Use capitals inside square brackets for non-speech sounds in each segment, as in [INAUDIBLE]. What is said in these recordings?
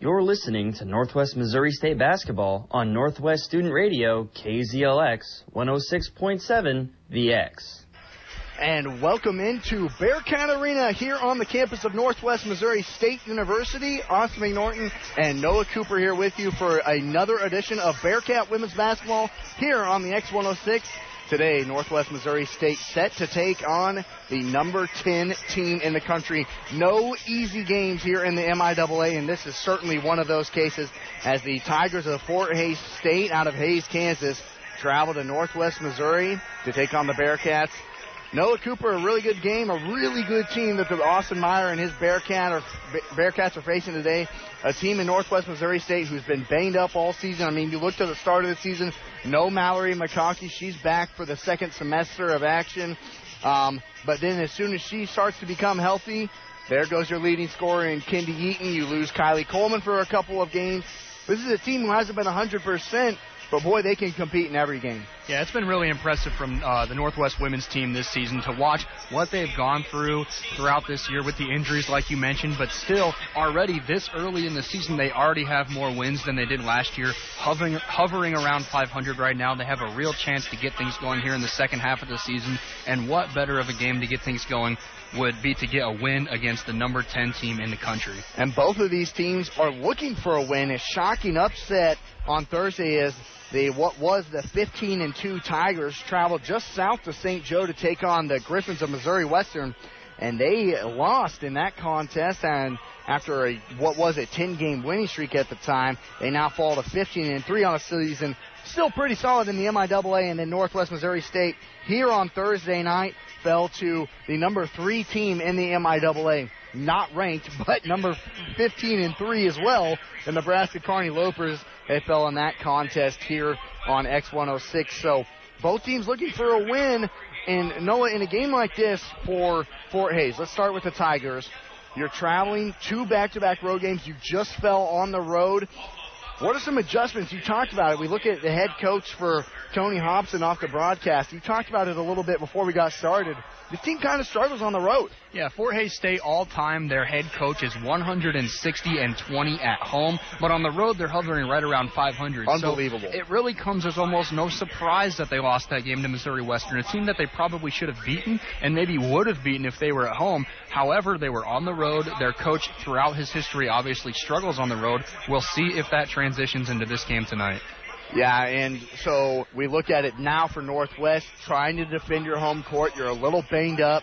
You're listening to Northwest Missouri State Basketball on Northwest Student Radio, KZLX 106.7 VX. And welcome into Bearcat Arena here on the campus of Northwest Missouri State University. Austin McNorton and Noah Cooper here with you for another edition of Bearcat Women's Basketball here on the X106. Today, Northwest Missouri State set to take on the number 10 team in the country. No easy games here in the MIAA, and this is certainly one of those cases as the Tigers of Fort Hays State out of Hays, Kansas, travel to Northwest Missouri to take on the Bearcats. Noah Cooper, a really good game, a really good team that the Austin Meyer and his Bearcat are, Bearcats are facing today. A team in Northwest Missouri State who's been banged up all season. I mean, you look to the start of the season, no Mallory McConkey. She's back for the second semester of action. Um, but then as soon as she starts to become healthy, there goes your leading scorer in Kendi Eaton. You lose Kylie Coleman for a couple of games. This is a team who hasn't been 100%, but boy, they can compete in every game. Yeah, it's been really impressive from uh, the Northwest women's team this season to watch what they've gone through throughout this year with the injuries, like you mentioned. But still, already this early in the season, they already have more wins than they did last year, hovering hovering around 500 right now. They have a real chance to get things going here in the second half of the season. And what better of a game to get things going would be to get a win against the number 10 team in the country. And both of these teams are looking for a win. A shocking upset on Thursday is the what was the 15 and 2 Tigers traveled just south to St. Joe to take on the Griffins of Missouri Western, and they lost in that contest. And after a what was a 10 game winning streak at the time, they now fall to 15 and 3 on the season. Still pretty solid in the MIAA, and then Northwest Missouri State here on Thursday night fell to the number three team in the MIAA not ranked, [LAUGHS] but number 15 and 3 as well. The Nebraska Kearney Lopers, they fell in that contest here on X106. So both teams looking for a win. And Noah, in a game like this for Fort Hays, let's start with the Tigers. You're traveling two back-to-back road games. You just fell on the road. What are some adjustments? You talked about it. We look at the head coach for Tony Hobson off the broadcast. You talked about it a little bit before we got started. This team kind of struggles on the road. Yeah, Fort Hays State all time, their head coach is 160 and 20 at home, but on the road they're hovering right around 500. Unbelievable. So it really comes as almost no surprise that they lost that game to Missouri Western, a team that they probably should have beaten and maybe would have beaten if they were at home. However, they were on the road. Their coach, throughout his history, obviously struggles on the road. We'll see if that transitions into this game tonight. Yeah, and so we look at it now for Northwest, trying to defend your home court. You're a little banged up.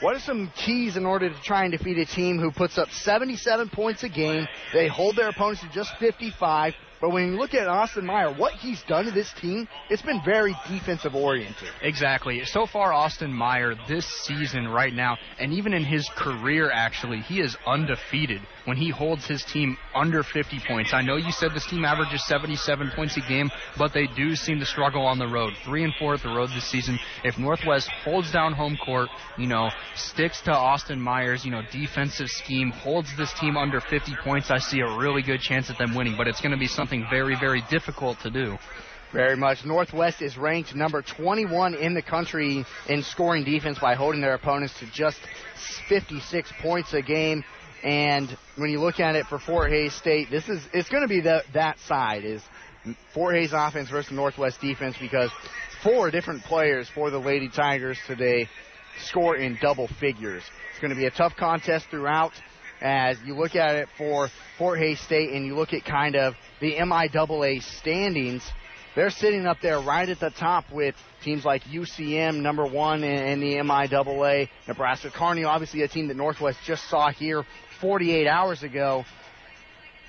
What are some keys in order to try and defeat a team who puts up 77 points a game? They hold their opponents to just 55. But when you look at Austin Meyer, what he's done to this team, it's been very defensive oriented. Exactly. So far, Austin Meyer this season right now, and even in his career, actually, he is undefeated when he holds his team under 50 points. I know you said this team averages 77 points a game, but they do seem to struggle on the road. Three and four at the road this season. If Northwest holds down home court, you know, sticks to Austin Meyer's, you know, defensive scheme, holds this team under 50 points, I see a really good chance at them winning. But it's going to be something very, very difficult to do. Very much. Northwest is ranked number 21 in the country in scoring defense by holding their opponents to just 56 points a game. And when you look at it for Fort Hays State, this is it's going to be the, that side is Fort Hays offense versus Northwest defense because four different players for the Lady Tigers today score in double figures. It's going to be a tough contest throughout as you look at it for Fort Hays State and you look at kind of the MIAA standings. They're sitting up there right at the top with teams like UCM, number one in, the MIAA. Nebraska Kearney, obviously a team that Northwest just saw here 48 hours ago.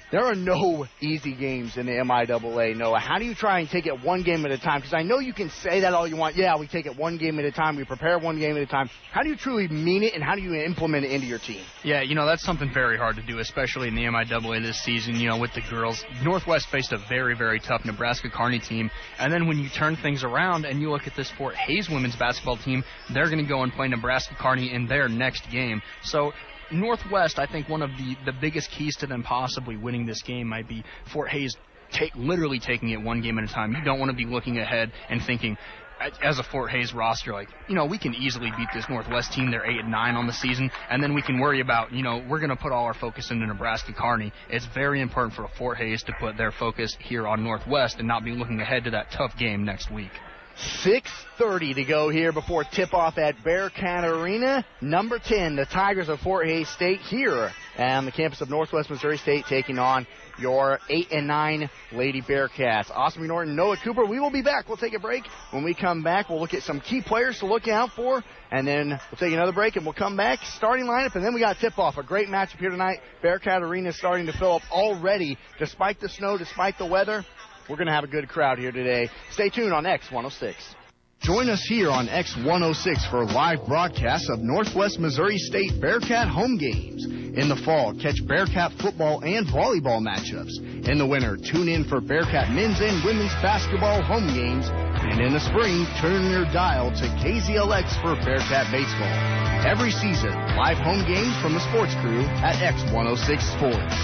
There are no easy games in the MIAA, Noah. How do you try and take it one game at a time? Because I know you can say that all you want. Yeah, we take it one game at a time. We prepare one game at a time. How do you truly mean it, and how do you implement it into your team? Yeah, you know, that's something very hard to do, especially in the MIAA this season, you know, with the girls. Northwest faced a very, very tough Nebraska Kearney team. And then when you turn things around and you look at this Fort Hays women's basketball team, they're going to go and play Nebraska Kearney in their next game. So Northwest, I think one of the, the biggest keys to them possibly winning this game might be Fort Hays take literally taking it one game at a time. You don't want to be looking ahead and thinking, as a Fort Hays roster, like you know, we can easily beat this Northwest team. They're eight and nine on the season, and then we can worry about you know we're going to put all our focus into Nebraska Kearney. It's very important for Fort Hays to put their focus here on Northwest and not be looking ahead to that tough game next week. 6.30 to go here before tip-off at Bearcat Arena. Number 10, the Tigers of Fort Hays State here on the campus of Northwest Missouri State taking on your 8 and 9 Lady Bearcats. Austin Norton, Noah Cooper. We will be back. We'll take a break. When we come back, we'll look at some key players to look out for, and then we'll take another break and we'll come back. Starting lineup, and then we got tip off. A great matchup here tonight. Bearcat Arena is starting to fill up already, despite the snow, despite the weather. We're going to have a good crowd here today. Stay tuned on X106. Join us here on X106 for live broadcasts of Northwest Missouri State Bearcat home games. In the fall, catch Bearcat football and volleyball matchups. In the winter, tune in for Bearcat men's and women's basketball home games. And in the spring, turn your dial to KZLX for Bearcat baseball. Every season, live home games from the sports crew at X106 Sports.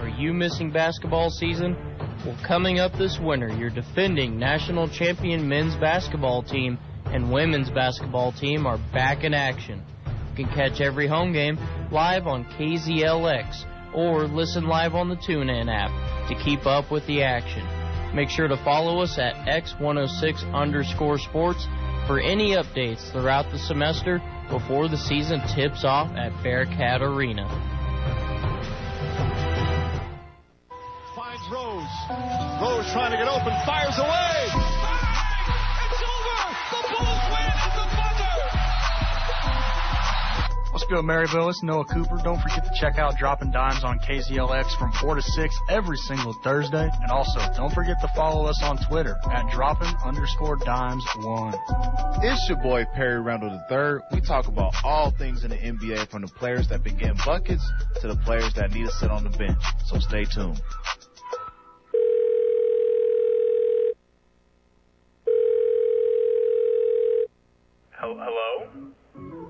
Are you missing basketball season? Well, coming up this winter, your defending national champion men's basketball team and women's basketball team are back in action. You can catch every home game live on KZLX or listen live on the TuneIn app to keep up with the action. Make sure to follow us at X106 underscore sports for any updates throughout the semester before the season tips off at Bearcat Arena. Rose. Rose trying to get open, fires away. It's over. The Bulls win at the buzzer. Let's go, Maryville. It's Noah Cooper. Don't forget to check out Dropping Dimes on KZLX from 4 to 6 every single Thursday. And also, don't forget to follow us on Twitter at dropping underscore dimes one. It's your boy Perry Randall III. We talk about all things in the NBA from the players that been getting buckets to the players that need to sit on the bench. So stay tuned. Hello?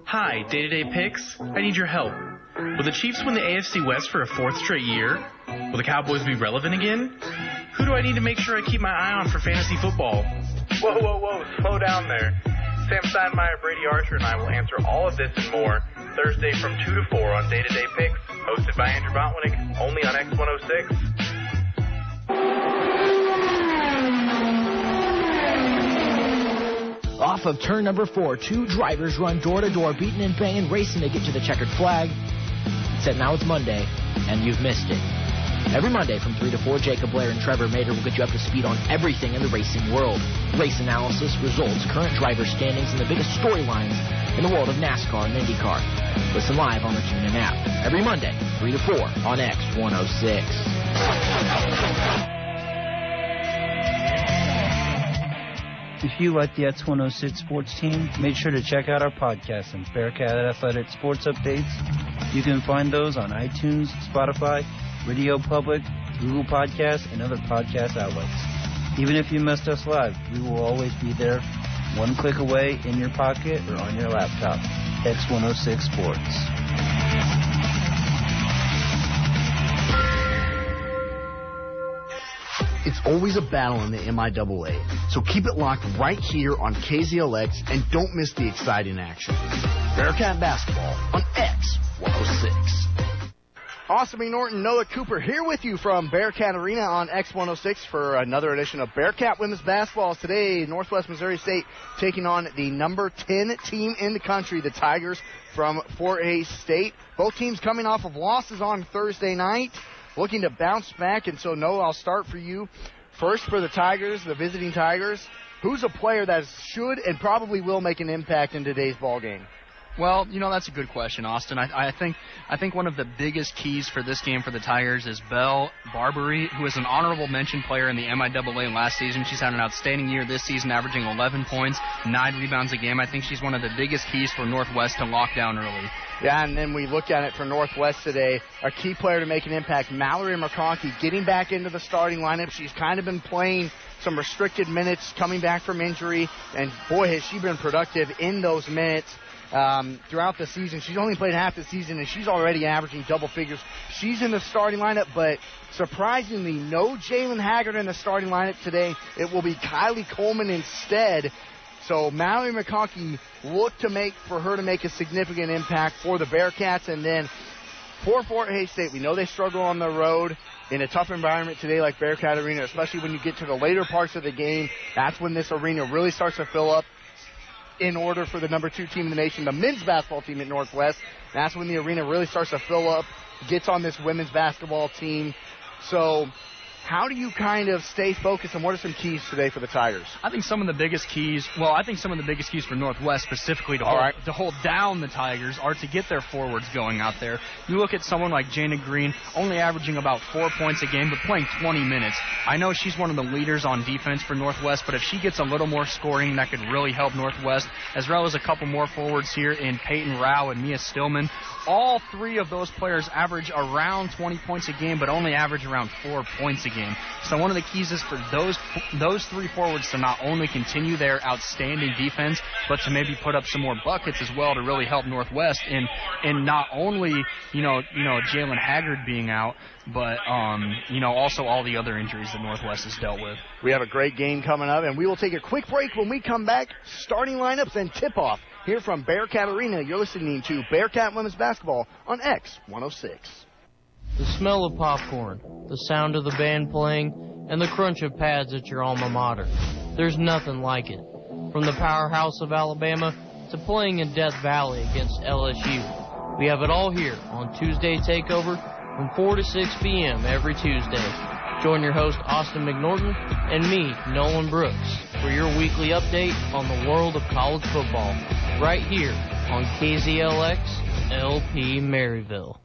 Hi, Day to Day Picks. I need your help. Will the Chiefs win the AFC West for a fourth straight year? Will the Cowboys be relevant again? Who do I need to make sure I keep my eye on for fantasy football? Whoa, whoa, whoa, slow down there. Sam Steinmeier, Brady Archer, and I will answer all of this and more Thursday from 2 to 4 on Day to Day Picks, hosted by Andrew Botwinick, only on X106. Off of turn number four, two drivers run door to door, beating and banging, racing to get to the checkered flag. Except now it's Monday, and you've missed it. Every Monday from 3 to 4, Jacob Blair and Trevor Mater will get you up to speed on everything in the racing world. Race analysis, results, current driver standings, and the biggest storylines in the world of NASCAR and IndyCar. Listen live on the TuneIn app. Every Monday, 3 to 4 on X106. If you like the X106 sports team, make sure to check out our podcast and Bearcat Athletic Sports Updates. You can find those on iTunes, Spotify, Radio Public, Google Podcasts, and other podcast outlets. Even if you missed us live, we will always be there, one click away in your pocket or on your laptop. X106 Sports. It's always a battle in the MIAA, so keep it locked right here on KZLX and don't miss the exciting action. Bearcat Basketball on X106. Austin Norton, Noah Cooper here with you from Bearcat Arena on X106 for another edition of Bearcat Women's Basketball. Today, Northwest Missouri State taking on the number 10 team in the country, the Tigers from Fort Hays State. Both teams coming off of losses on Thursday night looking to bounce back. And so, Noah, I'll start for you. First, for the Tigers, the visiting Tigers, who's a player that should and probably will make an impact in today's ball game? Well, you know that's a good question, Austin. I, I think I think one of the biggest keys for this game for the Tigers is Belle Barbieri, who is an honorable mention player in the MIAA last season. She's had an outstanding year this season, averaging 11 points, nine rebounds a game. I think she's one of the biggest keys for Northwest to lock down early. Yeah, and then we look at it for Northwest today. A key player to make an impact, Mallory McConkey, getting back into the starting lineup. She's kind of been playing some restricted minutes, coming back from injury, and boy, has she been productive in those minutes. Um, throughout the season. She's only played half the season, and she's already averaging double figures. She's in the starting lineup, but surprisingly, no Jalen Haggard in the starting lineup today. It will be Kylie Coleman instead. So Mallory McConkey looked to make for her to make a significant impact for the Bearcats, and then for Fort Hays State, we know they struggle on the road in a tough environment today like Bearcat Arena, especially when you get to the later parts of the game. That's when this arena really starts to fill up in order for the number two team in the nation, the men's basketball team at Northwest. That's when the arena really starts to fill up, gets on this women's basketball team. So how do you kind of stay focused and what are some keys today for the Tigers? I think some of the biggest keys, well, I think some of the biggest keys for Northwest specifically to, hold, right. to hold down the Tigers are to get their forwards going out there. You look at someone like Jana Green, only averaging about four points a game, but playing 20 minutes. I know she's one of the leaders on defense for Northwest, but if she gets a little more scoring, that could really help Northwest, as well as a couple more forwards here in Peyton Rao and Mia Stillman. All three of those players average around 20 points a game, but only average around four points a game. So one of the keys is for those those three forwards to not only continue their outstanding defense, but to maybe put up some more buckets as well to really help Northwest in in not only you know you know Jalen Haggard being out, but um, you know also all the other injuries that Northwest has dealt with. We have a great game coming up, and we will take a quick break when we come back. Starting lineups and tip off here from Bearcat Arena. You're listening to Bearcat Women's Basketball on X 106. The smell of popcorn, the sound of the band playing, and the crunch of pads at your alma mater. There's nothing like it. From the powerhouse of Alabama to playing in Death Valley against LSU. We have it all here on Tuesday Takeover from 4 to 6 p.m. every Tuesday. Join your host Austin McNorton and me, Nolan Brooks, for your weekly update on the world of college football, right here on KZLX LP Maryville.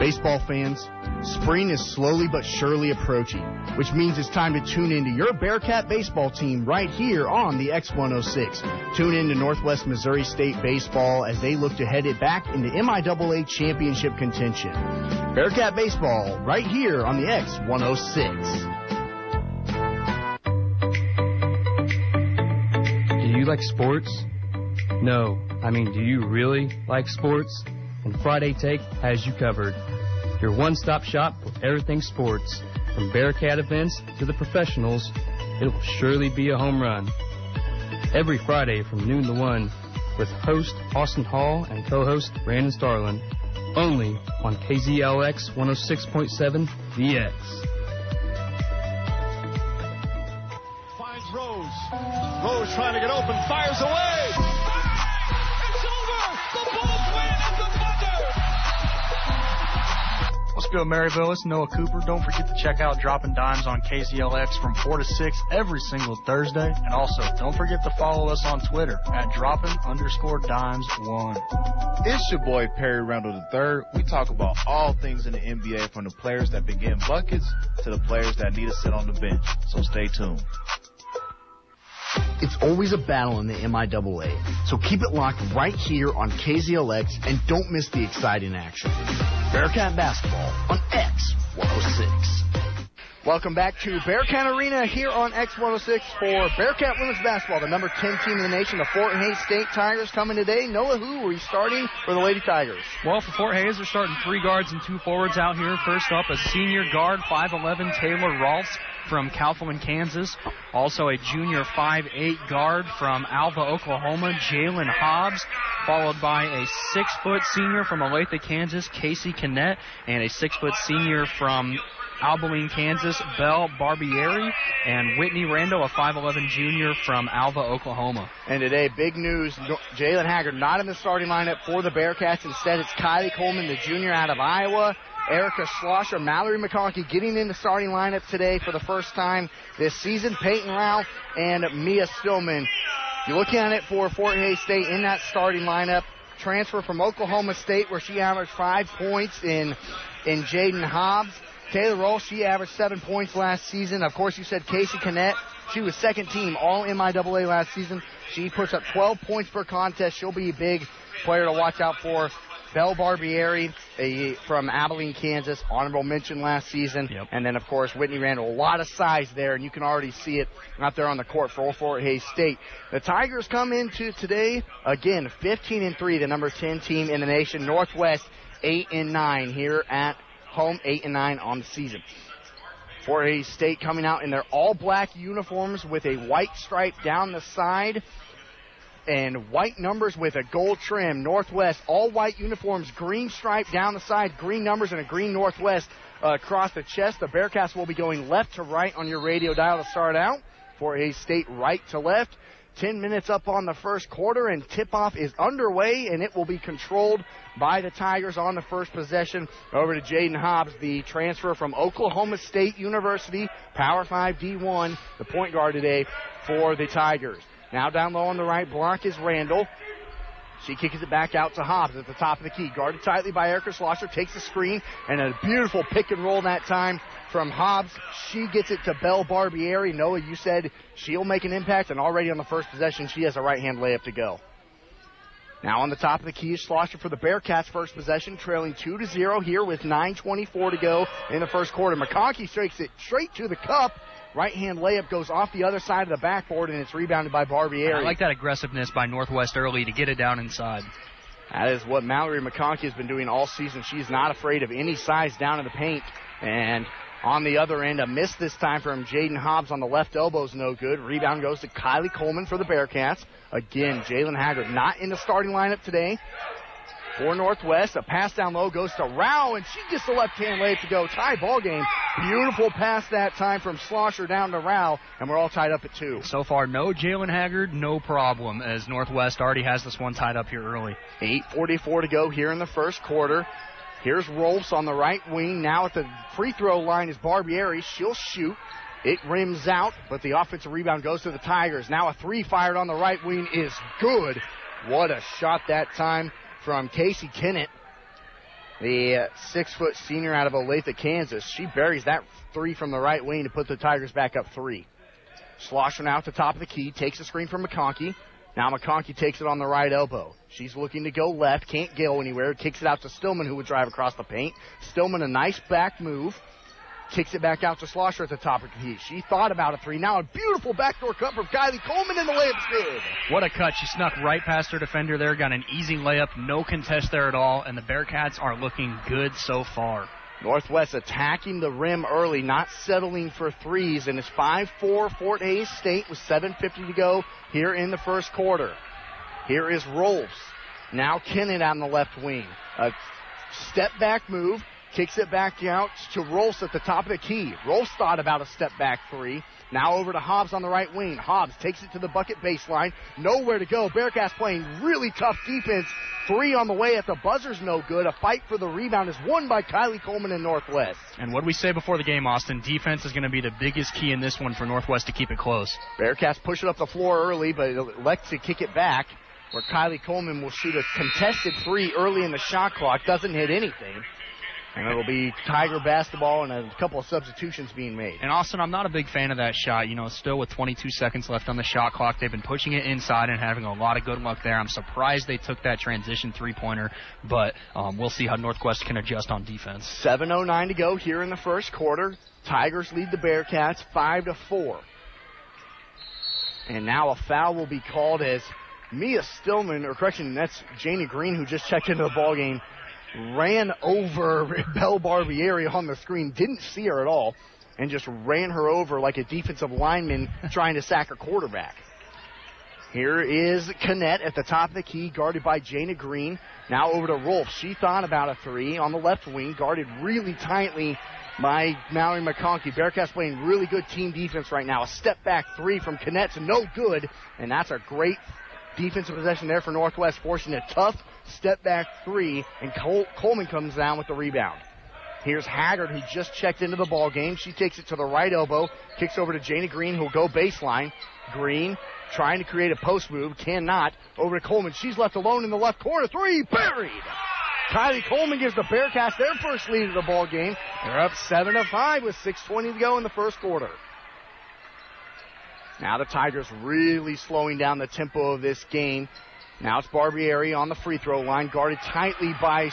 Baseball fans, spring is slowly but surely approaching, which means it's time to tune into your Bearcat baseball team right here on the X106. Tune in to Northwest Missouri State Baseball as they look to head it back into MIAA championship contention. Bearcat baseball right here on the X106. Do you like sports? No. I mean, do you really like sports? And Friday Take has you covered your one stop shop for everything sports. From Bearcat events to the professionals, it will surely be a home run. Every Friday from noon to 1 with host Austin Hall and co host Brandon Starlin. Only on KZLX 106.7 VX. Finds Rose. Rose trying to get open, fires away. Good, Maryville? It's Noah Cooper. Don't forget to check out Dropping Dimes on KZLX from 4 to 6 every single Thursday. And also, don't forget to follow us on Twitter at dropping underscore dimes one. It's your boy Perry Randall III. We talk about all things in the NBA from the players that begin buckets to the players that need to sit on the bench. So stay tuned. It's always a battle in the MIAA, so keep it locked right here on KZLX and don't miss the exciting action. Bearcat Basketball on X106. Welcome back to Bearcat Arena here on X106 for Bearcat Women's Basketball, the number 10 team in the nation, the Fort Hays State Tigers coming today. Noah, who are you starting for the Lady Tigers? Well, for Fort Hays, they're starting three guards and two forwards out here. First up, a senior guard, 5'11", Taylor Rolfs from Kaufman, Kansas. Also a junior 5'8 guard from Alva, Oklahoma, Jalen Hobbs. Followed by a six foot senior from Olathe, Kansas, Casey Kinnett, and a six foot senior from Abilene, Kansas, Belle Barbieri, and Whitney Randall, a 5'11 junior from Alva, Oklahoma. And today, big news Jalen Haggard not in the starting lineup for the Bearcats. Instead, it's Kylie Coleman, the junior out of Iowa. Erica Schlosser, Mallory McConkey getting in the starting lineup today for the first time this season. Peyton Rao and Mia Stillman. You're looking at it for Fort Hays State in that starting lineup. Transfer from Oklahoma State where she averaged five points in in Jaden Hobbs. Taylor Roll, she averaged seven points last season. Of course, you said Casey Kinnett. She was second team all MIAA last season. She puts up 12 points per contest. She'll be a big player to watch out for. Belle Barbieri a, from Abilene, Kansas, honorable mention last season. Yep. And then, of course, Whitney Randall. A lot of size there, and you can already see it out there on the court for Old Fort Hays State. The Tigers come into today, again, 15 and 3, the number 10 team in the nation. Northwest, 8 and 9 here at home, 8 and 9 on the season. Fort Hays State coming out in their all black uniforms with a white stripe down the side and white numbers with a gold trim. Northwest, all white uniforms, green stripe down the side, green numbers, and a green Northwest uh, across the chest. The Bearcats will be going left to right on your radio dial to start out. Fort Hays State right to left. 10 minutes up on the first quarter, and tip off is underway, and it will be controlled by the Tigers on the first possession. Over to Jaden Hobbs, the transfer from Oklahoma State University, Power 5 D1, the point guard today for the Tigers. Now down low on the right block is Randall. She kicks it back out to Hobbs at the top of the key. Guarded tightly by Erica Schlosser. Takes the screen and a beautiful pick and roll that time from Hobbs. She gets it to Belle Barbieri. Noah, you said she'll make an impact, and already on the first possession, she has a right hand layup to go. Now on the top of the key is Schlosser for the Bearcats' first possession, trailing 2 to 0 here with 9.24 to go in the first quarter. McConkey strikes it straight to the cup. Right hand layup goes off the other side of the backboard, and it's rebounded by Barbieri. I like that aggressiveness by Northwest early to get it down inside. That is what Mallory McConkey has been doing all season. She's not afraid of any size down in the paint. And on the other end, a miss this time from Jaden Hobbs on the left elbow is no good. Rebound goes to Kylie Coleman for the Bearcats. Again, Jalen Haggard not in the starting lineup today for Northwest. A pass down low goes to Rao, and she gets the left hand lay to go. Tie ball game. Beautiful pass that time from Schlosser down to Rao, and we're all tied up at two. So far, no Jalen Haggard, no problem, as Northwest already has this one tied up here early. 8.44 to go here in the first quarter. Here's Rolfs on the right wing. Now at the free throw line is Barbieri. She'll shoot. It rims out, but the offensive rebound goes to the Tigers. Now a three fired on the right wing is good. What a shot that time from Casey Kennett, the uh, six foot senior out of Olathe, Kansas. She buries that three from the right wing to put the Tigers back up three. Now at the top of the key, takes a screen from McConkey. Now McConkey takes it on the right elbow. She's looking to go left, can't go anywhere. Kicks it out to Stillman, who would drive across the paint. Stillman, a nice back move. Kicks it back out to Schlosser at the top of the key. She thought about a three. Now a beautiful backdoor cut from Kylie Coleman, in the layup's good. What a cut. She snuck right past her defender there, got an easy layup, no contest there at all, and the Bearcats are looking good so far. Northwest attacking the rim early, not settling for threes, and it's 5-4 Fort Hays State with 7.50 to go here in the first quarter. Here is Rolfs. Now Kennett on the left wing. A step back move, kicks it back out to Rolfs at the top of the key. Rolfs thought about a step back three. Now over to Hobbs on the right wing. Hobbs takes it to the bucket baseline. Nowhere to go. Bearcats playing really tough defense. Three on the way at the buzzer's no good. A fight for the rebound is won by Kylie Coleman in Northwest. And what we say before the game, Austin, defense is going to be the biggest key in this one for Northwest to keep it close. Bearcats push it up the floor early, but elect to kick it back where Kylie Coleman will shoot a contested three early in the shot clock. Doesn't hit anything. And it'll be Tiger basketball and a couple of substitutions being made. And Austin, I'm not a big fan of that shot. You know, still with 22 seconds left on the shot clock, they've been pushing it inside and having a lot of good luck there. I'm surprised they took that transition three pointer, but um, we'll see how Northwest can adjust on defense. 7:09 to go here in the first quarter. Tigers lead the Bearcats five to four. And now a foul will be called as Mia Stillman, or correction, that's Janie Green who just checked into the ball game ran over [LAUGHS] Belle Barbieri on the screen, didn't see her at all, and just ran her over like a defensive lineman [LAUGHS] trying to sack a quarterback. Here is Canet at the top of the key, guarded by Jana Green. Now over to Rolf. She thought about a three on the left wing, guarded really tightly by Mallory McConkey. Bearcats playing really good team defense right now. A step back three from Canet's no good, and that's a great defensive possession there for Northwest, forcing a tough step back three, and Col- Coleman comes down with the rebound. Here's Haggard, who just checked into the ball game. She takes it to the right elbow, kicks over to Jana Green, who'll go baseline. Green trying to create a post move, cannot. Over to Coleman. She's left alone in the left corner. Three buried. Kylie Coleman gives the Bearcats their first lead of the ball game. They're up seven to five with 6:20 to go in the first quarter. Now the Tigers really slowing down the tempo of this game. Now it's Barbieri on the free throw line, guarded tightly by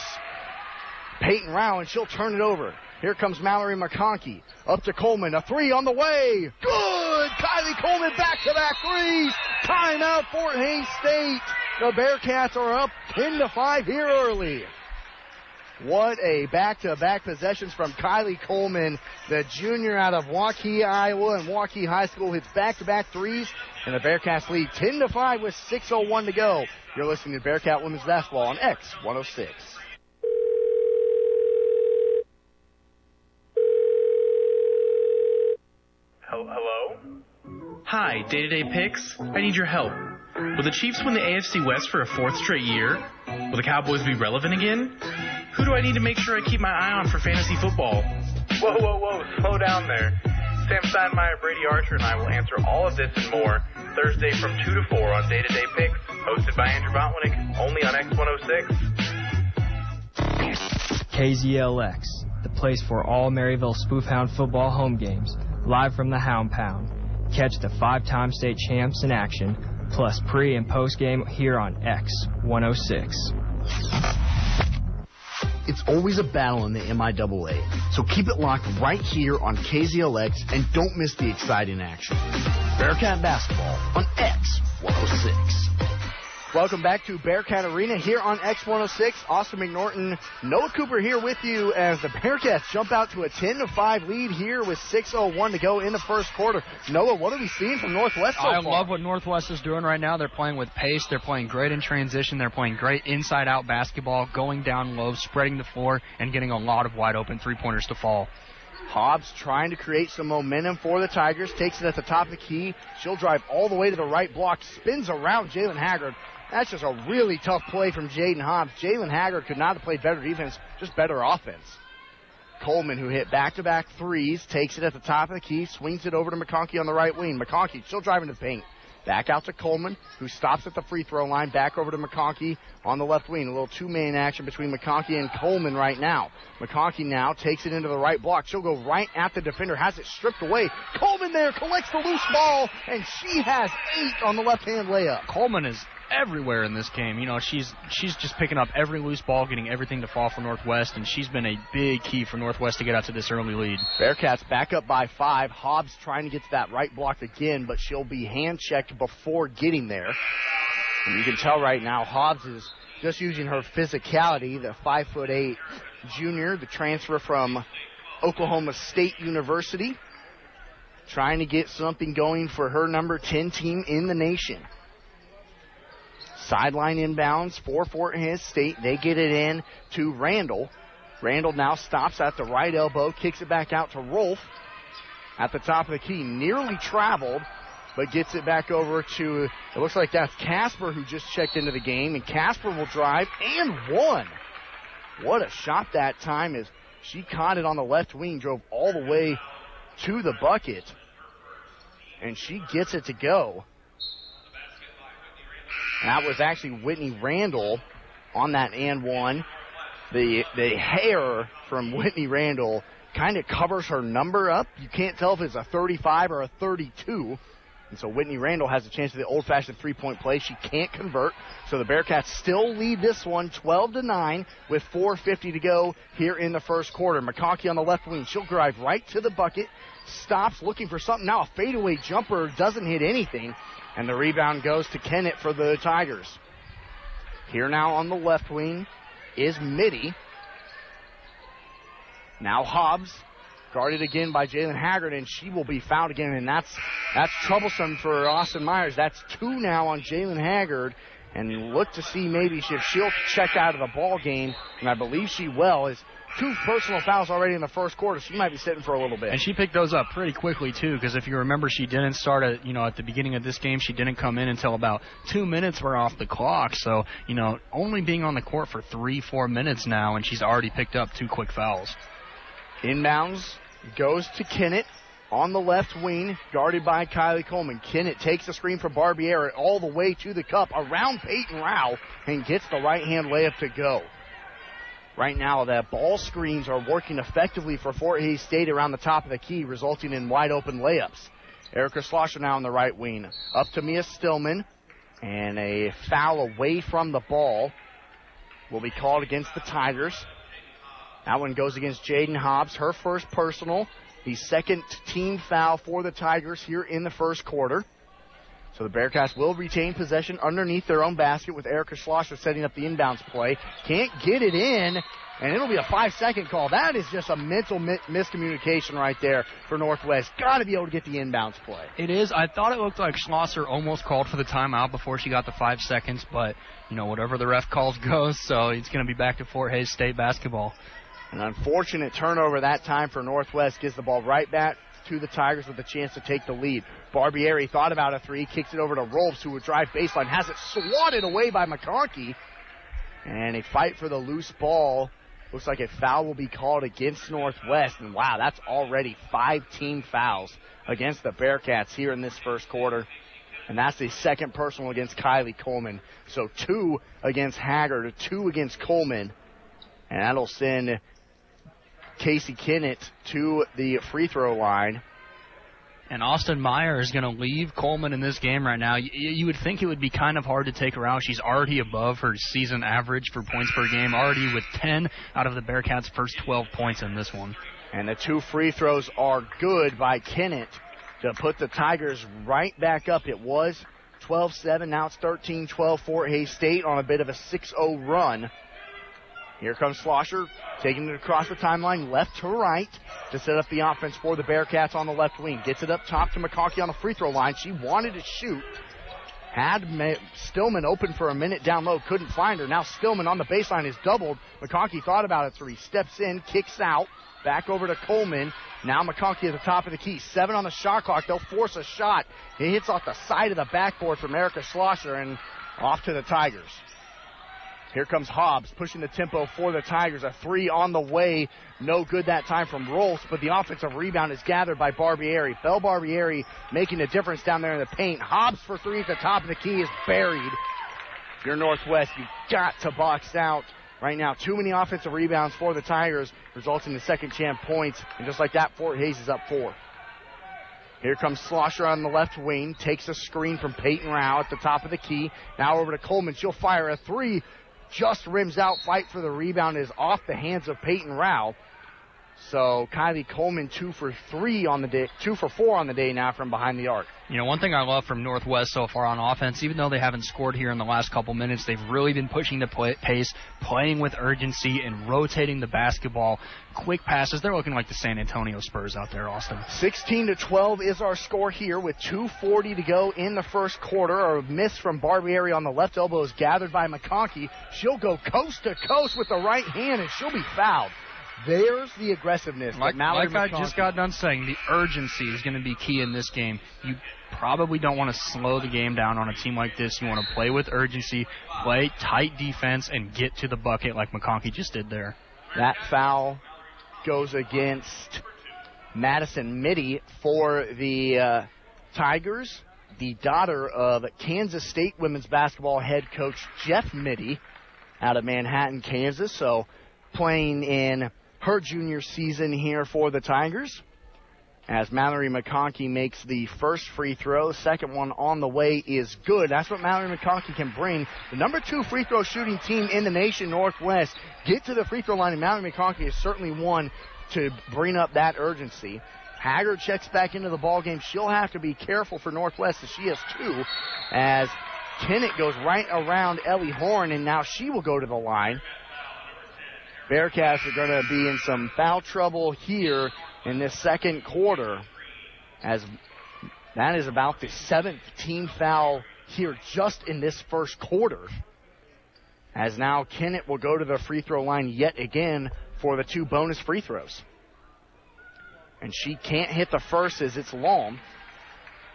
Peyton Rao, and she'll turn it over. Here comes Mallory McConkey. Up to Coleman. A three on the way. Good! Kylie Coleman back to back threes. Timeout Fort Hays State. The Bearcats are up 10 to 5 here early. What a back-to-back possessions from Kylie Coleman, the junior out of Waukee, Iowa, and Waukee High School hits back-to-back threes, and the Bearcats lead 10 to 5 with 6:01 to go. You're listening to Bearcat Women's Basketball on X 106. Hello? Hi, Day to Day Picks. I need your help. Will the Chiefs win the AFC West for a fourth straight year? Will the Cowboys be relevant again? Who do I need to make sure I keep my eye on for fantasy football? Whoa, whoa, whoa, slow down there. Sam Steinmeier, Brady Archer, and I will answer all of this and more Thursday from 2 to 4 on Day to Day Picks, hosted by Andrew Botwinick, only on X106. KZLX, the place for all Maryville Spoofhound football home games, live from the Hound Pound. Catch the five-time state champs in action, plus pre and post game here on X106. It's always a battle in the MIAA, so keep it locked right here on KZLX and don't miss the exciting action. Bearcat Basketball on X106. Welcome back to Bearcat Arena here on X106. Austin McNorton, Noah Cooper here with you as the Bearcats jump out to a 10 to 5 lead here with 6:01 to go in the first quarter. Noah, what are we seeing from Northwest so I far? love what Northwest is doing right now. They're playing with pace. They're playing great in transition. They're playing great inside-out basketball, going down low, spreading the floor, and getting a lot of wide-open three-pointers to fall. Hobbs trying to create some momentum for the Tigers. Takes it at the top of the key. She'll drive all the way to the right block. Spins around Jalen Haggard. That's just a really tough play from Jaden Hobbs. Jalen Haggard could not have played better defense, just better offense. Coleman, who hit back-to-back threes, takes it at the top of the key, swings it over to McConkey on the right wing. McConkey still driving to the paint. Back out to Coleman, who stops at the free throw line. Back over to McConkey on the left wing. A little two-man action between McConkey and Coleman right now. McConkey now takes it into the right block. She'll go right at the defender, has it stripped away. Coleman there collects the loose ball, and she has eight on the left-hand layup. Coleman is everywhere in this game. You know, she's she's just picking up every loose ball, getting everything to fall for Northwest, and she's been a big key for Northwest to get out to this early lead. Bearcats back up by five. Hobbs trying to get to that right block again, but she'll be hand checked before getting there. And you can tell right now Hobbs is just using her physicality, the five foot eight junior, the transfer from Oklahoma State University, trying to get something going for her number 10 team in the nation. Sideline inbounds for Fort Hays State. They get it in to Randall. Randall now stops at the right elbow, kicks it back out to Rolf at the top of the key. Nearly traveled, but gets it back over to, it looks like that's Casper who just checked into the game, and Casper will drive and one. What a shot that time is. she caught it on the left wing, drove all the way to the bucket, and she gets it to go. That was actually Whitney Randall on that and one. The the hair from [LAUGHS] Whitney Randall kind of covers her number up. You can't tell if it's a 35 or a 32. And so Whitney Randall has a chance of the old-fashioned three-point play. She can't convert, so the Bearcats still lead this one 12 to 9 with 4:50 to go here in the first quarter. McConkey on the left wing, she'll drive right to the bucket, stops looking for something. Now a fadeaway jumper doesn't hit anything, and the rebound goes to Kennett for the Tigers. Here now on the left wing is Mittie. Now Hobbs, guarded again by Jalen Haggard, and she will be fouled again, and that's that's troublesome for Austin Myers. That's two now on Jalen Haggard, and look to see maybe if she'll check out of the ball game, and I believe she will. Is two personal fouls already in the first quarter. She might be sitting for a little bit. And she picked those up pretty quickly too, because if you remember, she didn't start at you know at the beginning of this game. She didn't come in until about two minutes were off the clock. So you know, only being on the court for three, four minutes now, and she's already picked up two quick fouls. Inbounds goes to Kennett on the left wing, guarded by Kylie Coleman. Kennett takes the screen from Barbieri all the way to the cup, around Peyton Rao, and gets the right hand layup to go. Right now, the ball screens are working effectively for Fort Hays State around the top of the key, resulting in wide open layups. Erica Schlosser now on the right wing. Up to Mia Stillman, and a foul away from the ball will be called against the Tigers. That one goes against Jaden Hobbs, her first personal, the second team foul for the Tigers here in the first quarter. So the Bearcats will retain possession underneath their own basket with Erica Schlosser setting up the inbounds play. Can't get it in, and it'll be a five second call. That is just a mental mi- miscommunication right there for Northwest. Got to be able to get the inbounds play. It is. I thought it looked like Schlosser almost called for the timeout before she got the five seconds, but you know whatever the ref calls [LAUGHS] goes. So it's going to be back to Fort Hays State basketball. An unfortunate turnover that time for Northwest gives the ball right back to the Tigers with a chance to take the lead. Barbieri thought about a three, kicks it over to Rolfs, who would drive baseline, has it swatted away by McConkey. And a fight for the loose ball. Looks like a foul will be called against Northwest. And wow, that's already five team fouls against the Bearcats here in this first quarter. And that's the second personal against Kylie Coleman. So two against Haggard, two against Coleman. And that'll send Casey Kinnett to the free throw line. And Austin Meyer is going to leave Coleman in this game right now. You, you would think it would be kind of hard to take her out. She's already above her season average for points per game, already with 10 out of the Bearcats' first 12 points in this one. And the two free throws are good by Kennett to put the Tigers right back up. It was 12 7, now it's 13 12 Fort Hays State on a bit of a 6 0 run. Here comes Schlosser, taking it across the timeline, left to right, to set up the offense for the Bearcats on the left wing. Gets it up top to McConkey on the free throw line. She wanted to shoot. Had Stillman open for a minute down low, couldn't find her. Now Stillman on the baseline is doubled. McConkey thought about it three, steps in, kicks out, back over to Coleman. Now McConkey at the top of the key. Seven on the shot clock. They'll force a shot. It hits off the side of the backboard from Erica Schlosser and off to the Tigers. Here comes Hobbs pushing the tempo for the Tigers. A three on the way. No good that time from Rolfs, but the offensive rebound is gathered by Barbieri. Belle Barbieri making a difference down there in the paint. Hobbs for three at the top of the key is buried. If you're Northwest, you've got to box out right now. Too many offensive rebounds for the Tigers, resulting in second champ points. And just like that, Fort Hays is up four. Here comes Schlosser on the left wing, takes a screen from Peyton Rao at the top of the key. Now over to Coleman. She'll fire a three just rims out. Fight for the rebound is off the hands of Peyton Rao. So Kylie Coleman two for three on the day, two for four on the day now from behind the arc. You know, one thing I love from Northwest so far on offense, even though they haven't scored here in the last couple minutes, they've really been pushing the play, pace, playing with urgency, and rotating the basketball. Quick passes. They're looking like the San Antonio Spurs out there, Austin. 16 to 12 is our score here with 2:40 to go in the first quarter. A miss from Barbieri on the left elbow is gathered by McConkey. She'll go coast to coast with the right hand, and she'll be fouled. There's the aggressiveness. Like, like I just got done saying, the urgency is going to be key in this game. You probably don't want to slow the game down on a team like this. You want to play with urgency, play tight defense, and get to the bucket like McConkey just did there. That foul goes against Madison Mittie for the uh, Tigers, the daughter of Kansas State women's basketball head coach Jeff Mittie out of Manhattan, Kansas. So playing in her junior season here for the Tigers. As Mallory McConkey makes the first free throw, second one on the way is good. That's what Mallory McConkey can bring. The number two free throw shooting team in the nation, Northwest, get to the free throw line, and Mallory McConkey is certainly one to bring up that urgency. Haggard checks back into the ball game. She'll have to be careful for Northwest as she has two, as Kennett goes right around Ellie Horn, and now she will go to the line. Bearcats are going to be in some foul trouble here in this second quarter, as that is about the seventh team foul here just in this first quarter. As now Kennett will go to the free throw line yet again for the two bonus free throws. And she can't hit the first as it's long.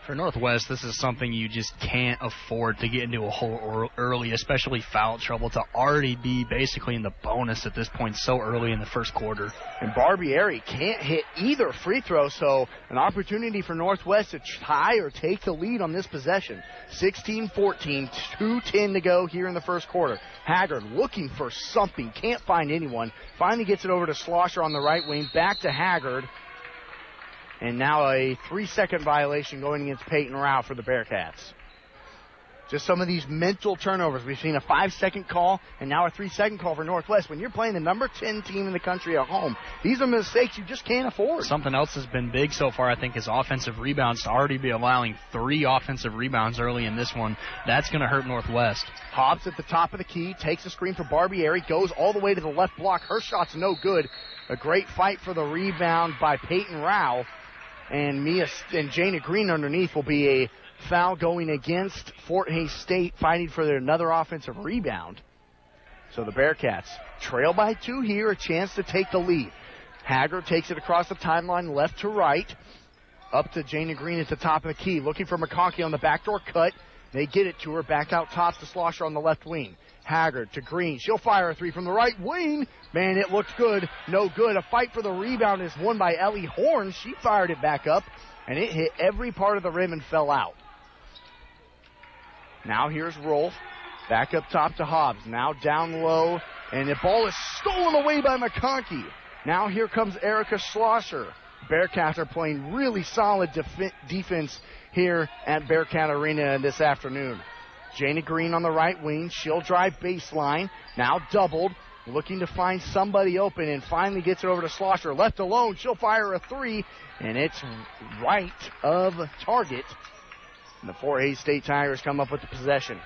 For Northwest, this is something you just can't afford to get into a hole early, especially foul trouble, to already be basically in the bonus at this point so early in the first quarter. And Barbieri can't hit either free throw, so an opportunity for Northwest to tie or take the lead on this possession. 16 14, 2.10 to go here in the first quarter. Haggard looking for something, can't find anyone. Finally gets it over to Schlosser on the right wing, back to Haggard. And now a three second violation going against Peyton Rao for the Bearcats. Just some of these mental turnovers. We've seen a five second call and now a three second call for Northwest. When you're playing the number 10 team in the country at home, these are mistakes you just can't afford. Something else has been big so far, I think, is offensive rebounds. To already be allowing three offensive rebounds early in this one, that's going to hurt Northwest. Hobbs at the top of the key, takes a screen for Barbieri, goes all the way to the left block. Her shot's no good. A great fight for the rebound by Peyton Rao. And Mia and Jana Green underneath will be a foul going against Fort Hays State, fighting for their another offensive rebound. So the Bearcats trail by two here, a chance to take the lead. Haggard takes it across the timeline, left to right, up to Jana Green at the top of the key, looking for McConkey on the backdoor cut. They get it to her, back out tops to Schlosser on the left wing. Haggard to Green. She'll fire a three from the right wing. Man, it looked good. No good. A fight for the rebound is won by Ellie Horn. She fired it back up, and it hit every part of the rim and fell out. Now here's Rolf. Back up top to Hobbs. Now down low, and the ball is stolen away by McConkey. Now here comes Erica Schlosser. Bearcats are playing really solid def- defense here at Bearcat Arena this afternoon. Jana Green on the right wing. She'll drive baseline. Now doubled. Looking to find somebody open and finally gets it over to Schlosser. Left alone. She'll fire a three, and it's right of target. And the Fort Hays State Tigers come up with the possession.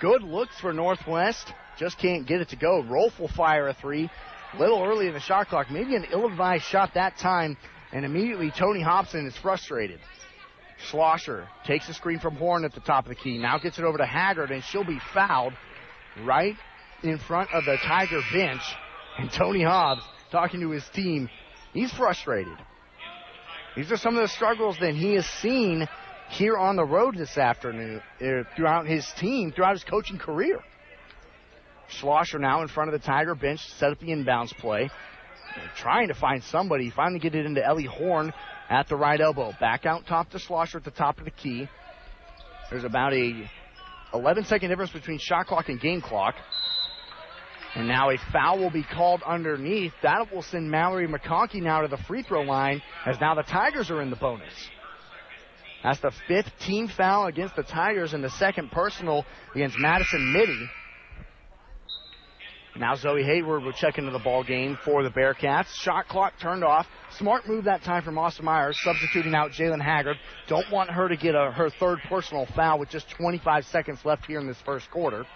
Good looks for Northwest. Just can't get it to go. Rolf will fire a three. Little early in the shot clock. Maybe an ill advised shot that time. And immediately Tony Hobson is frustrated. Schlosser takes a screen from Horn at the top of the key. Now gets it over to Haggard, and she'll be fouled right in front of the Tiger bench. And Tony Hobbs talking to his team. He's frustrated. These are some of the struggles that he has seen here on the road this afternoon uh, throughout his team, throughout his coaching career. Schlosser now in front of the Tiger bench, set up the inbounds play. They're trying to find somebody. Finally get it into Ellie Horn at the right elbow. Back out top to Schlosser at the top of the key. There's about a 11 second difference between shot clock and game clock. And now a foul will be called underneath. That will send Mallory McConkey now to the free throw line as now the Tigers are in the bonus. That's the fifth team foul against the Tigers and the second personal against Madison Mittie. Now Zoe Hayward will check into the ball game for the Bearcats. Shot clock turned off. Smart move that time from Austin Myers, substituting out Jalen Haggard. Don't want her to get a, her third personal foul with just 25 seconds left here in this first quarter.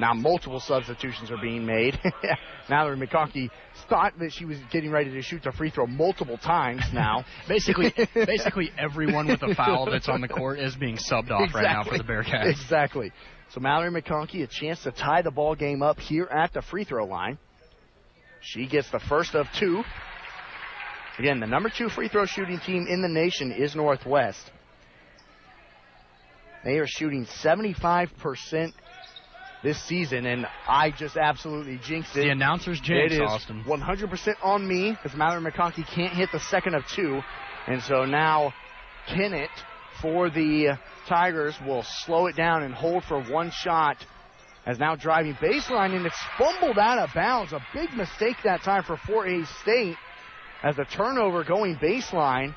Now multiple substitutions are being made. [LAUGHS] Mallory McConkey thought that she was getting ready to shoot the free throw multiple times now. [LAUGHS] basically, basically everyone with a foul that's on the court is being subbed off exactly. right now for the [LAUGHS] Bearcats. Exactly. So Mallory McConkey a chance to tie the ball game up here at the free throw line. She gets the first of two. Again, the number two free throw shooting team in the nation is Northwest. They are shooting 75% this season, and I just absolutely jinxed it. The announcers jinxed It is Austin. 100% on me because Mallory McConkey can't hit the second of two, and so now Kennett for the Tigers will slow it down and hold for one shot. As now driving baseline, and it's fumbled out of bounds. A big mistake that time for Fort Hays State as the turnover going baseline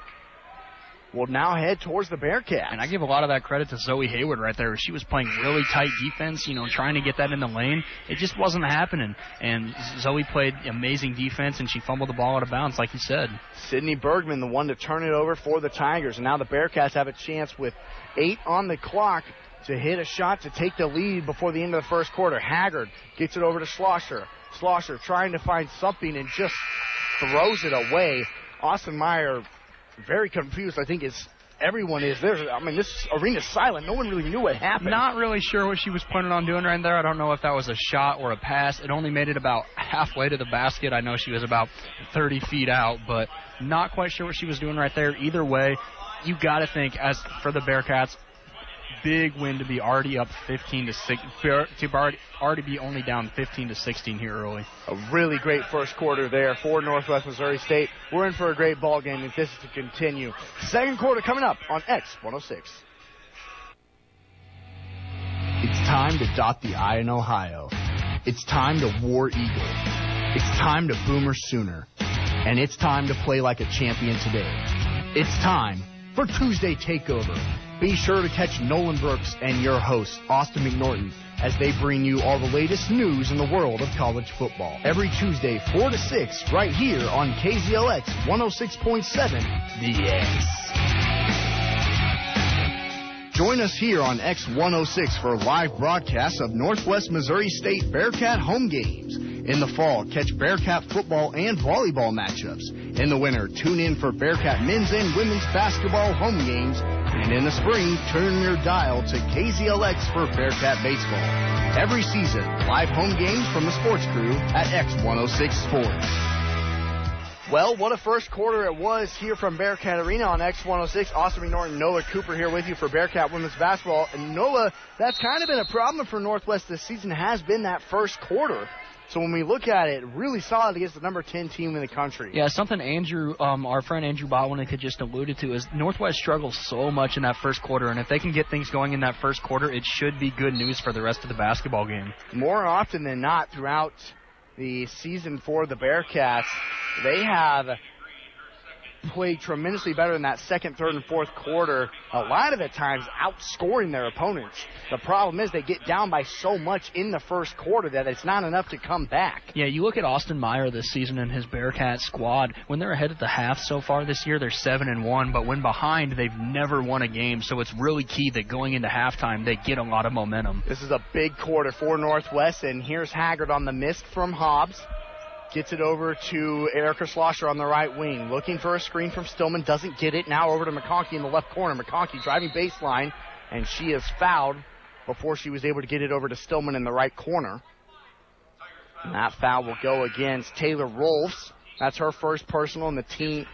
will now head towards the Bearcats. And I give a lot of that credit to Zoe Hayward right there. She was playing really tight defense, you know, trying to get that in the lane. It just wasn't happening. And Zoe played amazing defense, and she fumbled the ball out of bounds, like you said. Sydney Bergman, the one to turn it over for the Tigers. And now the Bearcats have a chance with eight on the clock to hit a shot to take the lead before the end of the first quarter. Haggard gets it over to Schlosser. Schlosser trying to find something and just throws it away. Austin Meyer very confused, I think, is everyone is there. I mean, this arena's silent. No one really knew what happened. Not really sure what she was planning on doing right there. I don't know if that was a shot or a pass. It only made it about [LAUGHS] halfway to the basket. I know she was about 30 feet out, but not quite sure what she was doing right there. Either way, you got to think as for the Bearcats, big win to be already up 15 to 6 to already, already be only down 15 to 16 here early. A really great first quarter there for Northwest Missouri State. We're in for a great ball game if this is to continue. Second quarter coming up on X 106. It's time to dot the I in Ohio. It's time to War Eagle. It's time to Boomer Sooner. And it's time to play like a champion today. It's time for Tuesday Takeover Be sure to catch Nolan Brooks and your host, Austin McNorton, as they bring you all the latest news in the world of college football. Every Tuesday, 4 to 6, right here on KZLX 106.7 The X. Join us here on X106 for live broadcasts of Northwest Missouri State Bearcat home games. In the fall, catch Bearcat football and volleyball matchups. In the winter, tune in for Bearcat men's and women's basketball home games. And in the spring, turn your dial to KZLX for Bearcat baseball. Every season, live home games from the sports crew at X106 Sports. Well, what a first quarter it was here from Bearcat Arena on X106. Austin McNorton, Noah Cooper here with you for Bearcat women's basketball. And Noah, that's kind of been a problem for Northwest this season, has been that first quarter. So when we look at it, really solid against the number 10 team in the country. Yeah, something Andrew, um, our friend Andrew Botwinick had just alluded to is Northwest struggles so much in that first quarter, and if they can get things going in that first quarter, it should be good news for the rest of the basketball game. More often than not, throughout the season for the Bearcats, they have played tremendously better in that second, third, and fourth quarter. A lot of the times outscoring their opponents. The problem is they get down by so much in the first quarter that it's not enough to come back. Yeah, you look at Austin Meyer this season and his Bearcat squad. When they're ahead at the half so far this year, they're seven and one. But when behind, they've never won a game. So it's really key that going into halftime, they get a lot of momentum. This is a big quarter for Northwest, and here's Haggard on the mist from Hobbs. Gets it over to Erica Schlosser on the right wing. Looking for a screen from Stillman. Doesn't get it. Now over to McConkey in the left corner. McConkey driving baseline. And she is fouled before she was able to get it over to Stillman in the right corner. And that foul will go against Taylor Rolfs. That's her first personal and the team,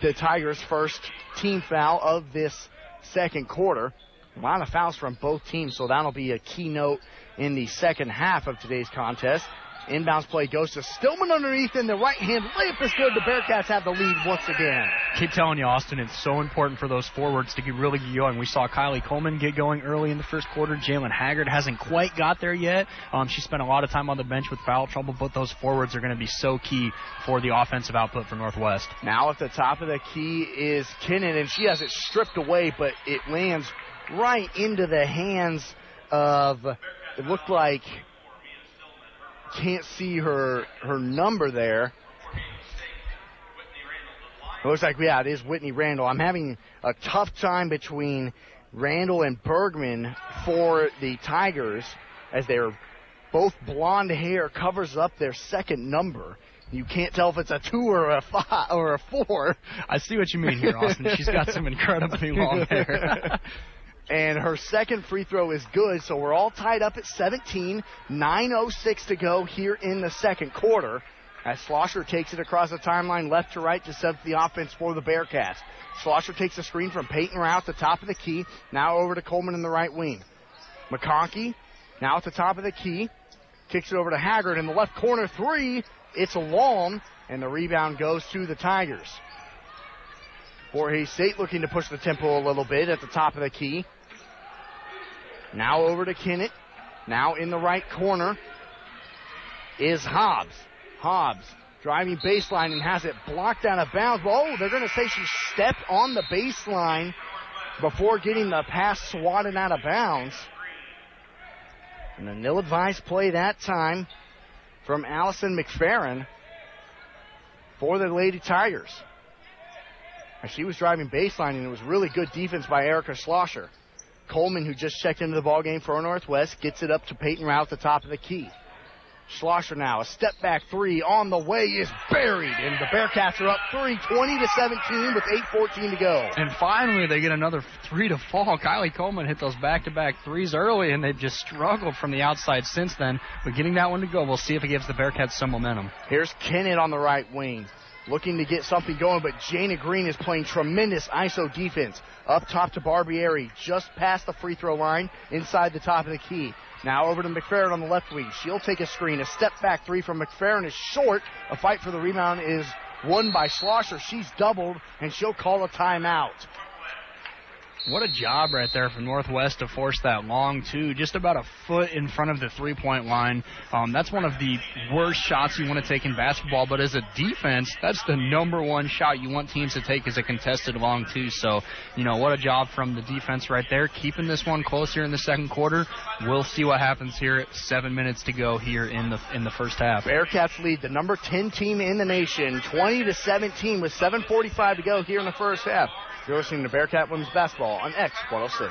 the Tigers' first team foul of this second quarter. A lot of fouls from both teams, so that'll be a keynote in the second half of today's contest. Inbounds play goes to Stillman underneath in the right hand. Layup is good. The Bearcats have the lead once again. Keep telling you, Austin, it's so important for those forwards to get really going. We saw Kylie Coleman get going early in the first quarter. Jalen Haggard hasn't quite got there yet. Um, she spent a lot of time on the bench with foul trouble, but those forwards are going to be so key for the offensive output for Northwest. Now at the top of the key is Kinnan, and she has it stripped away, but it lands right into the hands of, it looked like can't see her her number there. It looks like yeah, it is Whitney Randall. I'm having a tough time between Randall and Bergman for the Tigers as they're both blonde hair covers up their second number. You can't tell if it's a two or a five or a four. I see what you mean here, Austin. She's got some incredibly long [LAUGHS] hair. And her second free throw is good, so we're all tied up at 17. 9.06 to go here in the second quarter. As Schlosser takes it across the timeline left to right to set the offense for the Bearcats. Schlosser takes a screen from Peyton Rao at the top of the key. Now over to Coleman in the right wing. McConkey now at the top of the key. Kicks it over to Haggard in the left corner three. It's long, and the rebound goes to the Tigers. Fort Hays State looking to push the tempo a little bit at the top of the key. Now over to Kennett. Now in the right corner is Hobbs. Hobbs driving baseline and has it blocked out of bounds. Oh, they're going to say she stepped on the baseline before getting the pass swatted out of bounds. And a nil advised play that time from Allison McFerrin for the Lady Tigers. And she was driving baseline, and it was really good defense by Erica Schlosser. Coleman, who just checked into the ball game for Northwest, gets it up to Peyton Rao at the top of the key. Schlosser now, a step back three on the way is buried, and the Bearcats are up three, 20 to 17 with 8:14 to go. And finally, they get another three to fall. Kylie Coleman hit those back-to-back threes early, and they've just struggled from the outside since then. But getting that one to go, we'll see if it gives the Bearcats some momentum. Here's Kennett on the right wing looking to get something going, but Jana Green is playing tremendous ISO defense. Up top to Barbieri, just past the free throw line, inside the top of the key. Now over to McFerrin on the left wing. She'll take a screen. A step back three from McFerrin is short. A fight for the rebound is won by Schlosser. She's doubled, and she'll call a timeout. What a job right there for Northwest to force that long two, just about a foot in front of the three-point line. Um, that's one of the worst shots you want to take in basketball, but as a defense, that's the number one shot you want teams to take as a contested long two. So, you know, what a job from the defense right there, keeping this one close here in the second quarter. We'll see what happens here. Seven minutes to go here in the in the first half. Bearcats lead the number 10 team in the nation, 20 to 17, with 7:45 to go here in the first half. You're listening to Bearcat Women's Basketball on X106.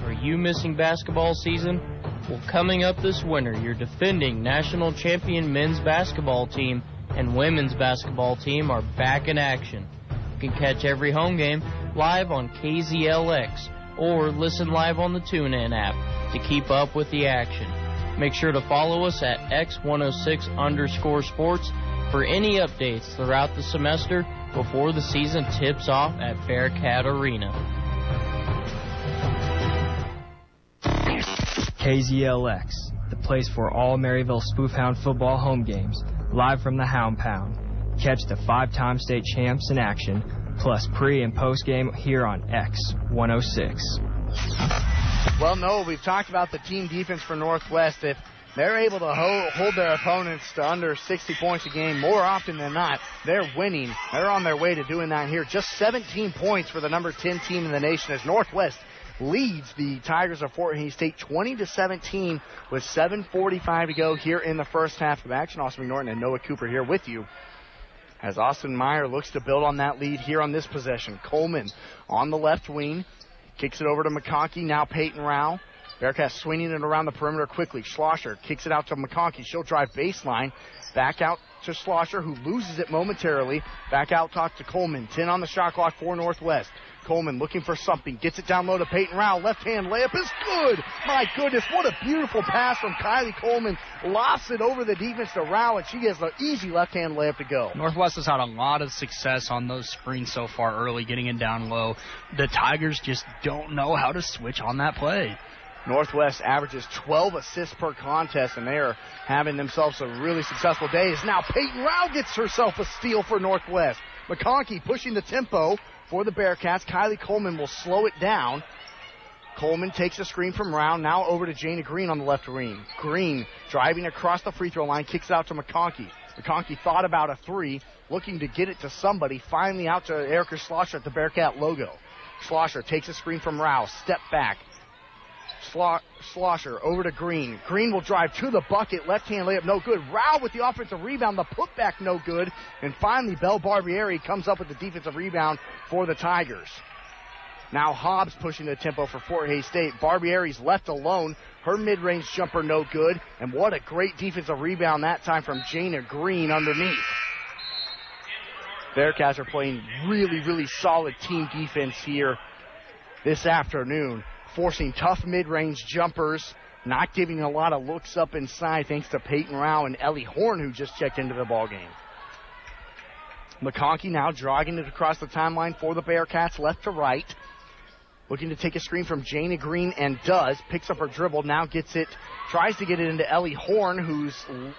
Are you missing basketball season? Well, coming up this winter, your defending national champion men's basketball team and women's basketball team are back in action. You can catch every home game live on KZLX or listen live on the TuneIn app to keep up with the action. Make sure to follow us at X106 underscore sports for any updates throughout the semester before the season tips off at Bearcat Arena. KZLX, the place for all Maryville Spoofhound football home games, live from the Hound Pound. Catch the five-time state champs in action, plus pre and post game here on X 106. Well, no, we've talked about the team defense for Northwest. If they're able to hold, hold their opponents to under 60 points a game more often than not, they're winning. They're on their way to doing that here. Just 17 points for the number 10 team in the nation as Northwest leads the Tigers of Fort Hays State 20 to 17 with 7:45 to go here in the first half of action. Austin McNorton and Noah Cooper here with you. As Austin Meyer looks to build on that lead here on this possession. Coleman on the left wing. Kicks it over to McConkey. Now Peyton Rao. Bearcats swinging it around the perimeter quickly. Schlosser kicks it out to McConkey. She'll drive baseline. Back out to Schlosser, who loses it momentarily. Back out talk to Coleman. 10 on the shot clock for Northwest. Coleman looking for something. Gets it down low to Peyton Rao. Left hand layup is good. My goodness, what a beautiful pass from Kylie Coleman. Lofts it over the defense to Rao, and she gets an easy left hand layup to go. Northwest has had a lot of success on those screens so far early, getting it down low. The Tigers just don't know how to switch on that play. Northwest averages 12 assists per contest, and they are having themselves a really successful day. As now Peyton Rao gets herself a steal for Northwest. McConkey pushing the tempo for the Bearcats. Kylie Coleman will slow it down. Coleman takes a screen from Rao, now over to Jana Green on the left wing. Green driving across the free throw line, kicks out to McConkey. McConkey thought about a three, looking to get it to somebody, finally out to Erica Schlosser at the Bearcat logo. Schlosser takes a screen from Rao, step back, Schlosser over to Green. Green will drive to the bucket. Left hand layup, no good. Rao with the offensive rebound. The putback, no good. And finally, Belle Barbieri comes up with the defensive rebound for the Tigers. Now Hobbs pushing the tempo for Fort Hays State. Barbieri's left alone. Her mid-range jumper no good. And what a great defensive rebound that time from Jana Green underneath. Bearcats are playing really, really solid team defense here this afternoon forcing tough mid-range jumpers, not giving a lot of looks up inside thanks to Peyton Rao and Ellie Horn who just checked into the ball game. McConkey now dragging it across the timeline for the Bearcats left to right. Looking to take a screen from Jana Green and does. Picks up her dribble, now gets it, tries to get it into Ellie Horn, who's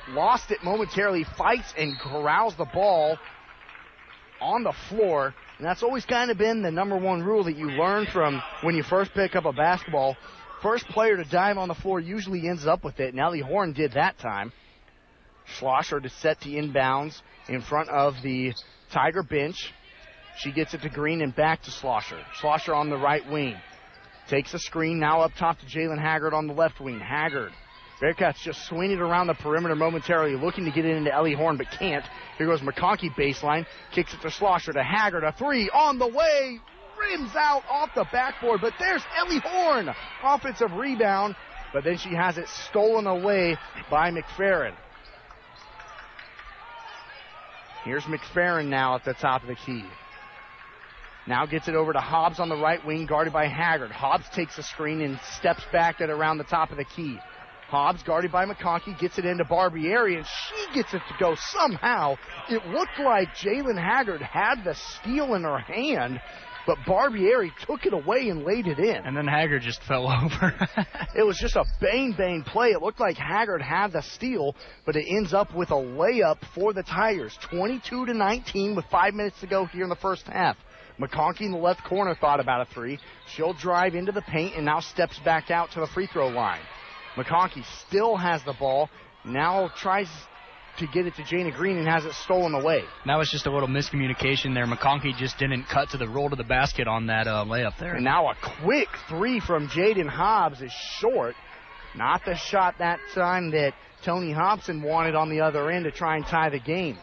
lost it momentarily, fights and corrals the ball on the floor. And that's always kind of been the number one rule that you learn from when you first pick up a basketball. First player to dive on the floor usually ends up with it. Nellie Horn did that time. Schlosser to set the inbounds in front of the Tiger bench. She gets it to Green and back to Schlosser. Schlosser on the right wing. Takes a screen now up top to Jalen Haggard on the left wing. Haggard Bearcats just swinging around the perimeter momentarily, looking to get it into Ellie Horn, but can't. Here goes McConkey baseline, kicks it to Schlosser to Haggard, a three on the way, rims out off the backboard, but there's Ellie Horn, offensive rebound, but then she has it stolen away by McFerrin. Here's McFerrin now at the top of the key. Now gets it over to Hobbs on the right wing, guarded by Haggard. Hobbs takes a screen and steps back at around the top of the key. Hobbs, guarded by McConkey, gets it into Barbieri, and she gets it to go somehow. It looked like Jalen Haggard had the steal in her hand, but Barbieri took it away and laid it in. And then Haggard just fell [LAUGHS] over. it was just a bang bang play. It looked like Haggard had the steal, but it ends up with a layup for the Tigers. 22 to 19 with five minutes to go here in the first half. McConkey in the left corner thought about a three. She'll drive into the paint and now steps back out to the free throw line. McConkey still has the ball. Now tries to get it to Jana Green and has it stolen away. That was just a little miscommunication there. McConkey just didn't cut to the roll to the basket on that uh, layup there. And now a quick three from Jaden Hobbs is short. Not the shot that time that Tony Hobson wanted on the other end to try and tie the game.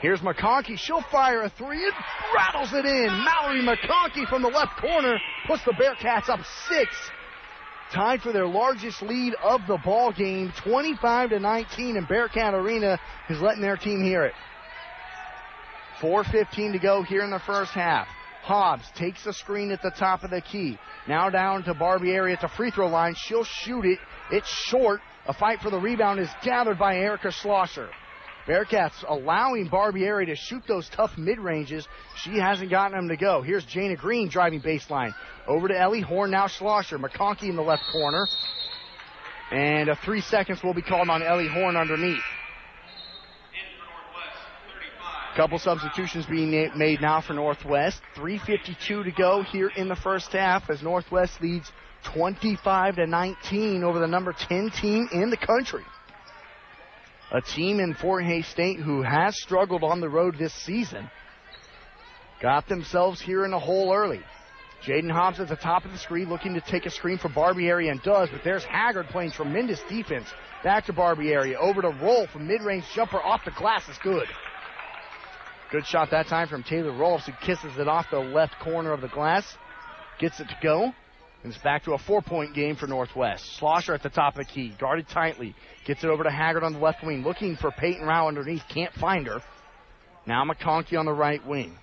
Here's McConkey. She'll fire a three and rattles it in. Mallory McConkey from the left corner puts the Bearcats up six. Tied for their largest lead of the ball game, 25 to 19, and Bearcat Arena is letting their team hear it. 4.15 to go here in the first half. Hobbs takes the screen at the top of the key. Now down to Barbieri at the free throw line. She'll shoot it. It's short. A fight for the rebound is gathered by Erica Schlosser. Bearcats allowing Barbieri to shoot those tough mid ranges. She hasn't gotten them to go. Here's Jana Green driving baseline. Over to Ellie Horn, now Schlosser. McConkey in the left corner. And a three seconds will be called on Ellie Horn underneath. Couple substitutions being made now for Northwest. 3.52 to go here in the first half as Northwest leads 25 to 19 over the number 10 team in the country. A team in Fort Hays State who has struggled on the road this season. Got themselves here in a hole early. Jaden Hobbs at the top of the screen looking to take a screen for Barbieri and does, but there's Haggard playing tremendous defense. Back to Barbieri. Over to roll from mid-range jumper off the glass is good. Good shot that time from Taylor Rolfs, who kisses it off the left corner of the glass. Gets it to go. And it's back to a four point game for Northwest. Schlosser at the top of the key, guarded tightly. Gets it over to Haggard on the left wing, looking for Peyton Rao underneath. Can't find her. Now McConkey on the right wing.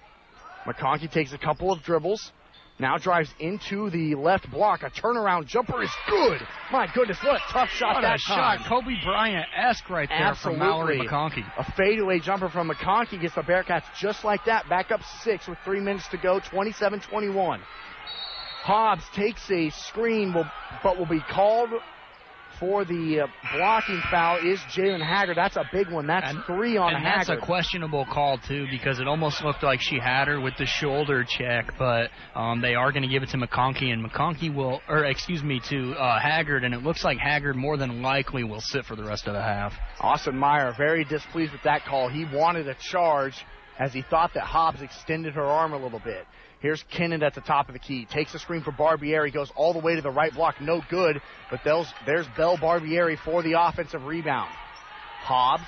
McConkey takes a couple of dribbles. Now drives into the left block. A turnaround jumper is good. My goodness, what a tough shot what that a shot. Kobe Bryant esque right there Absolutely. from Mallory McConkey. A fadeaway jumper from McConkey gets the Bearcats just like that. Back up six with three minutes to go, 27 21. Hobbs takes a screen, will, but will be called for the uh, blocking foul is Jalen Haggard. That's a big one. That's and, three on and Haggard. that's a questionable call too because it almost looked like she had her with the shoulder check, but um, they are going to give it to McConkey, and McConkey will, or excuse me, to uh, Haggard, and it looks like Haggard more than likely will sit for the rest of the half. Austin Meyer very displeased with that call. He wanted a charge as he thought that Hobbs extended her arm a little bit. Here's Kennan at the top of the key. Takes a screen for Barbieri. Goes all the way to the right block. No good. But there's, there's Belle Barbieri for the offensive rebound. Hobbs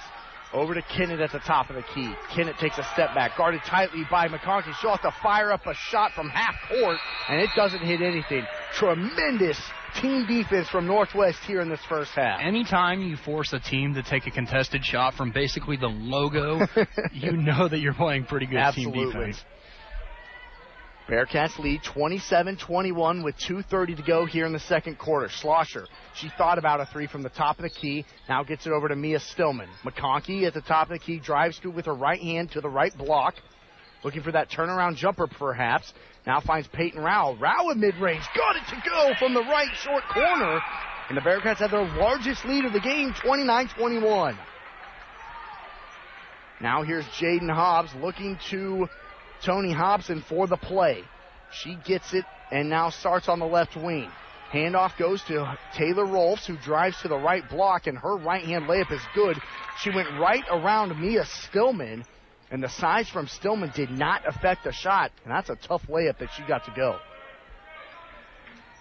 over to Kennett at the top of the key. Kennett takes a step back. Guarded tightly by McConkey. She'll have to fire up a shot from half court. And it doesn't hit anything. Tremendous team defense from Northwest here in this first half. Anytime you force a team to take a contested shot from basically the logo, [LAUGHS] you know that you're playing pretty good Absolutely. team defense. Bearcats lead 27-21 with 2.30 to go here in the second quarter. Schlosser, she thought about a three from the top of the key, now gets it over to Mia Stillman. McConkey at the top of the key drives through with her right hand to the right block, looking for that turnaround jumper perhaps. Now finds Peyton Rao. Rao in mid-range, got it to go from the right short corner. And the Bearcats have their largest lead of the game, 29-21. Now here's Jaden Hobbs looking to Tony Hobson for the play. She gets it and now starts on the left wing. Handoff goes to Taylor Rolfs, who drives to the right block, and her right hand layup is good. She went right around Mia Stillman, and the size from Stillman did not affect the shot, and that's a tough layup that she got to go.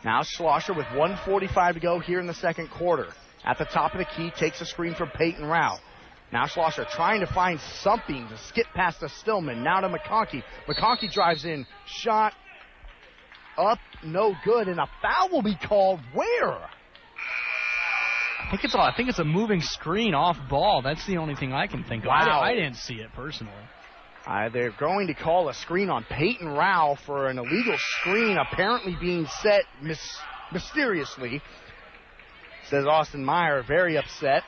Now Schlosser with 145 to go here in the second quarter. At the top of the key, takes a screen from Peyton Rao. Now Schlosser trying to find something to skip past the Stillman. Now to McConkey. McConkey drives in. Shot up, no good, and a foul will be called where? I think it's a, I think it's a moving screen off ball. That's the only thing I can think of. Wow. I, I didn't see it personally. Uh, they're going to call a screen on Peyton Rao for an illegal screen apparently being set mis- mysteriously. Says Austin Meyer, very upset.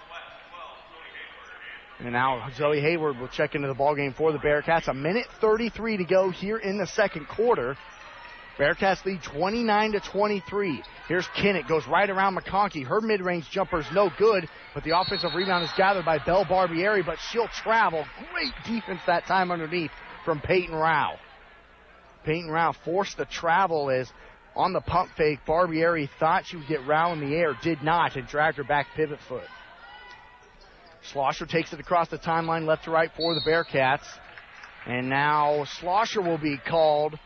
And now Zoe Hayward will check into the ballgame for the Bearcats. A minute 33 to go here in the second quarter. Bearcats lead 29 to 23. Here's Kennett, goes right around McConkey. Her mid-range jumper is no good, but the offensive rebound is gathered by Belle Barbieri, but she'll travel. Great defense that time underneath from Peyton Rao. Peyton Rao forced the travel as on the pump fake, Barbieri thought she would get Rao in the air, did not, and dragged her back pivot foot. Schlosser takes it across the timeline left to right for the Bearcats. And now Schlosser will be called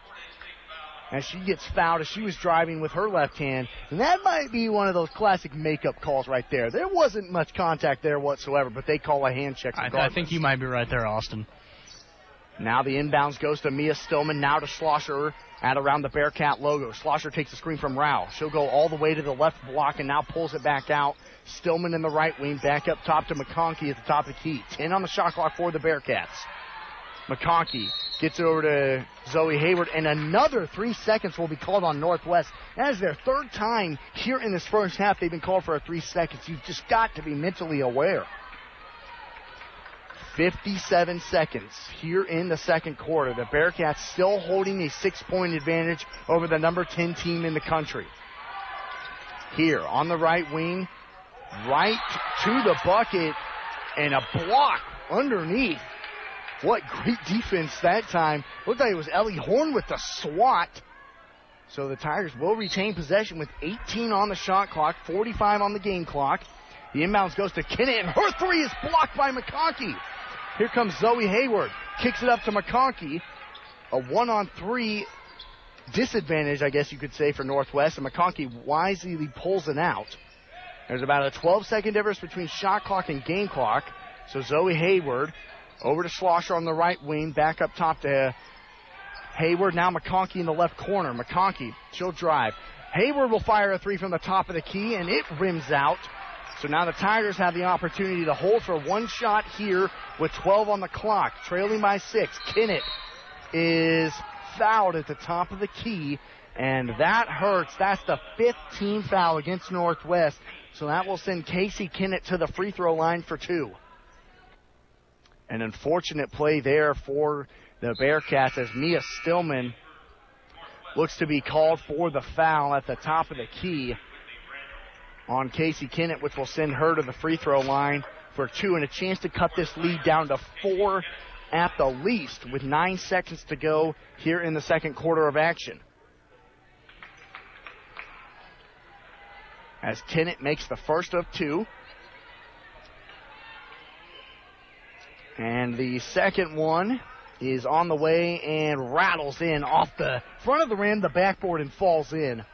as she gets fouled as she was driving with her left hand. And that might be one of those classic makeup calls right there. There wasn't much contact there whatsoever, but they call a hand check. I, I think you might be right there, Austin. Now the inbounds goes to Mia Stillman, now to Schlosser at around the Bearcat logo. Schlosser takes the screen from Rao. She'll go all the way to the left block and now pulls it back out. Stillman in the right wing, back up top to McConkey at the top of the key. 10 on the shot clock for the Bearcats. McConkey gets it over to Zoe Hayward, and another three seconds will be called on Northwest. That is their third time here in this first half they've been called for a three seconds. You've just got to be mentally aware. 57 seconds here in the second quarter. The Bearcats still holding a six point advantage over the number 10 team in the country. Here on the right wing, right to the bucket, and a block underneath. What great [LAUGHS] defense that time. Looked like it was Ellie Horn with the swat. So the Tigers will retain possession with 18 on the shot clock, 45 on the game clock. The inbounds goes to Kennett, and her three is blocked by McConkey. Here comes Zoe Hayward. Kicks it up to McConkey. A one on three disadvantage, I guess you could say, for Northwest. And McConkey wisely pulls it out. There's about a 12 second difference between shot clock and game clock. So Zoe Hayward over to Schlosser on the right wing. Back up top to Hayward. Now McConkey in the left corner. McConkey, she'll drive. Hayward will fire a three from the top of the key, and it rims out. So now the Tigers have the opportunity to hold for one shot here with 12 on the clock, trailing by six. Kennett is fouled at the top of the key, and that hurts. That's the fifth team foul against Northwest. So that will send Casey Kennett to the free throw line for two. An unfortunate play there for the Bearcats as Mia Stillman looks to be called for the foul at the top of the key on Casey Kennett, which will send her to the free throw line for two and a chance to cut this lead down to four at the least with nine seconds to go here in the second quarter of action. As Kennett makes the first of two. And the second one is on the way and rattles in off the front of the rim, the backboard, and falls in.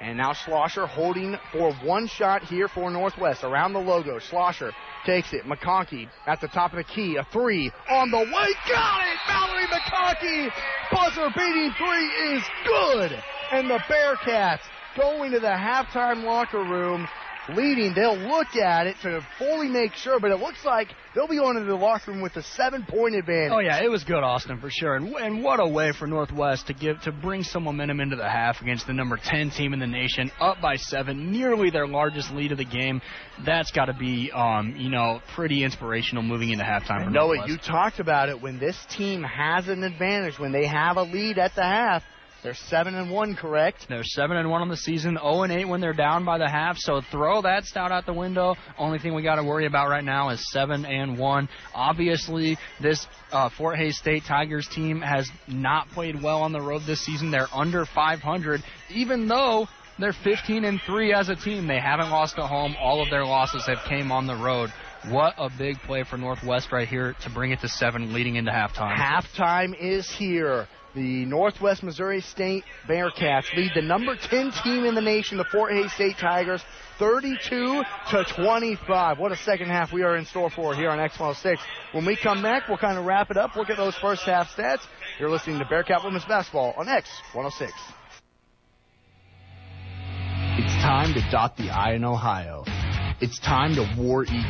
And now Schlosser holding for one shot here for Northwest around the logo. Schlosser takes it. McConkey at the top of the key. A three on the way. Got it! Mallory McConkey! Buzzer beating three is good! And the Bearcats going to the halftime locker room leading. They'll look at it to fully make sure, but it looks like they'll be going into the locker room with a seven-point advantage. Oh yeah, it was good, Austin, for sure. And, and what a way for Northwest to give to bring some momentum into the half against the number 10 team in the nation, up by seven, nearly their largest lead of the game. That's got to be, um, you know, pretty inspirational moving into halftime. Noah, you talked about it. When this team has an advantage, when they have a lead at the half they're seven and one, correct? They're seven and one on the season, zero oh and eight when they're down by the half. So throw that stout out the window. Only thing we got to worry about right now is seven and one. Obviously, this uh, Fort Hays State Tigers team has not played well on the road this season. They're under 500, even though they're 15 and three as a team. They haven't lost at home. All of their losses have came on the road. What a big play for Northwest right here to bring it to seven, leading into halftime. Halftime is here. The Northwest Missouri State Bearcats lead the number 10 team in the nation, the Fort Hays State Tigers, 32 to 25. What a second half we are in store for here on X106. When we come back, we'll kind of wrap it up, look at those first half stats. You're listening to Bearcat Women's Basketball on X106. It's time to dot the I in Ohio. It's time to War Eagle.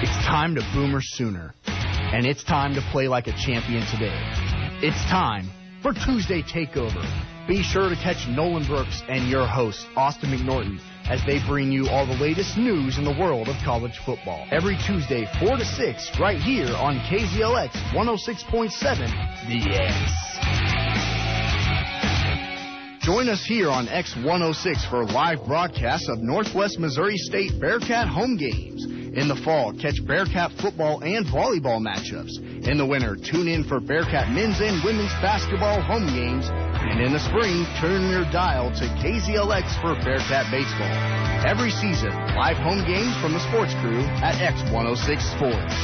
It's time to Boomer Sooner. And it's time to play like a champion today. It's time for Tuesday Takeover. Be sure to catch Nolan Brooks and your host, Austin McNorton, as they bring you all the latest news in the world of college football. Every Tuesday, 4 to 6, right here on KZLX 106.7, The X. Join us here on X106 for live broadcasts of Northwest Missouri State Bearcat home games. In the fall, catch Bearcat football and volleyball matchups. In the winter, tune in for Bearcat men's and women's basketball home games. And in the spring, turn your dial to KZLX for Bearcat baseball. Every season, live home games from the sports crew at X106 Sports.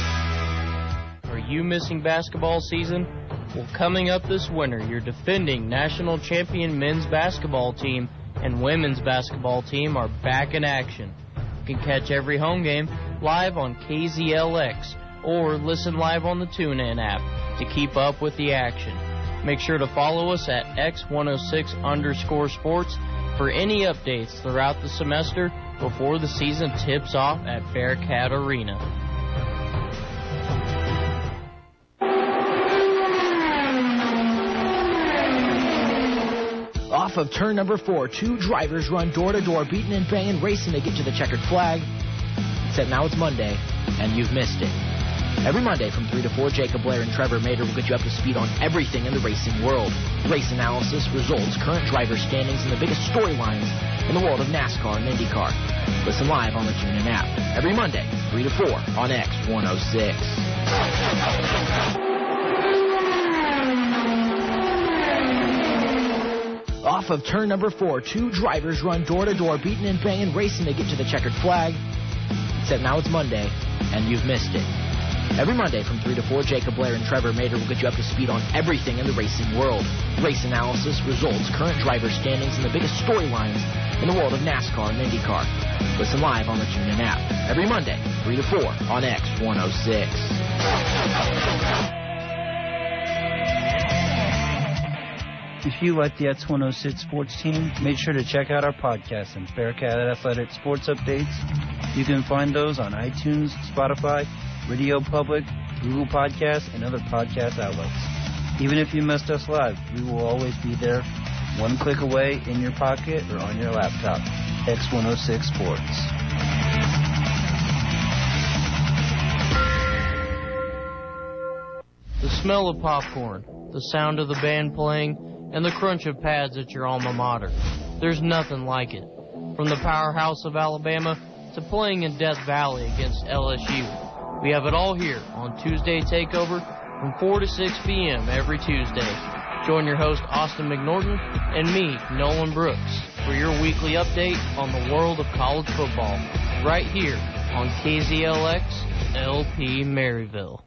Are you missing basketball season? Well, coming up this winter, your defending national champion men's basketball team and women's basketball team are back in action. You can catch every home game live on KZLX or listen live on the TuneIn app to keep up with the action. Make sure to follow us at X106 underscore sports for any updates throughout the semester before the season tips off at Bearcat Arena. Off of turn number four, two drivers run door to door, beating and banging, racing to get to the checkered flag. Except now it's Monday, and you've missed it. Every Monday from 3 to 4, Jacob Blair and Trevor Mater will get you up to speed on everything in the racing world. Race analysis, results, current driver standings, and the biggest storylines in the world of NASCAR and IndyCar. Listen live on the TuneIn app. Every Monday, 3 to 4 on X106. Off of turn number four, two drivers run door to door, beating and banging, racing to get to the checkered flag. Except now it's Monday, and you've missed it. Every Monday from 3 to 4, Jacob Blair and Trevor Mater will get you up to speed on everything in the racing world. Race analysis, results, current driver standings, and the biggest storylines in the world of NASCAR and IndyCar. Listen live on the TuneIn app. Every Monday, 3 to 4 on X106. If you like the X106 sports team, make sure to check out our podcast and Bearcat Athletic Sports Updates. You can find those on iTunes, Spotify, Radio Public, Google Podcasts, and other podcast outlets. Even if you missed us live, we will always be there, one click away in your pocket or on your laptop. X106 Sports. The smell of popcorn, the sound of the band playing, and the crunch of pads at your alma mater. There's nothing like it. From the powerhouse of Alabama to playing in Death Valley against LSU. We have it all here on Tuesday Takeover from 4 to 6 p.m. every Tuesday. Join your host Austin McNorton and me, Nolan Brooks, for your weekly update on the world of college football, right here on KZLX LP Maryville.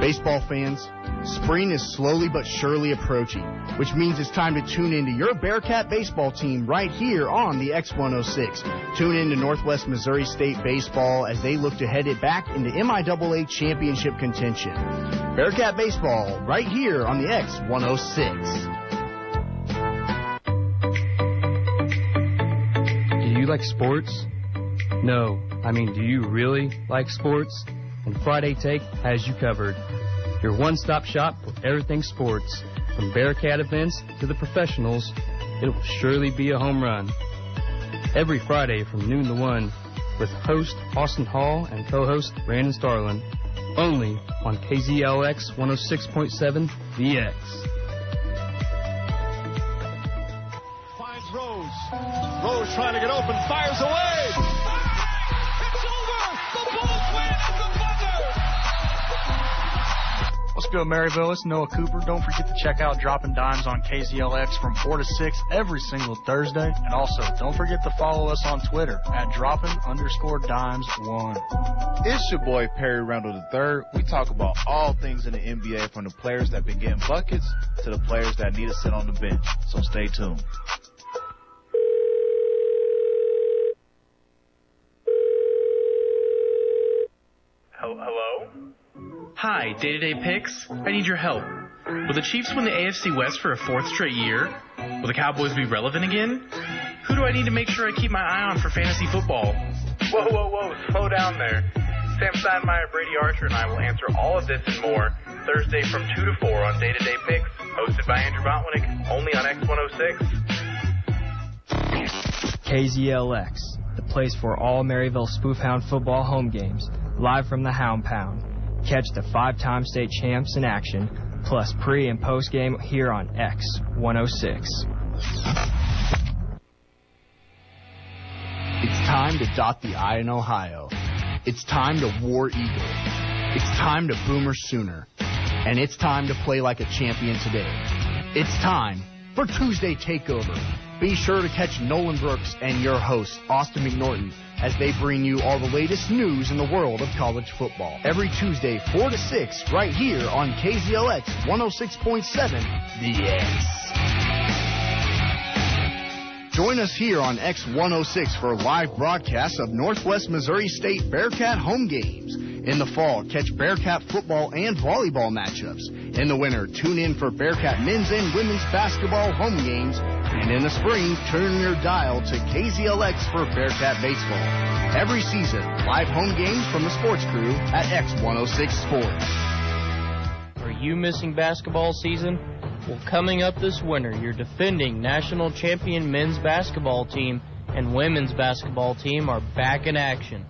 Baseball fans, spring is slowly but surely approaching, which means it's time to tune into your Bearcat baseball team right here on the X106. Tune in to Northwest Missouri State Baseball as they look to head it back into MIAA championship contention. Bearcat baseball right here on the X106. Do you like sports? No. I mean, do you really like sports? And Friday Take has you covered. Your one stop shop for everything sports. From Bearcat events to the professionals, it will surely be a home run. Every Friday from noon to 1 with host Austin Hall and co host Brandon Starlin. Only on KZLX 106.7 VX. Finds Rose. Rose trying to get open, fires away. Let's go, Maryville. It's Noah Cooper. Don't forget to check out Dropping Dimes on KZLX from 4 to 6 every single Thursday. And also, don't forget to follow us on Twitter at dropping underscore dimes one. It's your boy Perry Randall III. We talk about all things in the NBA from the players that been getting buckets to the players that need to sit on the bench. So stay tuned. Hello? Hi, Day to Day Picks. I need your help. Will the Chiefs win the AFC West for a fourth straight year? Will the Cowboys be relevant again? Who do I need to make sure I keep my eye on for fantasy football? Whoa, whoa, whoa, slow down there. Sam Steinmeier, Brady Archer, and I will answer all of this and more Thursday from 2 to 4 on Day to Day Picks, hosted by Andrew Botwinick, only on X106. KZLX, the place for all Maryville Spoofhound football home games, live from the Hound Pound. Catch the five time state champs in action, plus pre and post game here on X106. It's time to dot the I in Ohio. It's time to War Eagle. It's time to Boomer Sooner. And it's time to play like a champion today. It's time for Tuesday Takeover. Be sure to catch Nolan Brooks and your host, Austin McNorton, as they bring you all the latest news in the world of college football. Every Tuesday, 4 to 6, right here on KZLX 106.7, The X. Join us here on X106 for live broadcasts of Northwest Missouri State Bearcat home games. In the fall, catch Bearcat football and volleyball matchups. In the winter, tune in for Bearcat men's and women's basketball home games. And in the spring, turn your dial to KZLX for Bearcat baseball. Every season, live home games from the sports crew at X106 Sports. Are you missing basketball season? Well, coming up this winter, your defending national champion men's basketball team and women's basketball team are back in action.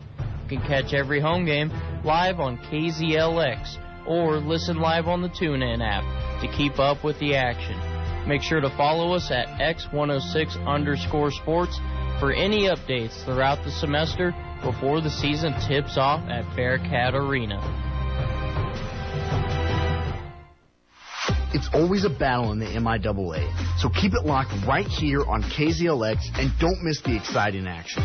Can catch every home game live on KZLX or listen live on the TuneIn app to keep up with the action. Make sure to follow us at X106 underscore sports for any updates throughout the semester before the season tips off at Bearcat Arena. It's always a battle in the MIAA, so keep it locked right here on KZLX and don't miss the exciting action.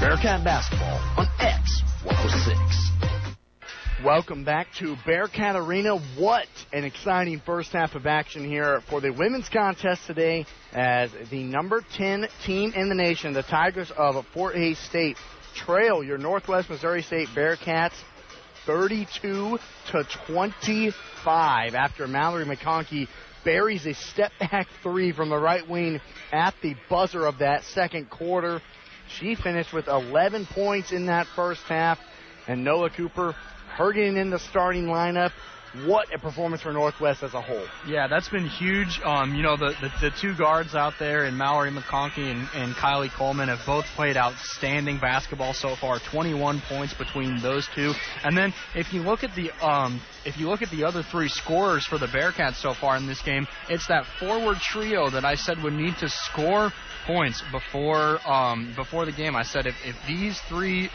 Bearcat basketball on X106. Welcome back to Bearcat Arena. What an exciting first half of action here for the women's contest today as the number 10 team in the nation, the Tigers of Fort Hays State, trail your Northwest Missouri State Bearcats 32 to 25 after Mallory McConkey buries a step back three from the right wing at the buzzer of that second quarter. She finished with 11 points in that first half, and Noah Cooper, her getting in the starting lineup. What a performance for Northwest as a whole. Yeah, that's been huge. Um, you know, the, the, the two guards out there in Mallory McConkey and, and Kylie Coleman have both played outstanding basketball so far. 21 points between those two. And then if you look at the um, if you look at the other three scorers for the Bearcats so far in this game, it's that forward trio that I said would need to score points before um, before the game. I said if, if these three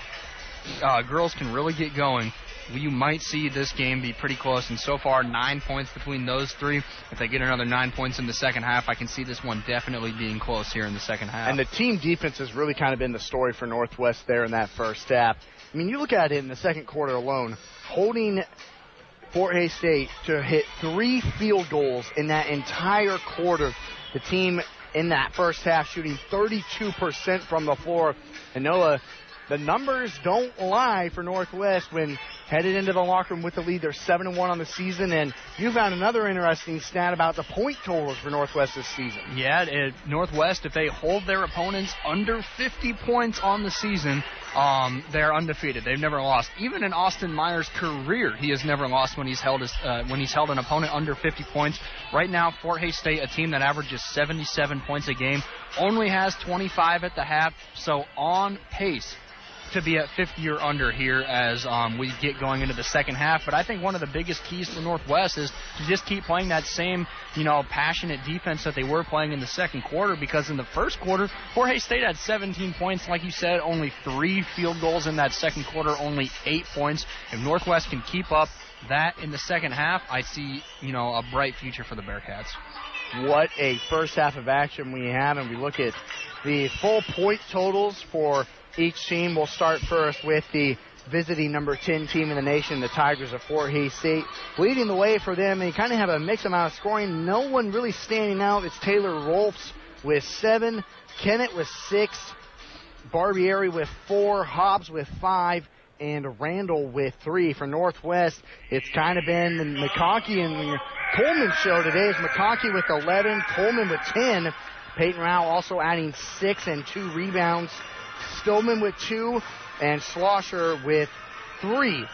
uh, girls can really get going, you might see this game be pretty close. And so far, nine points between those three. If they get another nine points in the second half, I can see this one definitely being close here in the second half. And the team defense has really kind of been the story for Northwest there in that first half. I mean, you look at it in the second quarter alone, holding Fort Hays State to hit three field goals in that entire quarter. The team in that first half shooting 32% from the floor. And Noah, the numbers don't lie for Northwest when headed into the locker room with the lead. They're seven and one on the season, and you found another interesting stat about the point totals for Northwest this season. Yeah, it, Northwest, if they hold their opponents under 50 points on the season, um, they're undefeated. They've never lost. Even in Austin Meyer's career, he has never lost when he's held his, uh, when he's held an opponent under 50 points. Right now, Fort Hays State, a team that averages 77 points a game, only has 25 at the half, so on pace to be at 50 or under here as um, we get going into the second half. But I think one of the biggest keys for Northwest is to just keep playing that same, you know, passionate defense that they were playing in the second quarter. Because in the first quarter, Hays State had 17 points, like you said, only three field goals in that second quarter, only eight points. If Northwest can keep up that in the second half, I see, you know, a bright future for the Bearcats. What a first half of action we have, and we look at the full point totals for each team. We'll start first with the visiting number 10 team in the nation, the Tigers of Fort Hays State. Leading the way for them, they kind of have a mixed amount of scoring. No one really standing out. It's Taylor Rolfs with seven, Kennett with six, Barbieri with four, Hobbs with five, and Randall with three. For Northwest, it's kind of been the McConkey and Coleman show today. It's McConkey with 11, Coleman with 10, Peyton Rao also adding six and two rebounds. Stillman with two, and Schlosser with three.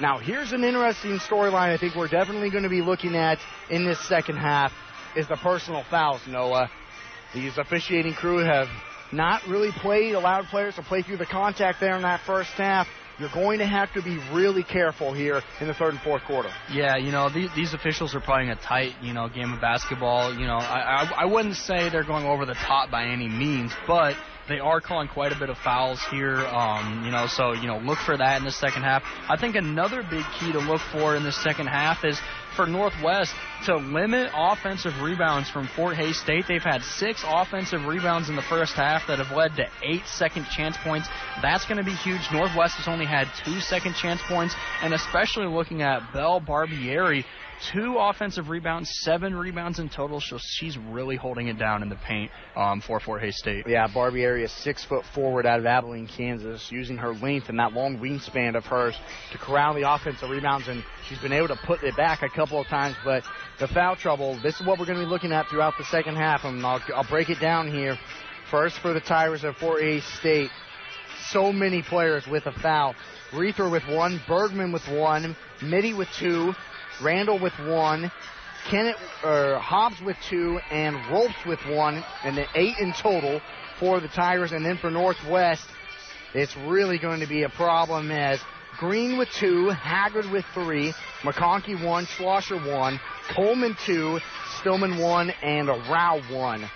Now, here's an interesting storyline I think we're definitely going to be looking at in this second half is the personal fouls, Noah. These officiating crew have not really played, allowed players to play through the contact there in that first half. You're going to have to be really careful here in the third and fourth quarter. Yeah, you know these, these officials are playing a tight, you know, game of basketball. You know, I, I I wouldn't say they're going over the top by any means, but they are calling quite a bit of fouls here. Um, you know, so you know, look for that in the second half. I think another big key to look for in the second half is for Northwest to limit offensive rebounds from Fort Hays State. They've had six offensive rebounds in the first half that have led to eight second chance points. That's going to be huge. Northwest has only had two second chance points, and especially looking at Belle Barbieri, two offensive rebounds, seven rebounds in total. So she's really holding it down in the paint um, for Fort Hays State. Yeah, Barbieri, a six foot forward out of Abilene, Kansas, using her length and that long wingspan of hers to corral the offensive rebounds, and she's been able to put it back a couple of times. But the foul trouble, this is what we're going to be looking at throughout the second half, and I'll, I'll break it down here. First for the Tigers of Fort Hays State, so many players with a foul. Reether with one, Bergman with one, Mittie with two, Randall with one, Kennett or Hobbs with two, and Rolfs with one, and then eight in total for the Tigers. And then for Northwest, it's really going to be a problem as Green with two, Haggard with three, McConkey one, Schlosser one, Coleman two, Stillman one, and a Rao one.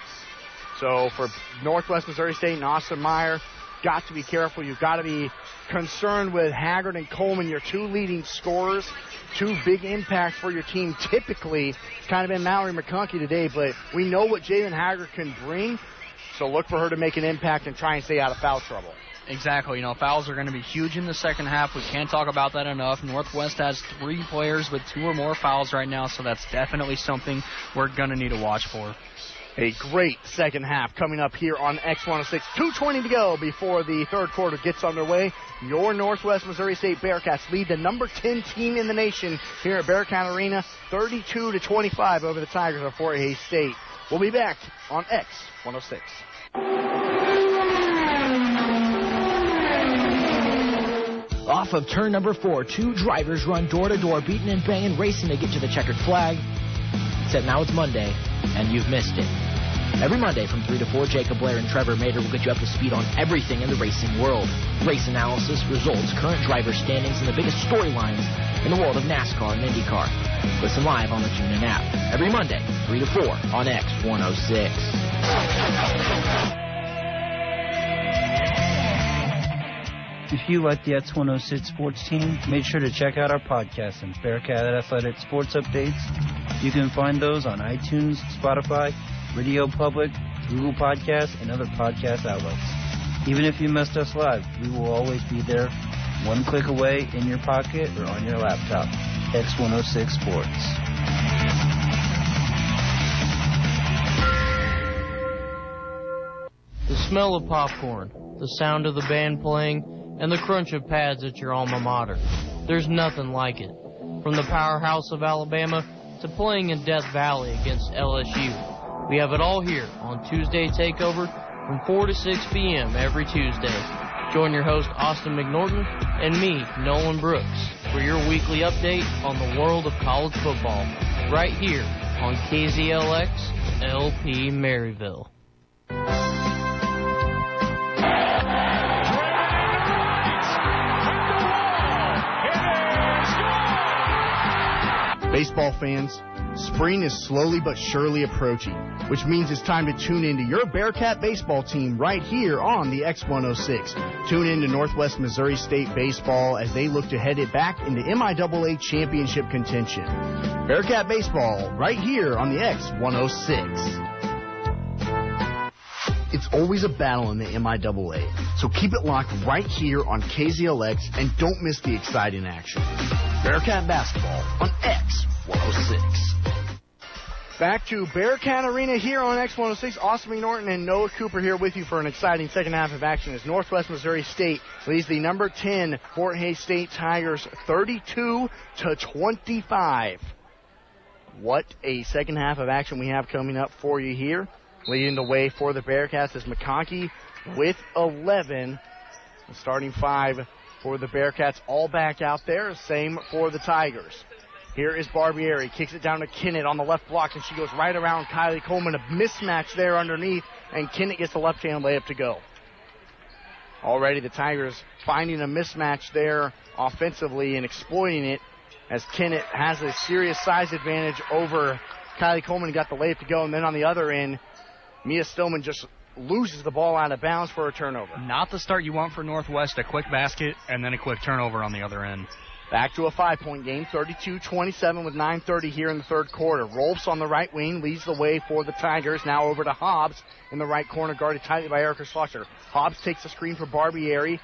So for Northwest Missouri State and Austin Meyer, got to be careful. You've got to be concerned with Haggard and Coleman, your two leading scorers, two big impacts for your team. Typically, it's kind of been Mallory McConkey today, but we know what Jalen Haggard can bring. So look for her to make an impact and try and stay out of foul trouble. Exactly. You know, fouls are going to be huge in the second half. We can't talk about that enough. Northwest has three players with two or more fouls right now, so that's definitely something we're going to need to watch for. A great second half coming up here on X106. 2.20 to go before the third quarter gets underway. Your Northwest Missouri State Bearcats lead the number 10 team in the nation here at Bearcat Arena, 32 to 25 over the Tigers of Fort Hays State. We'll be back on X106. Off of turn number four, two drivers run door to door, beating and banging, racing to get to the checkered flag. Except now it's Monday, and you've missed it. Every Monday from 3 to 4, Jacob Blair and Trevor Mater will get you up to speed on everything in the racing world. Race analysis, results, current driver standings, and the biggest storylines in the world of NASCAR and IndyCar. Listen live on the TuneIn app. Every Monday, 3 to 4 on X106. If you like the X106 sports team, make sure to check out our podcast and Bearcat Athletic Sports Updates. You can find those on iTunes, Spotify, Radio Public, Google Podcasts, and other podcast outlets. Even if you missed us live, we will always be there, one click away in your pocket or on your laptop. X106 Sports. The smell of popcorn, the sound of the band playing, and the crunch of pads at your alma mater. There's nothing like it. From the powerhouse of Alabama to playing in Death Valley against LSU. We have it all here on Tuesday Takeover from 4 to 6 p.m. every Tuesday. Join your host Austin McNorton and me, Nolan Brooks, for your weekly update on the world of college football right here on KZLX LP Maryville. Baseball fans, spring is slowly but surely approaching, which means it's time to tune into your Bearcat baseball team right here on the X106. Tune in to Northwest Missouri State Baseball as they look to head it back into MIAA championship contention. Bearcat baseball right here on the X106. It's always a battle in the MIAA, so keep it locked right here on KZLX and don't miss the exciting action. Bearcat basketball on X106. Back to Bearcat Arena here on X106. Austin Norton and Noah Cooper here with you for an exciting second half of action as Northwest Missouri State leads the number 10 Fort Hays State Tigers 32 to 25. What a second half of action we have coming up for you here. Leading the way for the Bearcats is McConkey with 11. The starting five for the Bearcats all back out there. Same for the Tigers. Here is Barbieri. Kicks it down to Kennett on the left block, and she goes right around Kylie Coleman. A mismatch there underneath, and Kennett gets the left hand layup to go. Already the Tigers finding a mismatch there offensively and exploiting it as Kennett has a serious size advantage over Kylie Coleman. Got the layup to go, and then on the other end, Mia Stillman just loses the ball out of bounds for a turnover. Not the start you want for Northwest. A quick basket and then a quick turnover on the other end. Back to a five point game, 32 27 with 9.30 here in the third quarter. Rolfs on the right wing leads the way for the Tigers. Now over to Hobbs in the right corner, guarded tightly by Erica Schlosser. Hobbs takes the screen for Barbieri,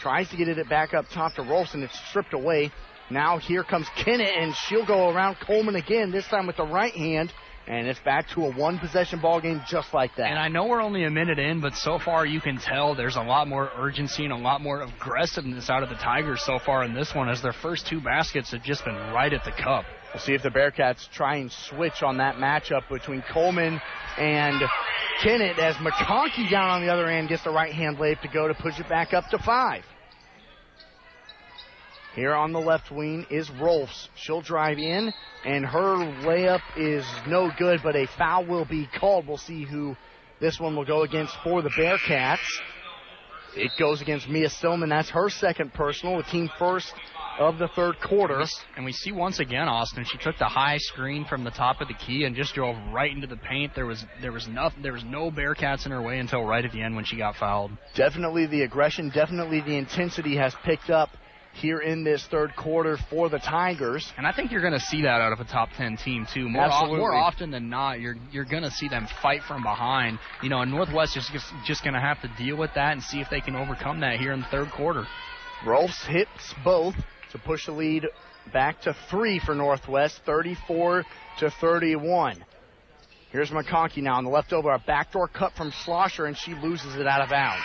tries to get it back up top to Rolfs, and it's stripped away. Now here comes Kennett, and she'll go around Coleman again, this time with the right hand. And it's back to a one possession ball game just like that. And I know we're only a minute in, but so far you can tell there's a lot more urgency and a lot more aggressiveness out of the Tigers so far in this one as their first two baskets have just been right at the cup. We'll see if the Bearcats try and switch on that matchup between Coleman and Kennett as McConkey down on the other end gets the right hand layup to go to push it back up to five. Here on the left wing is Rolfs. She'll drive in, and her layup is no good, but a foul will be called. We'll see who this one will go against for the Bearcats. It goes against Mia Stillman. That's her second personal, the team first of the third quarter. And we see once again, Austin, she took the high screen from the top of the key and just drove right into the paint. There was there was nothing there was no Bearcats in her way until right at the end when she got fouled. Definitely the aggression, definitely the intensity has picked up here in this third quarter for the Tigers. And I think you're going to see that out of a top 10 team too. More, more often than not, you're you're going to see them fight from behind. You know, and Northwest is just, just going to have to deal with that and see if they can overcome that here in the third quarter. Rolfs hits both to push the lead back to three for Northwest, 34 to 31. Here's McConkey now on the left over, a backdoor cut from Schlosser, and she loses it out of bounds.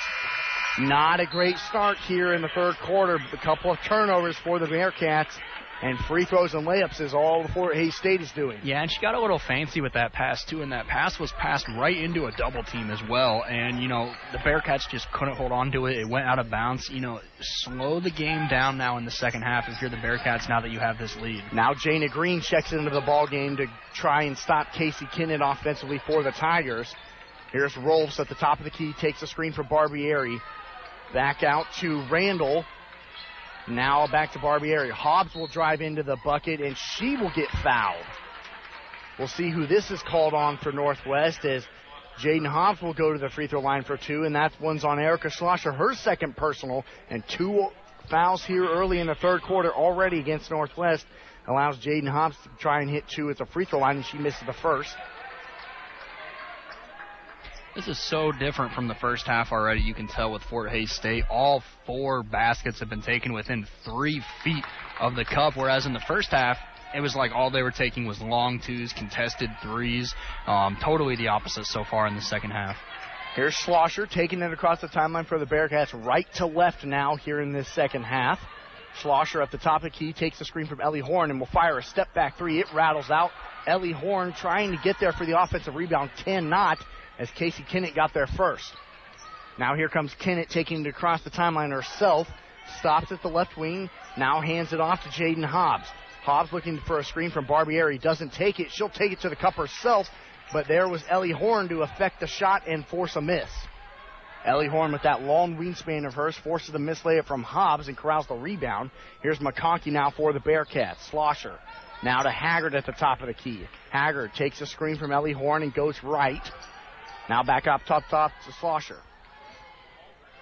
Not a great start here in the third quarter. A couple of turnovers for the Bearcats. And free throws and layups is all the Fort Hays State is doing. Yeah, and she got a little fancy with that pass too, and that pass was passed right into a double team as well. And you know the Bearcats just couldn't hold on to it; it went out of bounds. You know, slow the game down now in the second half if you're the Bearcats. Now that you have this lead. Now Jana Green checks into the ball game to try and stop Casey Kennett offensively for the Tigers. Here's Rolfs at the top of the key, takes a screen for Barbieri. Back out to Randall. Now back to Barbieri. Hobbs will drive into the bucket and she will get fouled. We'll see who this is called on for Northwest as Jaden Hobbs will go to the free throw line for two, and that one's on Erica Schlosser, her second personal, and two fouls here early in the third quarter already against Northwest allows Jaden Hobbs to try and hit two at the free throw line, and she misses the first. This is so different from the first half already. You can tell with Fort Hays State, all four baskets have been taken within three feet of the cup, whereas in the first half, it was like all they were taking was long twos, contested threes. Um, totally the opposite so far in the second half. Here's Schlosser taking it across the timeline for the Bearcats, right to left now here in this second half. Schlosser at the top of the key takes the screen from Ellie Horn and will fire a step back three. It rattles out. Ellie Horn trying to get there for the offensive rebound, cannot as Casey Kennett got there first. Now here comes Kennett taking it across the timeline herself. Stops at the left wing. Now hands it off to Jaden Hobbs. Hobbs looking for a screen from Barbieri. Doesn't take it. She'll take it to the cup herself. But there was Ellie Horn to affect the shot and force a miss. Ellie Horn with that long wingspan of hers forces the miss layup from Hobbs and corrals the rebound. Here's McConkey now for the Bearcats. Schlosser. Now to Haggard at the top of the key. Haggard takes a screen from Ellie Horn and goes right. Now back up top top to Schlosser.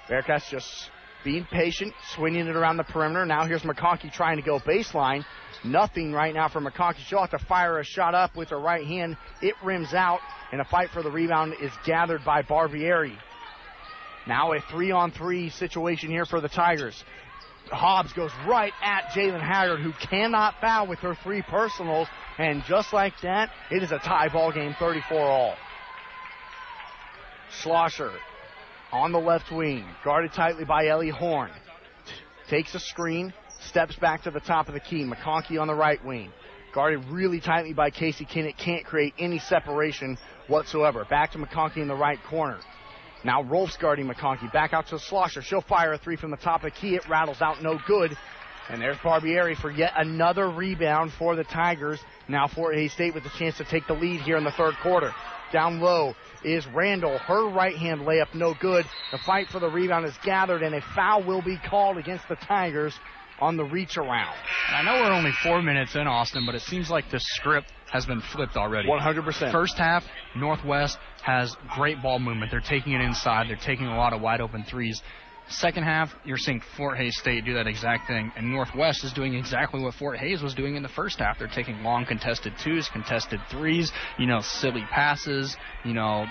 Bearcats just being patient, swinging it around the perimeter. Now here's McConkey trying to go baseline. Nothing right now for McConkey. She'll have to fire a shot up with her right hand. It rims out, and a fight for the rebound is gathered by Barbieri. Now a three on three situation here for the Tigers. Hobbs goes right at Jalen Haggard, who cannot foul with her three personals, and just like that, it is a tie ball game, 34 all. Schlosser on the left wing, guarded tightly by Ellie Horn. Takes a screen, steps back to the top of the key. McConkey on the right wing. Guarded really tightly by Casey Kennett. Can't create any separation whatsoever. Back to McConkey in the right corner. Now Rolfs guarding McConkey. Back out to Schlosser. She'll fire a three from the top of the key. It rattles out no good. And there's Barbieri for yet another rebound for the Tigers. Now Fort Hays State with the chance to take the lead here in the third quarter. Down low is Randall. Her right hand layup no good. The fight for the rebound is gathered and a foul will be called against the Tigers on the reach around. I know we're only four minutes in, Austin, but it seems like the script has been flipped already. 100%. First half, Northwest has great ball movement. They're taking it inside. They're taking a lot of wide open threes. Second half, you're seeing Fort Hays State do that exact thing, and Northwest is doing exactly what Fort Hays was doing in the first half. They're taking long contested twos, contested threes, you know, silly passes, you know,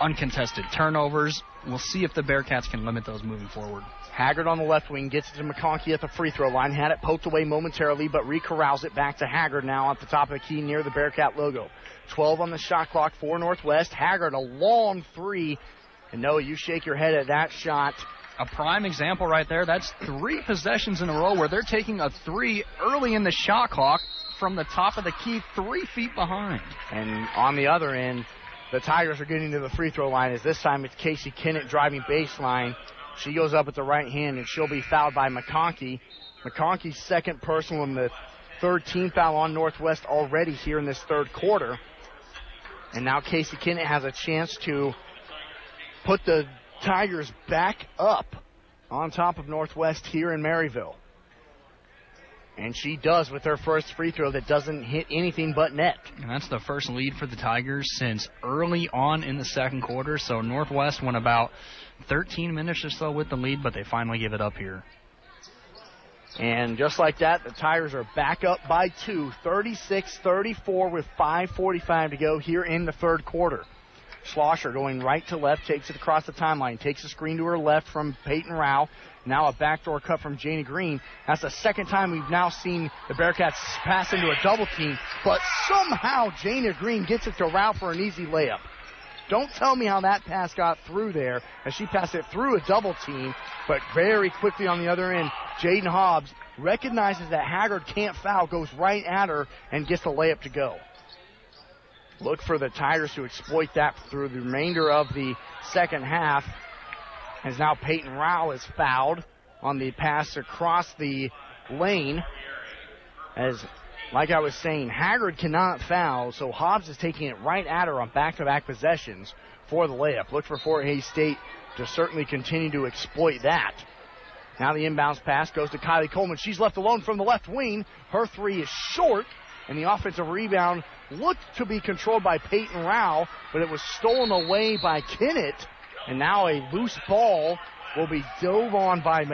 uncontested turnovers. We'll see if the Bearcats can limit those moving forward. Haggard on the left wing gets it to McConkey at the free throw line. Had it poked away momentarily, but recorrals it back to Haggard now at the top of the key near the Bearcat logo. 12 on the shot clock for Northwest. Haggard a long three. And Noah, you shake your head at that shot. A prime example right there. That's three possessions in a row where they're taking a three early in the shot clock from the top of the key, three feet behind. And on the other end, the Tigers are getting to the free throw line as this time it's Casey Kennett driving baseline. She goes up with the right hand and she'll be fouled by McConkey. McConkey's second personal and the third team foul on Northwest already here in this third quarter. And now Casey Kennett has a chance to put the Tigers back up on top of Northwest here in Maryville. And she does with her first free throw that doesn't hit anything but net. And that's the first lead for the Tigers since early on in the second quarter. So Northwest went about 13 minutes or so with the lead, but they finally give it up here. And just like that, the Tigers are back up by two, 36 34 with 5.45 to go here in the third quarter. Schlosser going right to left, takes it across the timeline, takes a screen to her left from Peyton Rao. Now a backdoor cut from Janie Green. That's the second time we've now seen the Bearcats pass into a double team, but somehow Janie Green gets it to Rao for an easy layup. Don't tell me how that pass got through there as she passed it through a double team, but very quickly on the other end, Jaden Hobbs recognizes that Haggard can't foul, goes right at her, and gets the layup to go. Look for the Tigers to exploit that through the remainder of the second half. As now Peyton Rao is fouled on the pass across the lane. As, like I was saying, Haggard cannot foul, so Hobbs is taking it right at her on back to back possessions for the layup. Look for Fort Hays State to certainly continue to exploit that. Now the inbounds pass goes to Kylie Coleman. She's left alone from the left wing. Her three is short, and the offensive rebound looked to be controlled by Peyton Rao, but it was stolen away by Kennett. And now a loose ball will be dove on by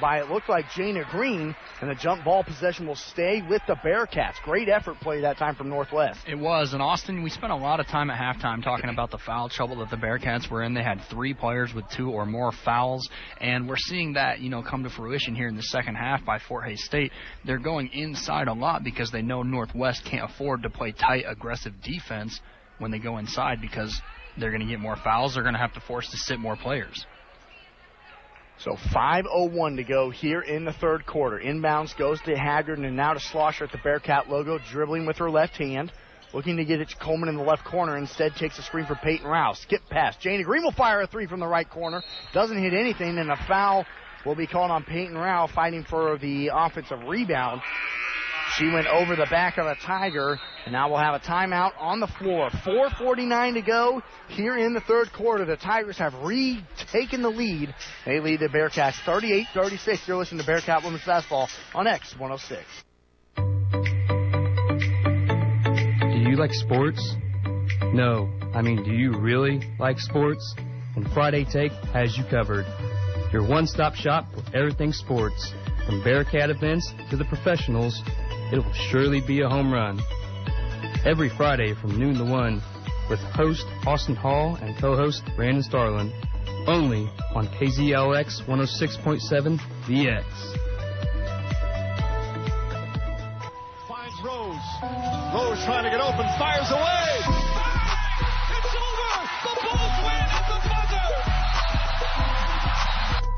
by it looked like Jana Green, and the jump ball possession will stay with the Bearcats. Great effort play that time from Northwest. It was, and Austin, we spent a lot of time at halftime talking about the foul trouble that the Bearcats were in. They had three players with two or more fouls, and we're seeing that you know come to fruition here in the second half by Fort Hays State. They're going inside a lot because they know Northwest can't afford to play tight, aggressive defense when they go inside because they're going to get more fouls. They're going to have to force to sit more players. So 5.01 to go here in the third quarter. Inbounds goes to Haggard and now to Schlosser at the Bearcat logo, dribbling with her left hand. Looking to get it to Coleman in the left corner. Instead, takes a screen for Peyton Rao. Skip pass. Janie Green will fire a three from the right corner. Doesn't hit anything, and a foul will be called on Peyton Rao, fighting for the offensive rebound. She went over the back of a Tiger, and now we'll have a timeout on the floor. 4.49 to go here in the third quarter. The Tigers have retaken the lead. They lead the Bearcats 38 36. You're listening to Bearcat Women's Basketball on X106. Do you like sports? No. I mean, do you really like sports? And Friday Take has you covered. Your one stop shop for everything sports. From Bearcat events to the professionals, it will surely be a home run. Every Friday from noon to 1 with host Austin Hall and co-host Brandon Starlin. Only on KZLX 106.7 VX. Finds Rose. Rose trying to get open, fires away.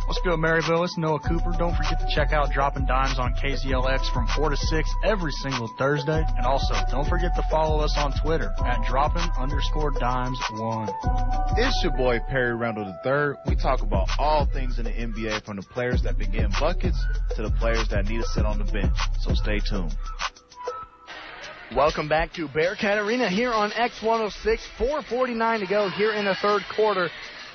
What's good, Maryville? It's Noah Cooper. Don't forget to check out Dropping Dimes on KZLX from 4 to 6 every single Thursday. And also, don't forget to follow us on Twitter at dropping underscore dimes one. It's your boy Perry Randall III. We talk about all things in the NBA from the players that begin buckets to the players that need to sit on the bench. So stay tuned. Welcome back to Bearcat Arena here on X106. 4:49 to go here in the third quarter.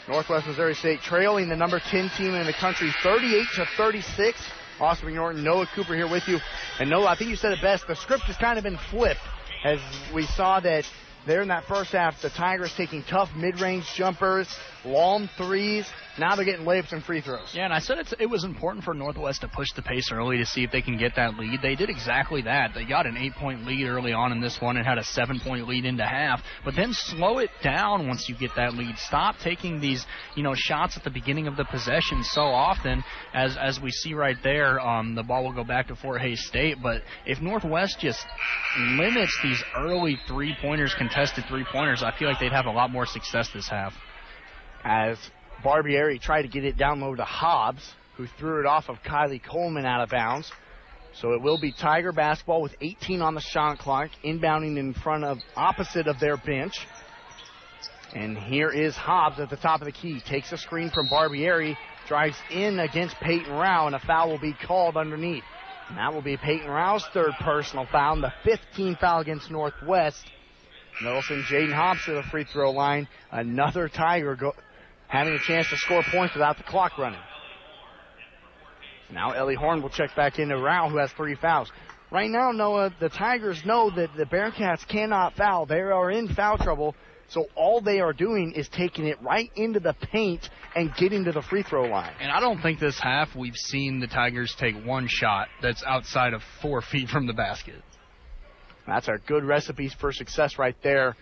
Northwest Missouri State trailing the number 10 team in the country 38 to 36. Austin McNorton, Noah Cooper here with you. And Noah, I think you said it best. The script has kind of been flipped as we saw that there in that first half, the Tigers taking tough mid-range jumpers, long threes. Now they're getting layups and free throws. Yeah, and I said it was important for Northwest to push the pace early to see if they can get that lead. They did exactly that. They got an eight-point lead early on in this one and had a seven-point lead into half. But then slow it down once you get that lead. Stop taking these, you know, shots at the beginning of the possession so often, as as we see right there. Um, the ball will go back to Fort Hays State. But if Northwest just limits these early three-pointers, contested three-pointers, I feel like they'd have a lot more success this half. As Barbieri tried to get it down low to Hobbs, who threw it off of Kylie Coleman out of bounds. So it will be Tiger basketball with 18 on the shot clock, inbounding in front of opposite of their bench. And here is Hobbs at the top of the key. Takes a screen from Barbieri, drives in against Peyton Rao, and a foul will be called underneath. And that will be Peyton Rao's third personal foul, the 15th foul against Northwest. Middleton, Jaden Hobbs to the free throw line. Another Tiger go, having a chance to score points without the clock running. Now Ellie Horn will check back into Rao, who has three fouls. Right now, Noah, the Tigers know that the Bearcats cannot foul. They are in foul trouble, so all they are doing is taking it right into the paint and getting to the free throw line. And I don't think this half we've seen the Tigers take one shot that's outside of four [LAUGHS] feet from the basket. That's a good recipe for success right there,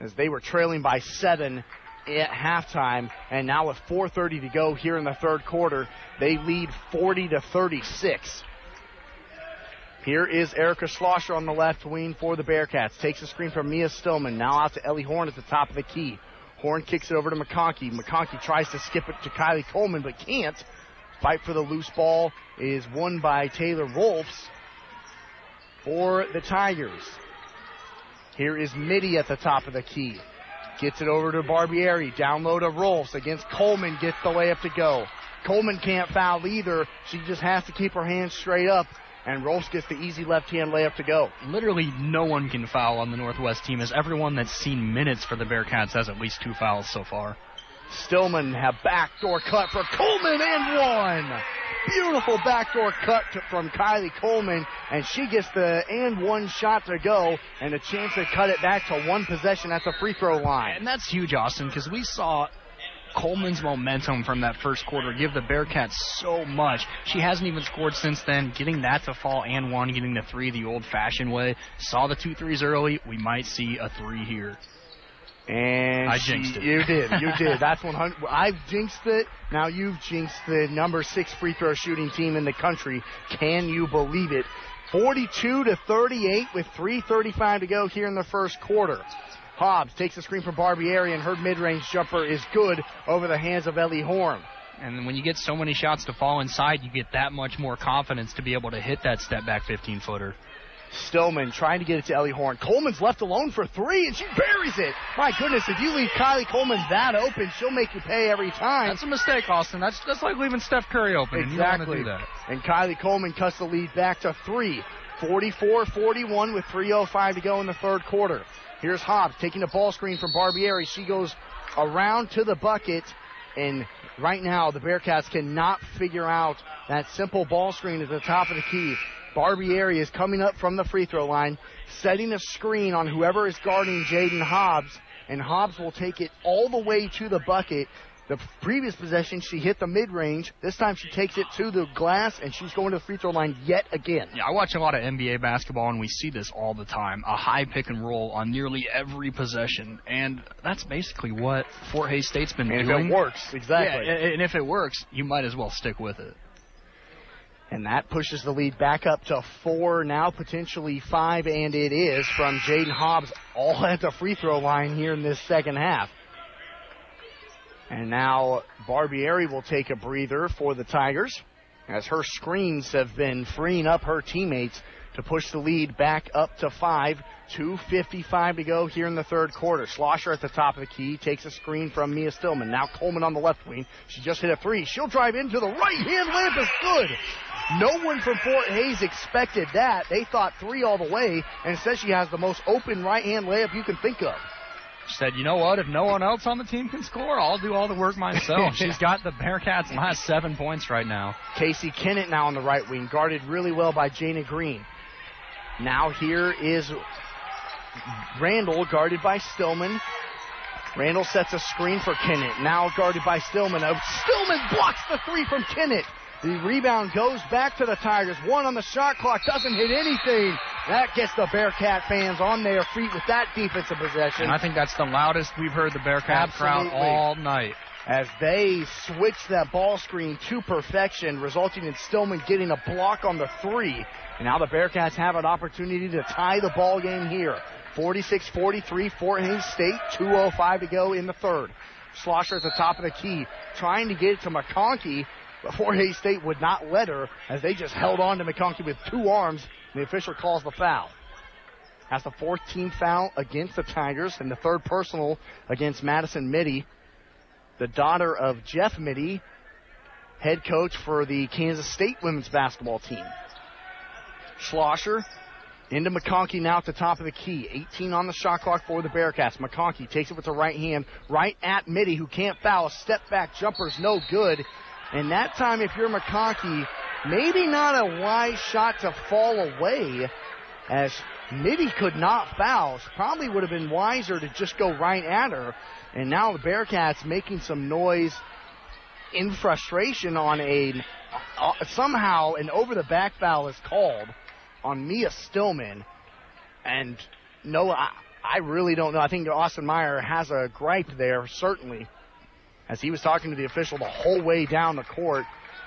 as they were trailing by seven at halftime, and now with 4:30 to go here in the third quarter, they lead 40 to 36. Here is Erica Schlosser on the left wing for the Bearcats. Takes a screen from Mia Stillman. Now out to Ellie Horn at the top of the key. Horn kicks it over to McConkey. McConkey tries to skip it to Kylie Coleman, but can't. Fight for the loose ball is won by Taylor Rolfs for the Tigers. Here is Mittie at the top of the key. Gets it over to Barbieri. Down low to Rolfs against Coleman. Gets the layup to go. Coleman can't foul either. She just has to keep her hands straight up. And Rolfs gets the easy left hand layup to go. Literally no one can foul on the Northwest team, as everyone that's seen minutes for the Bearcats has at least two fouls so far. Stillman have backdoor cut for Coleman and one. Beautiful backdoor cut to, from Kylie Coleman, and she gets the and one shot to go, and a chance to cut it back to one possession at the free throw line. And that's huge, Austin, because we saw Coleman's momentum from that first quarter give the Bearcats so much. She hasn't even scored since then. Getting that to fall and one, getting the three the old fashioned way. Saw the two threes early. We might see a three here. And I she- jinxed it. You did. You [LAUGHS] did. That's 100. I've jinxed it. Now you've jinxed the number six free throw shooting team in the country. Can you believe it? 42 to 38 with 3:35 to go here in the first quarter. Hobbs takes the screen from Barbieri, and her mid-range jumper is good over the hands of Ellie Horn. And when you get so many shots to fall inside, you get that much more confidence to be able to hit that step back 15 footer. Stillman trying to get it to Ellie Horn. Coleman's left alone for three, and she buries it. My goodness, if you leave Kylie Coleman that open, she'll make you pay every time. That's a mistake, Austin. That's that's like leaving Steph Curry open. and Exactly. want to do that. And Kylie Coleman cuts the lead back to three. 44-41 with 3.05 to go in the third quarter. Here's Hobbs taking a ball screen from Barbieri. She goes around to the bucket. And right now, the Bearcats cannot figure out that simple ball screen at the top of the key. Barbieri is coming up from the free throw line, setting a screen on whoever is guarding Jaden Hobbs. And Hobbs will take it all the way to the bucket. The previous possession, she hit the mid range. This time, she takes it to the glass, and she's going to the free throw line yet again. Yeah, I watch a lot of NBA basketball, and we see this all the time. A high pick and roll on nearly every possession, and that's basically what Fort Hays State's been And if it works, exactly. Yeah, and if it works, you might as well stick with it. And that pushes the lead back up to four, now potentially five, and it is from Jaden Hobbs, all [LAUGHS] at the free throw line here in this second half. And now Barbieri will take a breather for the Tigers as her screens have been freeing up her teammates to push the lead back up to five. 2.55 to go here in the third quarter. Schlosser at the top of the key takes a screen from Mia Stillman. Now Coleman on the left wing. She just hit a three. She'll drive into the right hand lamp is good. No one from Fort Hays expected that. They thought three all the way, and says she has the most open right hand layup you can think of. She said, you know what? If no one else on the team can score, I'll do all the work myself. [LAUGHS] She's got the Bearcats last seven points right now. Casey Kennett now on the right wing, guarded really well by Jana Green. Now here is Randall, guarded by Stillman. Randall sets a screen for Kennett. Now guarded by Stillman. Uh, Stillman blocks the three from Kennett. The rebound goes back to the Tigers. One on the shot clock doesn't hit anything. That gets the Bearcat fans on their feet with that defensive possession. And I think that's the loudest we've heard the Bearcat Absolutely. crowd all night. As they switch that ball screen to perfection, resulting in Stillman getting a block on the three. And now the Bearcats have an opportunity to tie the ball game here. 46-43, Fort Hays State, 2.05 to go in the third. Schlosser at the top of the key, trying to get it to McConkey, but Fort Hays State would not let her as they just held on to McConkey with two arms. And the official calls the foul. That's the fourth team foul against the Tigers and the third personal against Madison Mittie, the daughter of Jeff Mittie, head coach for the Kansas State women's basketball team. Schlosser into McConkey now at the top of the key. 18 on the shot clock for the Bearcats. McConkey takes it with the right hand, right at Mittie, who can't foul. A step back jumper's no good. And that time, if you're McConkey, maybe not a wise shot to fall away, as Mittie could not foul. Probably would have been wiser to just go right at her. And now the Bearcats making some noise in frustration on a uh, somehow an over the back foul is called on Mia Stillman. And no, I, I really don't know. I think Austin Meyer has a gripe there, certainly, as he was talking to the official the whole way down the court.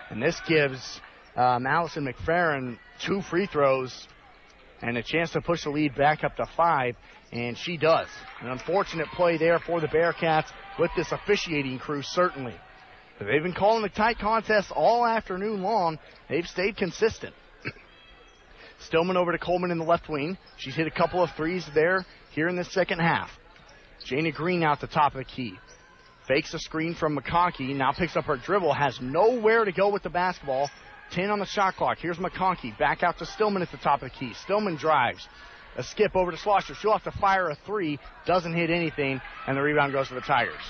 And this gives um, Allison McFerrin two free throws and a chance to push the lead back up to five, and she does. An unfortunate play there for the Bearcats with this officiating crew, certainly. But they've been calling the tight contest all afternoon long. They've stayed consistent. [CLEARS THROAT] Stillman over to Coleman in the left wing. She's hit a couple of threes there here in the second half. Jana Green out the top of the key. Fakes a screen from McConkey. Now picks up her dribble. Has nowhere to go with the basketball. 10 on the shot clock. Here's McConkey. Back out to Stillman at the top of the key. Stillman drives. A skip over to Schlosser. She'll have to fire a three. Doesn't hit anything. And the rebound goes to the Tigers.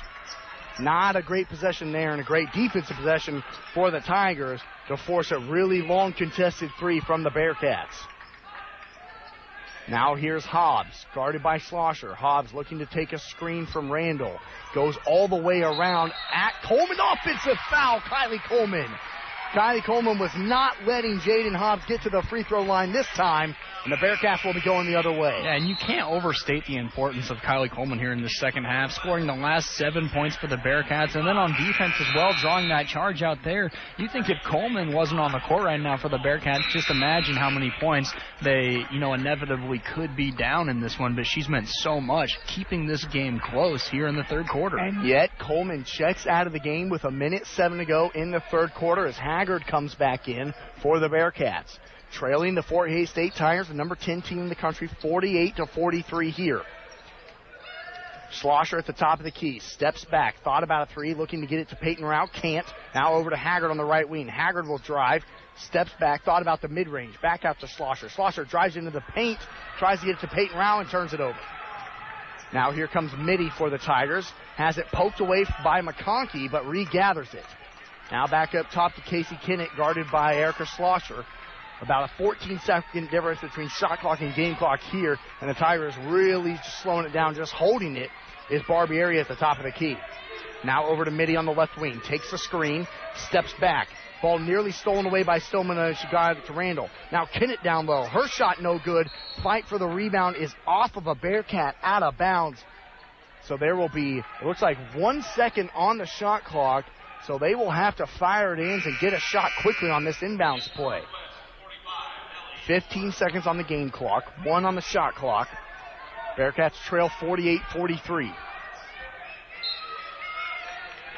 Not a great possession there and a great defensive possession for the Tigers to force a really long contested three from the Bearcats. Now here's Hobbs, guarded by Schlosser. Hobbs looking to take a screen from Randall. Goes all the way around at Coleman. Offensive foul, Kylie Coleman. Kylie Coleman was not letting Jaden Hobbs get to the free throw line this time, and the Bearcats will be going the other way. Yeah, and you can't overstate the importance of Kylie Coleman here in the second half, scoring the last seven points for the Bearcats, and then on defense as well, drawing that charge out there. You think if Coleman wasn't on the court right now for the Bearcats, just imagine how many points they, you know, inevitably could be down in this one, but she's meant so much keeping this game close here in the third quarter. And yet, Coleman checks out of the game with a minute seven to go in the third quarter as Haggard comes back in for the Bearcats. Trailing the Fort Hays State Tigers, the number 10 team in the country, 48 to 43 here. Schlosser at the top of the key, steps back, thought about a three, looking to get it to Peyton Rao, can't. Now over to Haggard on the right wing. Haggard will drive, steps back, thought about the mid range, back out to Schlosser. Schlosser drives into the paint, tries to get it to Peyton Rao and turns it over. Now here comes Mittie for the Tigers, has it poked away by McConkey, but regathers it. Now back up top to Casey Kennett, guarded by Erica Schlosser. About a 14 second difference between shot clock and game clock here, and the Tigers really slowing it down, just holding it, is Barbieri at the top of the key. Now over to Mittie on the left wing, takes the screen, steps back. Ball nearly stolen away by Stillman as she got it to Randall. Now Kennett down low. Her shot no good. Fight for the rebound is off of a Bearcat out of bounds. So there will be, it looks like one second on the shot clock. So they will have to fire it in and get a shot quickly on this inbounds play. 15 seconds on the game clock, one on the shot clock. Bearcats trail 48 43.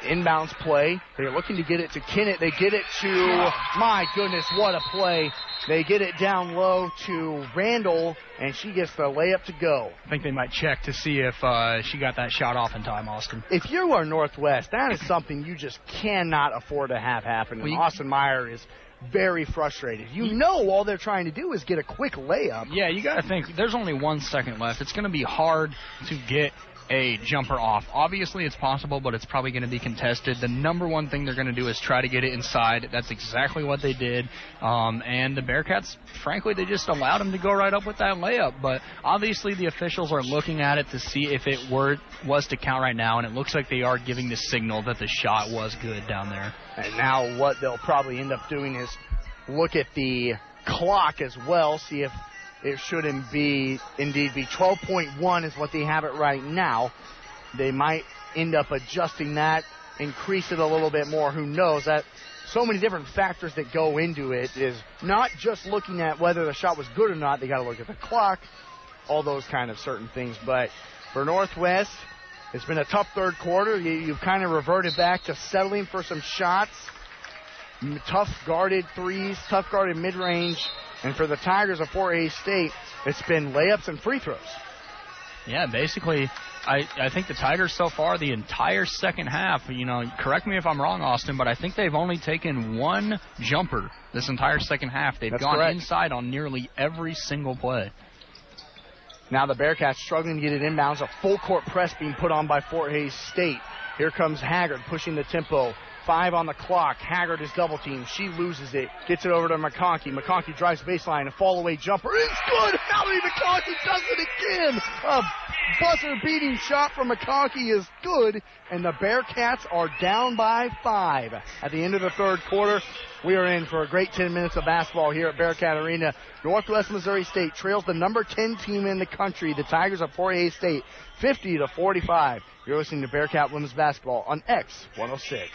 Inbounds play. They're looking to get it to Kennett. They get it to, my goodness, what a play. They get it down low to Randall, and she gets the layup to go. I think they might check to see if uh, she got that shot off in time, Austin. If you are Northwest, that is something you just cannot afford to have happen. And Austin Meyer is very frustrated. You know all they're trying to do is get a quick layup. Yeah, you got to think there's only one second left. It's going to be hard to get a jumper off. Obviously, it's possible, but it's probably going to be contested. The number one thing they're going to do is try to get it inside. That's exactly what they did. Um, and the Bearcats, frankly, they just allowed him to go right up with that layup. But obviously, the officials are looking at it to see if it were was to count right now, and it looks like they are giving the signal that the shot was good down there. And now what they'll probably end up doing is look at the clock as well, see if it shouldn't be indeed be 12.1 is what they have it right now. They might end up adjusting that, increase it a little bit more. Who knows? That so many different factors that go into it is not just looking at whether the shot was good or not. They got to look at the clock, all those kind of certain things. But for Northwest, it's been a tough third quarter. You, you've kind of reverted back to settling for some shots, tough guarded threes, tough guarded mid range. And for the Tigers of Fort Hays State, it's been layups and free throws. Yeah, basically, I, I think the Tigers so far, the entire second half, you know, correct me if I'm wrong, Austin, but I think they've only taken one jumper this entire second half. They've That's gone correct. inside on nearly every single play. Now the Bearcats struggling to get it inbounds. A full court press being put on by Fort Hays State. Here comes Haggard pushing the tempo. Five on the clock. Haggard is double teamed. She loses it. Gets it over to McConkey. McConkey drives baseline. A fall away jumper. is good. Mallory McConkey does it again. A buzzer beating shot from McConkey is good. And the Bearcats are down by five at the end of the third quarter. We are in for a great 10 minutes of basketball here at Bearcat Arena. Northwest Missouri State trails the number 10 team in the country, the Tigers of Fort Hays State, 50 to 45. You're listening to Bearcat Women's Basketball on X106.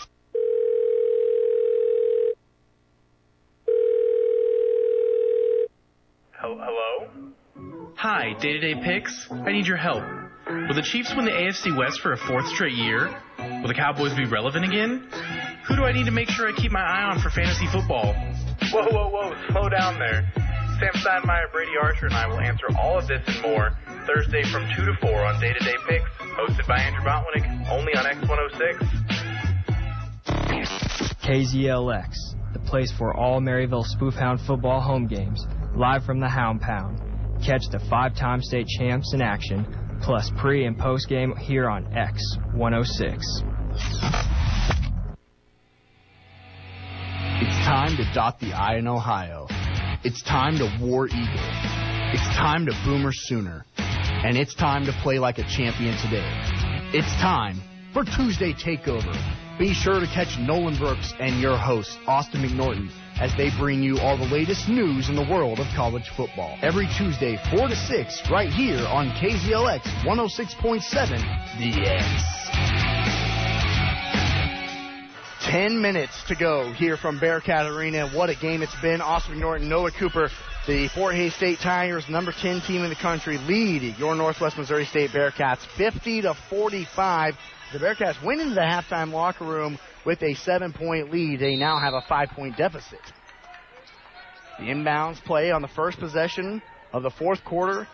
Hello? Hi, day to day picks. I need your help. Will the Chiefs win the AFC West for a fourth straight year? Will the Cowboys be relevant again? Who do I need to make sure I keep my eye on for fantasy football? Whoa, whoa, whoa, slow down there. Sam Steinmeier, Brady Archer, and I will answer all of this and more Thursday from 2 to 4 on Day to Day Picks, hosted by Andrew Botwinick, only on X106. KZLX, the place for all Maryville Spoofhound football home games, live from the Hound Pound. Catch the five-time state champs in action, plus pre and post game here on X 106. It's time to dot the I in Ohio. It's time to War Eagle. It's time to Boomer Sooner. And it's time to play like a champion today. It's time for Tuesday Takeover. Be sure to catch Nolan Brooks and your host, Austin McNorton, as they bring you all the latest news in the world of college football. Every Tuesday, 4 to 6, right here on KZLX 106.7, The X. 10 minutes to go here from Bearcat Arena. What a game it's been. Austin Norton, Noah Cooper, the Fort Hays State Tigers, number 10 team in the country, lead your Northwest Missouri State Bearcats 50 to 45. The Bearcats went into the halftime locker room with a seven point lead. They now have a five point deficit. The inbounds play on the first possession of the fourth quarter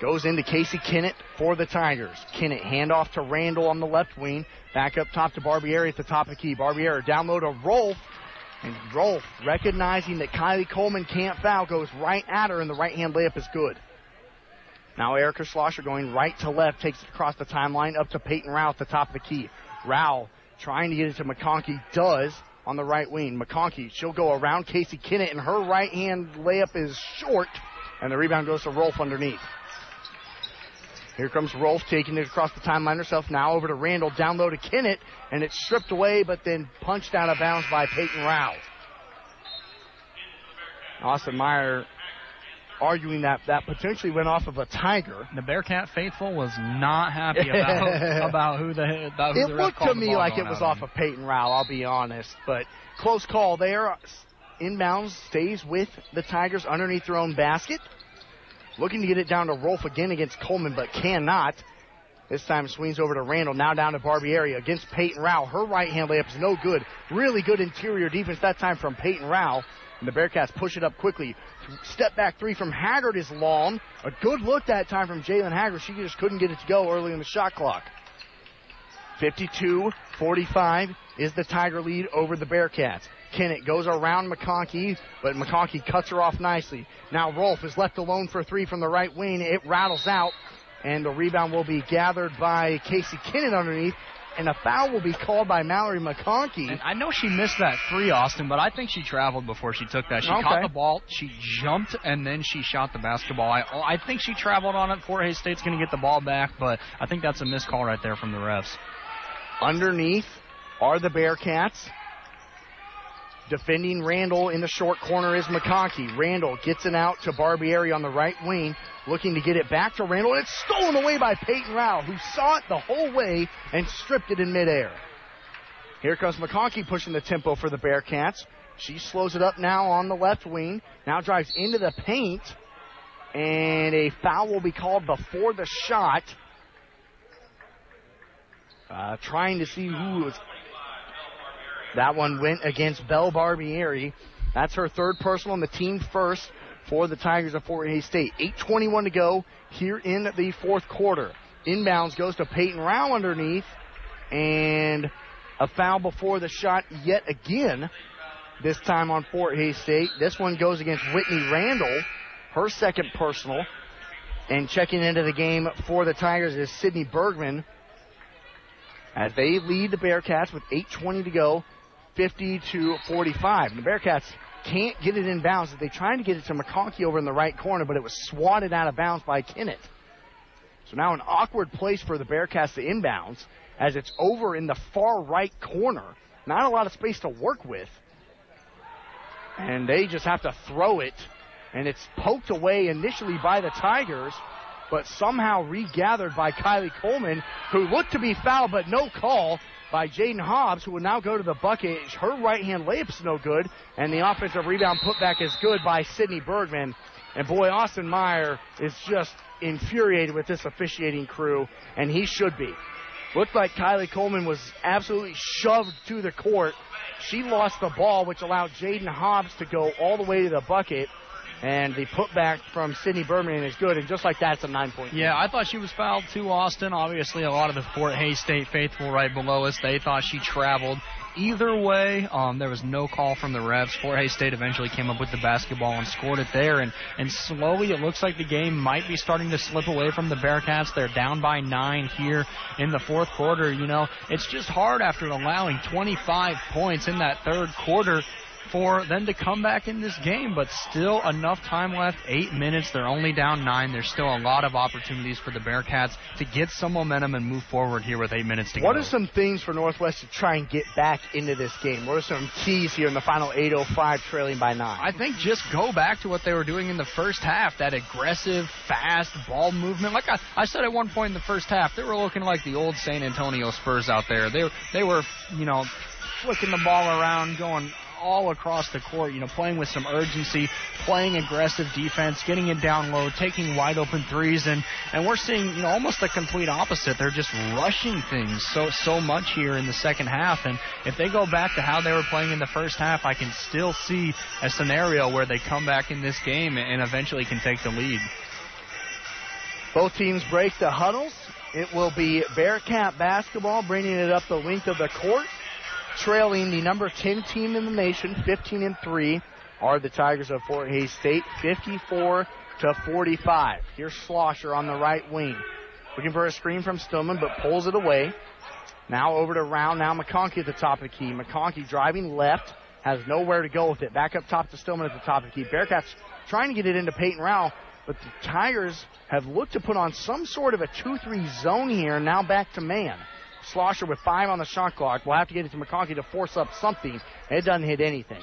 goes into Casey Kennett for the Tigers. Kennett handoff to Randall on the left wing. Back up top to Barbieri at the top of the key. Barbieri down low to. And Rolf, recognizing that Kylie Coleman can't foul, goes right at her, and the right hand layup is good. Now Erica Schlosser going right to left, takes it across the timeline up to Peyton Rao at the top of the key. Rao trying to get it to McConkey, does on the right wing. McConkey, she'll go around Casey Kennett, and her right hand layup is short, and the rebound goes to Rolf underneath. Here comes Rolf taking it across the timeline herself. Now over to Randall, down low to Kennett, and it's stripped away, but then punched out of bounds by Peyton Rao. Austin Meyer arguing that that potentially went off of a Tiger. The Bearcat faithful was not happy [LAUGHS] about about who the about who It the looked to me like it was off of Peyton Rao, I'll be honest, but close call there. Inbounds stays with the Tigers underneath their own basket. Looking to get it down to Rolf again against Coleman, but cannot. This time swings over to Randall. Now down to Barbieri against Peyton Rao. Her right hand layup is no good. Really good interior defense that time from Peyton Rao. And the Bearcats push it up quickly. Step back three from Haggard is long. A good look that time from Jalen Haggard. She just couldn't get it to go early in the shot clock. 52 45 is the Tiger lead over the Bearcats. Kennett goes around McConkey, but McConkey cuts her off nicely. Now Rolf is left alone for three from the right wing. It rattles out, and the rebound will be gathered by Casey Kennett underneath. And a foul will be called by Mallory McConkey. And I know she missed that three, Austin, but I think she traveled before she took that. She Okay. caught the ball, she jumped, and then she shot the basketball. I, I think she traveled on it. Fort Hays State's going to get the ball back, but I think that's a missed call right there from the refs. Underneath are the Bearcats. Defending Randall in the short corner is McConkey. Randall gets it out to Barbieri on the right wing, looking to get it back to Randall. And it's stolen away by Peyton Rao, who saw it the whole way and stripped it in midair. Here comes McConkey pushing the tempo for the Bearcats. She slows it up now on the left wing. Now drives into the paint. And a foul will be called before the shot. Uh, trying to see who was. That one went against Belle Barbieri. That's her third personal and the team first for the Tigers of Fort Hays State. 8.21 to go here in the fourth quarter. Inbounds goes to Peyton Rao underneath. And a foul before the shot yet again. This time on Fort Hays State. This one goes against Whitney Randall. Her second personal. And checking into the game for the Tigers is Sydney Bergman as they lead the Bearcats with 8.20 to go, 50 to 45. And the Bearcats can't get it in bounds. They tried to get it to McConkey over in the right corner, but it was swatted out of bounds by Kennett. So now an awkward place for the Bearcats to inbounds as it's over in the far right corner. Not a lot of space to work with. And they just have to throw it. And it's poked away initially by the Tigers, but somehow regathered by Kylie Coleman, who looked to be fouled, but no call by Jaden Hobbs, who will now go to the bucket. Her right hand layup's no good, and the offensive rebound putback is good by Sydney Bergman. And boy, Austin Meyer is just infuriated with this officiating crew, and he should be. Looked like Kylie Coleman was absolutely shoved to the court. She lost the ball, which allowed Jaden Hobbs to go all the way to the bucket. And the putback from Sydney Bergman is good, and just like that, it's a nine point. Yeah, I thought she was fouled too, Austin. Obviously, a lot of the Fort Hays State faithful right below us, they thought she traveled. Either way, um, there was no call from the refs. Fort Hays State eventually came up with the basketball and scored it there. And, and slowly, it looks like the game might be starting to slip away from the Bearcats. They're down by nine here in the fourth quarter. You know, it's just hard after allowing 25 points in that third quarter for them to come back in this game, but still enough time left. Eight minutes. They're only down nine. There's still a lot of opportunities for the Bearcats to get some momentum and move forward here with eight minutes to What go. What are some things for Northwest to try and get back into this game? What are some keys here in the final 8:05, trailing by nine? I think just go back to what they were doing in the first half. That aggressive, fast ball movement. Like I, I said at one point in the first half, they were looking like the old San Antonio Spurs out there. They they were, you know, flicking the ball around, going all across the court, you know, playing with some urgency, playing aggressive defense, getting it down low, taking wide open threes, and and we're seeing you know almost the complete opposite. They're just rushing things so so much here in the second half, and if they go back to how they were playing in the first half, I can still see a scenario where they come back in this game and eventually can take the lead. Both teams break the huddles. It will be Bearcat basketball bringing it up the length of the court. Trailing the number 10 team in the nation, 15 and 3, are the Tigers of Fort Hays State, 54 to 45. Here's Schlosser on the right wing. Looking for a screen from Stillman, but pulls it away. Now over to Round. Now McConkey at the top of the key. McConkey driving left, has nowhere to go with it. Back up top to Stillman at the top of the key. Bearcats trying to get it into Peyton Rao, but the Tigers have looked to put on some sort of a 2-3 zone here. Now back to man. Schlosser with five on the shot clock. We'll have to get it to McConkey to force up something. It doesn't hit anything.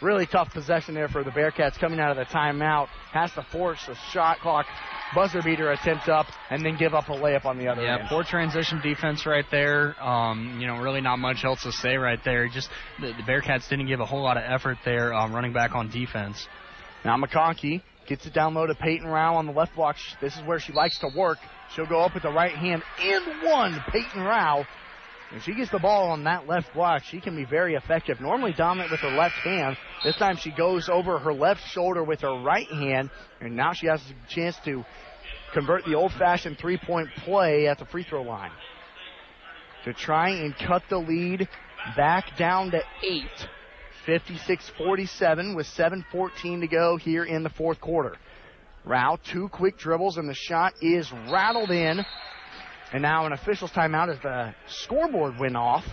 Really tough possession there for the Bearcats coming out of the timeout. Has to force a shot clock buzzer beater attempt up and then give up a layup on the other Yeah, end. poor transition defense right there. Um, you know, really not much else to say right there. Just the, the Bearcats didn't give a whole lot of effort there um, running back on defense. Now McConkey Gets it down low to Peyton Rao on the left block. This is where she likes to work. She'll go up with the right hand and one. Peyton Rao. When she gets the ball on that left block, she can be very effective. Normally dominant with her left hand. This time she goes over her left shoulder with her right hand, and now she has a chance to convert the old fashioned three point play at the free throw line. To try and cut the lead back down to eight. 56-47 with 7.14 to go here in the fourth quarter. Rao, two quick dribbles, and the shot is rattled in. And now an official's timeout as the scoreboard went off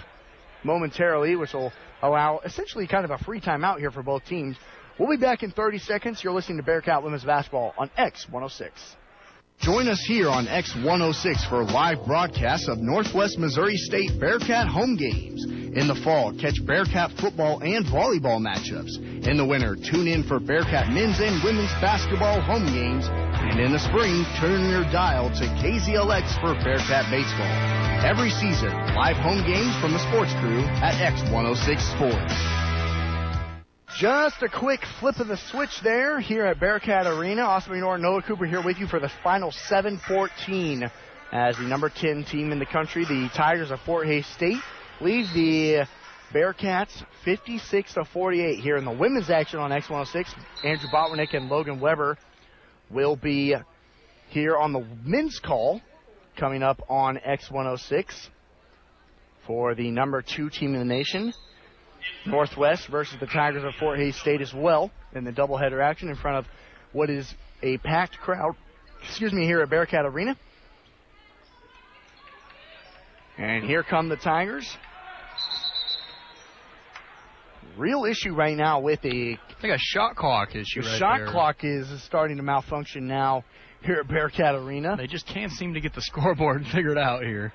momentarily, which will allow essentially kind of a free timeout here for both teams. We'll be back in 30 seconds. You're listening to Bearcat Women's Basketball on X106. Join us here on X106 for live broadcasts of Northwest Missouri State Bearcat home games. In the fall, catch Bearcat football and volleyball matchups. In the winter, tune in for Bearcat men's and women's basketball home games. And in the spring, turn your dial to KZLX for Bearcat baseball. Every season, live home games from the sports crew at X106 Sports. Just a quick flip of the switch there here at Bearcat Arena. Austin and Noah Cooper here with you for the final 7-14 as the number 10 team in the country, the Tigers of Fort Hays State, lead the Bearcats 56 to 48 here in the women's action on X106. Andrew Botwinick and Logan Weber will be here on the men's call coming up on X106 for the number two team in the nation. Northwest versus the Tigers of Fort Hays State as well in the doubleheader action in front of what is a packed crowd, excuse me, here at Bearcat Arena. And here come the Tigers. Real issue right now with a I think a shot clock issue. The right shot there. clock is starting to malfunction now here at Bearcat Arena. They just can't seem to get the [LAUGHS] scoreboard figured out here.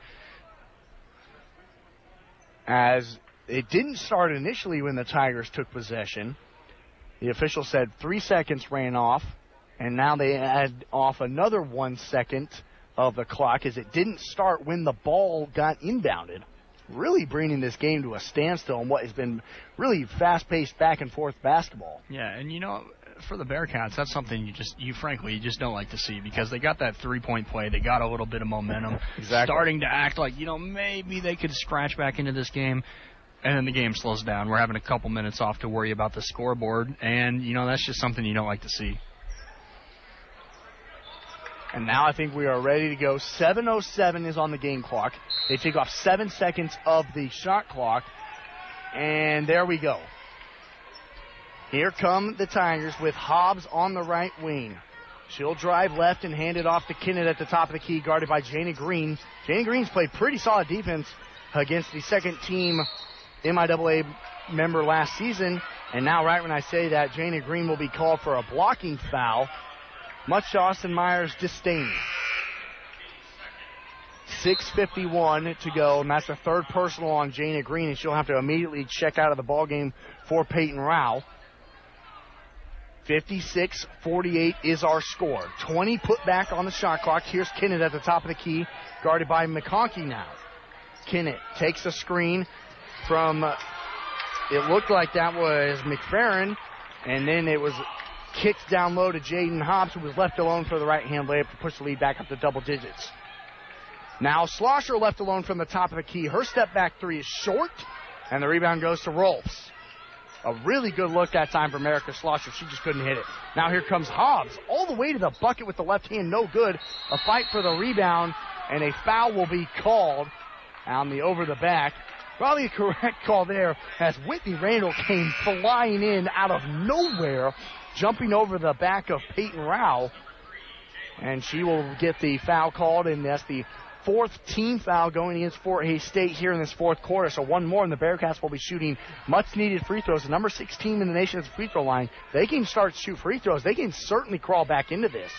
As it didn't start initially when the Tigers took possession. The official said three seconds ran off, and now they add off another one second of the clock as it didn't start when the ball got inbounded. Really bringing this game to a standstill in what has been really fast paced back and forth basketball. Yeah, and you know, for the Bearcats, that's something you just, you frankly, you just don't like to see because they got that three point play. They got a little bit of momentum. Exactly. Starting to act like, you know, maybe they could scratch back into this game. And then the game slows down. We're having a couple minutes off to worry about the scoreboard. And, you know, that's just something you don't like to see. And now I think we are ready to go. 7.07 is on the game clock. They take off seven seconds of the shot clock. And there we go. Here come the Tigers with Hobbs on the right wing. She'll drive left and hand it off to Kennett at the top of the key, guarded by Jana Green. Jana Green's played pretty solid defense against the second team MIAA member last season. And now, right when I say that, Jana Green will be called for a blocking foul, much to Austin Meyer's disdain. 6.51 to go, and that's the third personal on Jana Green, and she'll have to immediately check out of the ball game for Peyton Rao. 56-48 is our score. 20 put back on the shot clock. Here's Kennett at the top of the key, guarded by McConkey now. Kennett takes a screen from, uh, it looked like that was McFerrin, and then it was kicked down low to Jaden Hobbs, who was left alone for the right hand layup to push the lead back up to double digits. Now Schlosser left alone from the top of the key. Her step back three is short, and the rebound goes to Rolfs. A really good look that time for America Schlosser. She just couldn't hit it. Now here comes Hobbs, all the way to the bucket with the left hand, no good. A fight for the rebound, and a foul will be called on the over the back. Probably a correct [LAUGHS] call there as Whitney Randall came flying in out of nowhere, jumping over the back of Peyton Rao. And she will get the foul called, and that's the fourth team foul going against Fort Hays State here in this fourth quarter. So one more, and the Bearcats will be shooting much needed free throws. The number six team in the nation at the free throw line. They can start to shoot free throws. They can certainly crawl back into this.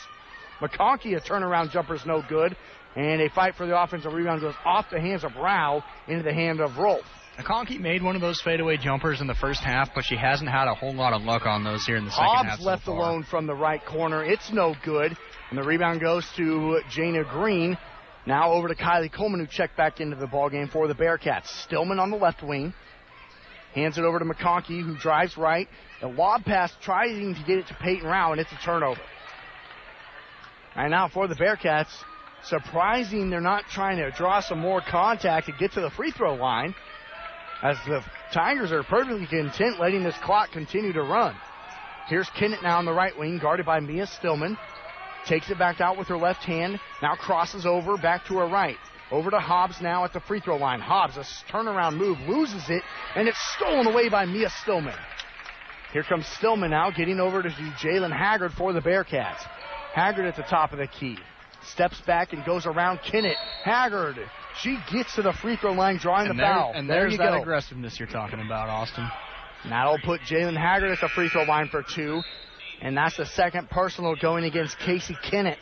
McConkey, a turnaround jumper is no good. And a fight for the offensive rebound goes off the hands of Rao into the hand of Rolf. McConkey made one of those fadeaway jumpers in the first half, but she hasn't had a whole lot of luck on those here in the second Hobbs half. so left far. alone from the right corner. It's no good. And the rebound goes to Jana Green. Now over to Kylie Coleman, who checked back into the ball game for the Bearcats. Stillman on the left wing. Hands it over to McConkey, who drives right. A lob pass trying to get it to Peyton Rao, and it's a turnover. And now for the Bearcats, surprising they're not trying to draw some more contact to get to the free throw line, as the Tigers are perfectly content letting this clock continue to run. Here's Kennett now on the right wing, guarded by Mia Stillman. Takes it back out with her left hand. Now crosses over back to her right. Over to Hobbs now at the free throw line. Hobbs, a turnaround move, loses it, and it's stolen away by Mia Stillman. Here comes Stillman now, getting over to Jalen Haggard for the Bearcats. Haggard at the top of the key. Steps back and goes around Kennett. Haggard, she gets to the free throw line, drawing and the there, foul. And there there's you that go. aggressiveness you're talking about, Austin. And that'll put Jalen Haggard at the free throw line for two. And that's the second personal going against Casey Kennett,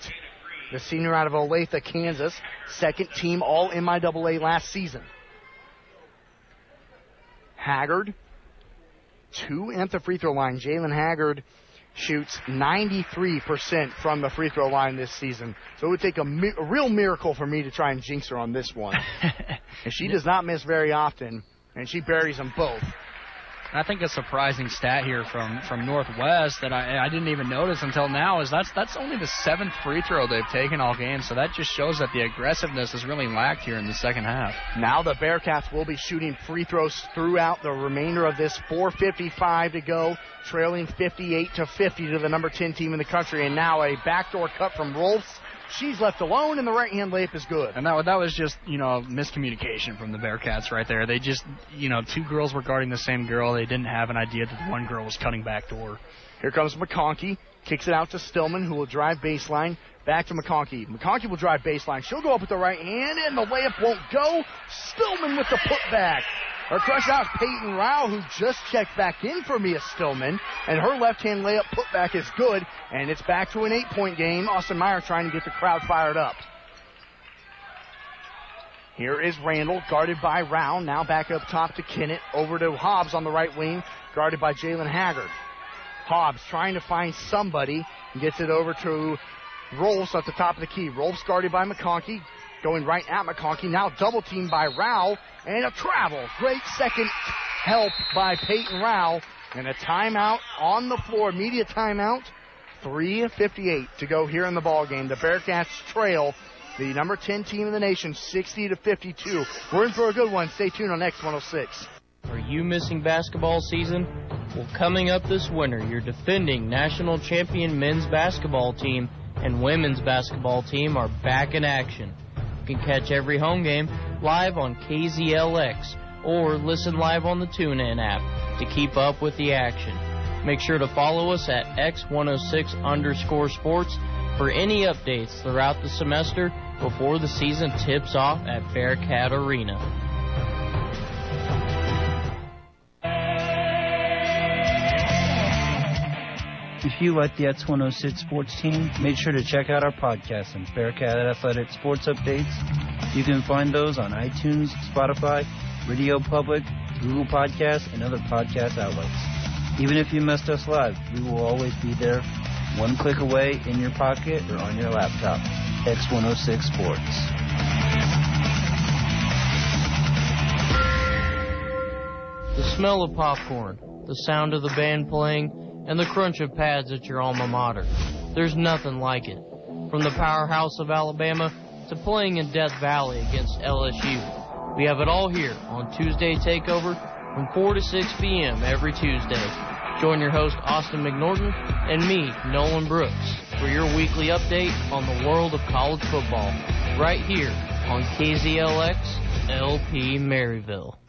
the senior out of Olathe, Kansas. Second team all MIAA last season. Haggard, two at the free throw line. Jalen Haggard shoots 93% from the free throw line this season. So it would take a, mi- a real miracle for me to try and jinx her on this one. [LAUGHS] and she does not miss very often, and she buries them both. I think a surprising stat here from from Northwest that I I didn't even notice until now is that's that's only the seventh free throw they've taken all game. So that just shows that the aggressiveness has really lacked here in the second half. Now the Bearcats will be shooting free throws throughout the remainder of this 4:55 to go, trailing 58 to 50 to the number 10 team in the country. And now a backdoor cut from Rolfs. She's left alone, and the right hand layup is good. And that that was just you know miscommunication from the Bearcats right there. They just you know two girls were guarding the same girl. They didn't have an idea that one girl was cutting back door. Here comes McConkey. Kicks it out to Stillman, who will drive baseline. Back to McConkey. McConkey will drive baseline. She'll go up with the right hand, and the layup won't go. Stillman with the putback. Her crush out Peyton Rao, who just checked back in for Mia Stillman, and her left-hand layup putback is good, and it's back to an eight-point game. Austin Meyer trying to get the crowd fired up. Here is Randall, guarded by Rao. Now back up top to Kennett. Over to Hobbs on the right wing, guarded by Jalen Haggard. Hobbs trying to find somebody. Gets it over to Rolfs at the top of the key. Rolfs guarded by McConkey. Going right at McConkey. Now double teamed by Rao. And a travel. Great second help by Peyton Rao. And a timeout on the floor. Media timeout. 3.58 to go here in the ball game. The Bearcats trail the number 10 team in the nation 60 to 52. We're in for a good one. Stay tuned on X106. Are you missing basketball season? Well, coming up this winter, your defending national champion men's basketball team and women's basketball team are back in action. You can catch every home game live on KZLX or listen live on the TuneIn app to keep up with the action. Make sure to follow us at X106 underscore sports for any updates throughout the semester before the season tips off at Bearcat Arena. If you like the X106 sports team, make sure to check out our podcast and Bearcat Athletic Sports Updates. You can find those on iTunes, Spotify, Radio Public, Google Podcasts, and other podcast outlets. Even if you missed us live, we will always be there, one click away in your pocket or on your laptop. X106 Sports. The smell of popcorn, the sound of the band playing, and the crunch of pads at your alma mater. There's nothing like it. From the powerhouse of Alabama to playing in Death Valley against LSU. We have it all here on Tuesday Takeover from 4 to 6 p.m. every Tuesday. Join your host Austin McNorton and me, Nolan Brooks, for your weekly update on the world of college football, right here on KZLX LP Maryville.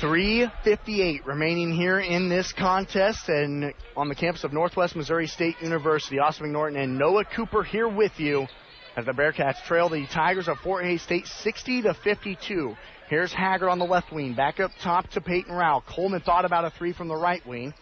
358 remaining here in this contest and on the campus of Northwest Missouri State University. Austin McNorton and Noah Cooper here with you as the Bearcats trail the Tigers of Fort Hays State 60 to 52. Here's Haggard on the left wing, back up top to Peyton Rao. Coleman thought about a three from the right wing.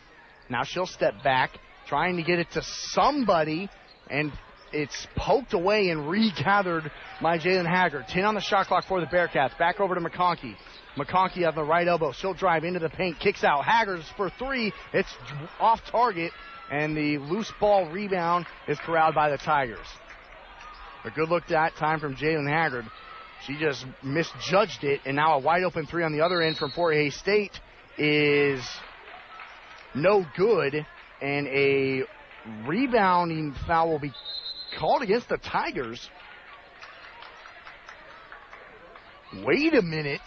Now she'll step back, trying to get it to somebody, and it's poked away and [LAUGHS] regathered by Jalen Haggard. 10 on the shot clock for the Bearcats. Back over to McConkey. McConkey on the right elbow. She'll drive into the paint, kicks out. Haggard's for three. It's off target, and the loose ball rebound is corralled by the Tigers. A good look that time from Jalen Haggard. She just misjudged it, and now a wide open three on the other end from Fort Hays State. is no good, and a rebounding foul will be called against the Tigers. Wait a minute.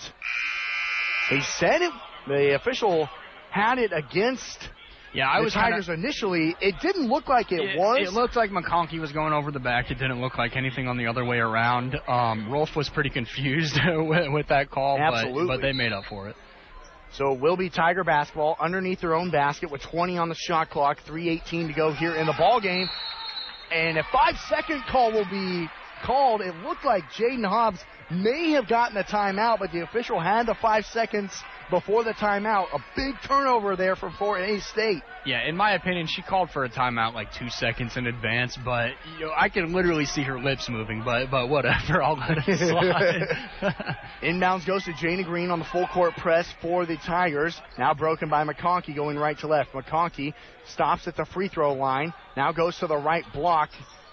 They said it, the official had it against yeah, I the was Tigers kinda, initially. It didn't look like it, it was. It looked like McConkey was going over the back. It didn't look like anything on the other way around. Um, Rolf was pretty confused [LAUGHS] with, with, that call, Absolutely. But, but they made up for it. So it will be Tiger basketball underneath their own basket with 20 on the shot clock, 3:18 to go here in the ball game, and a five-second call will be called. It looked like Jaden Hobbs may have gotten a timeout, but the official had the five seconds before the timeout. A big turnover there for Fort Hays State. Yeah, in my opinion, she called for a timeout like two seconds in advance, but you know, I can literally see her lips moving. But but whatever, [LAUGHS] I'll let it slide. [LAUGHS] Inbounds goes to Jana Green on the full court press for the Tigers. Now broken by McConkey going right to left. McConkey stops at the free throw line. Now goes to the right block.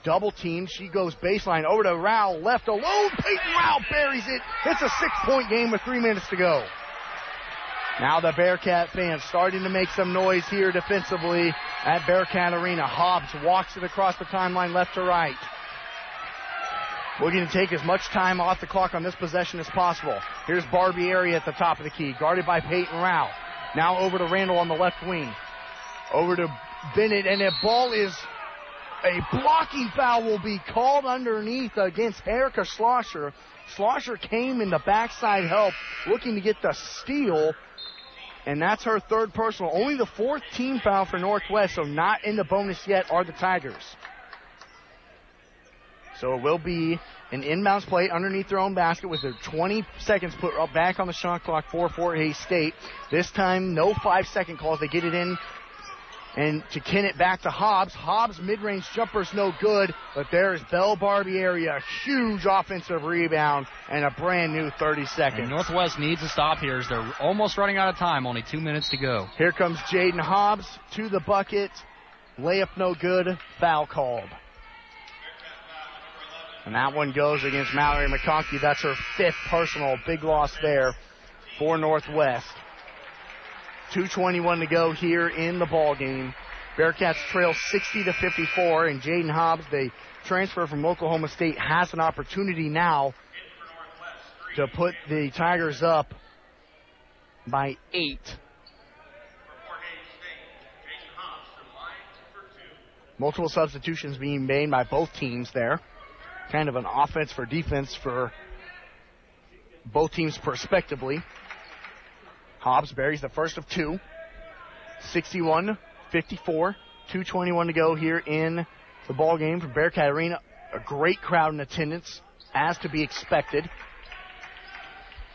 Double team. She goes baseline over to Rao. Left alone. Peyton Rao buries it. It's a six point game with three minutes to go. Now the Bearcat fans starting to make some noise here defensively at Bearcat Arena. Hobbs walks it across the timeline left to right. Looking to take as much time off the clock on this possession as possible. Here's Barbieri at the top of the key, guarded by Peyton Rao. Now over to Randall on the left wing. Over to Bennett, and the ball is a blocking foul will be called underneath against Erica Schlosser. Schlosser came in the backside help, looking to get the steal, and that's her third personal. Only the fourth team foul for Northwest, so not in the bonus yet are the Tigers. So it will be an inbounds play underneath their own basket with their 20 seconds put back on the shot clock for Fort Hays State. This time, no five second calls. They get it in and to Kennett back to Hobbs. Hobbs mid-range jumper's no good, but there is Belle Barbieri, a huge offensive rebound and a brand new 30 seconds. And Northwest needs to stop here as they're almost running out of time. Only two minutes to go. Here comes Jaden Hobbs to the bucket. Layup no good. Foul called. And that one goes against Mallory McConkey. That's her fifth personal. Big loss there for Northwest. 221 to go here in the ball game. Bearcats trail 60 to 54, and Jaden Hobbs, the transfer from Oklahoma State, has an opportunity now to put the Tigers up by eight. Multiple substitutions being made by both teams there. Kind of an offense for defense for both teams prospectively. Hobbs buries the first of two. 61 54. 221 to go here in the ball game from Bearcat Arena. A great crowd in attendance, as to be expected.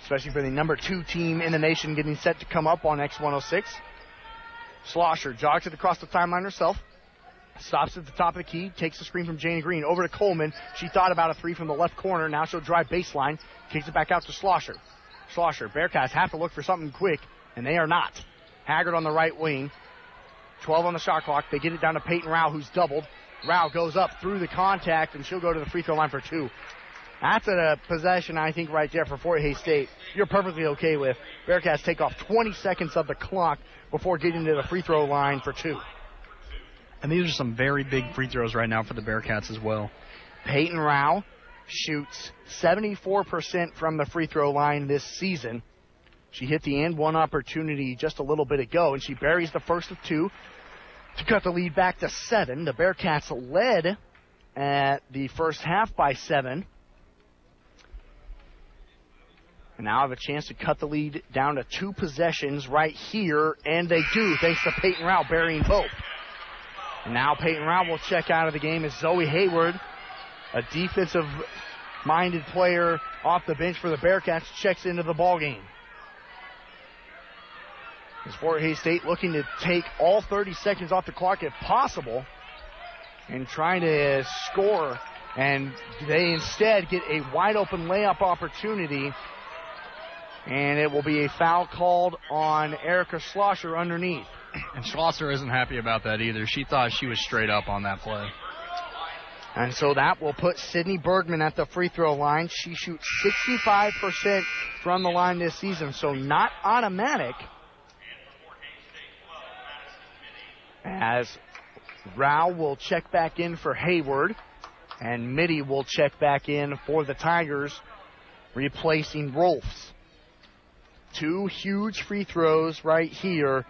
Especially for the number two team in the nation getting set to come up on X106. Schlosser jogs it across the timeline herself. Stops at the top of the key, takes the screen from Jana Green over to Coleman. She thought about a three from the left corner. Now she'll drive baseline, kicks it back out to Schlosser. Schlosser, Bearcats have to look for something quick, and they are not. Haggard on the right wing. 12 on the shot clock. They get it down to Peyton Rao, who's doubled. Rao goes up through the contact, and she'll go to the free throw line for two. That's a possession, I think, right there for Fort Hays State. You're perfectly okay with. Bearcats take off 20 seconds of the clock before getting to the free throw line for two. And these are some very big free throws right now for the Bearcats as well. Peyton Rao shoots 74% from the free throw line this season. She hit the end one opportunity just a little bit ago, and she buries the first of two to cut the lead back to seven. The Bearcats led at the first half by seven. And now have a chance to cut the lead down to two possessions right here, and they do, thanks to Peyton Rao burying both. And now Peyton Rao will check out of the game as Zoe Hayward, a defensive minded player off the bench for the Bearcats, checks into the ball game. As Fort Hays State looking to take all 30 seconds off the clock if possible and trying to score. And they instead get a wide open layup opportunity. And it will be a foul called on Erica Schlosser underneath. And Schlosser isn't happy about that either. She thought she was straight up on that play. And so that will put Sydney Bergman at the free throw line. She shoots 65% from the line this season, so not automatic. As Rao will check back in for Hayward, and Mittie will check back in for the Tigers, replacing Rolfs. Two huge free throws right here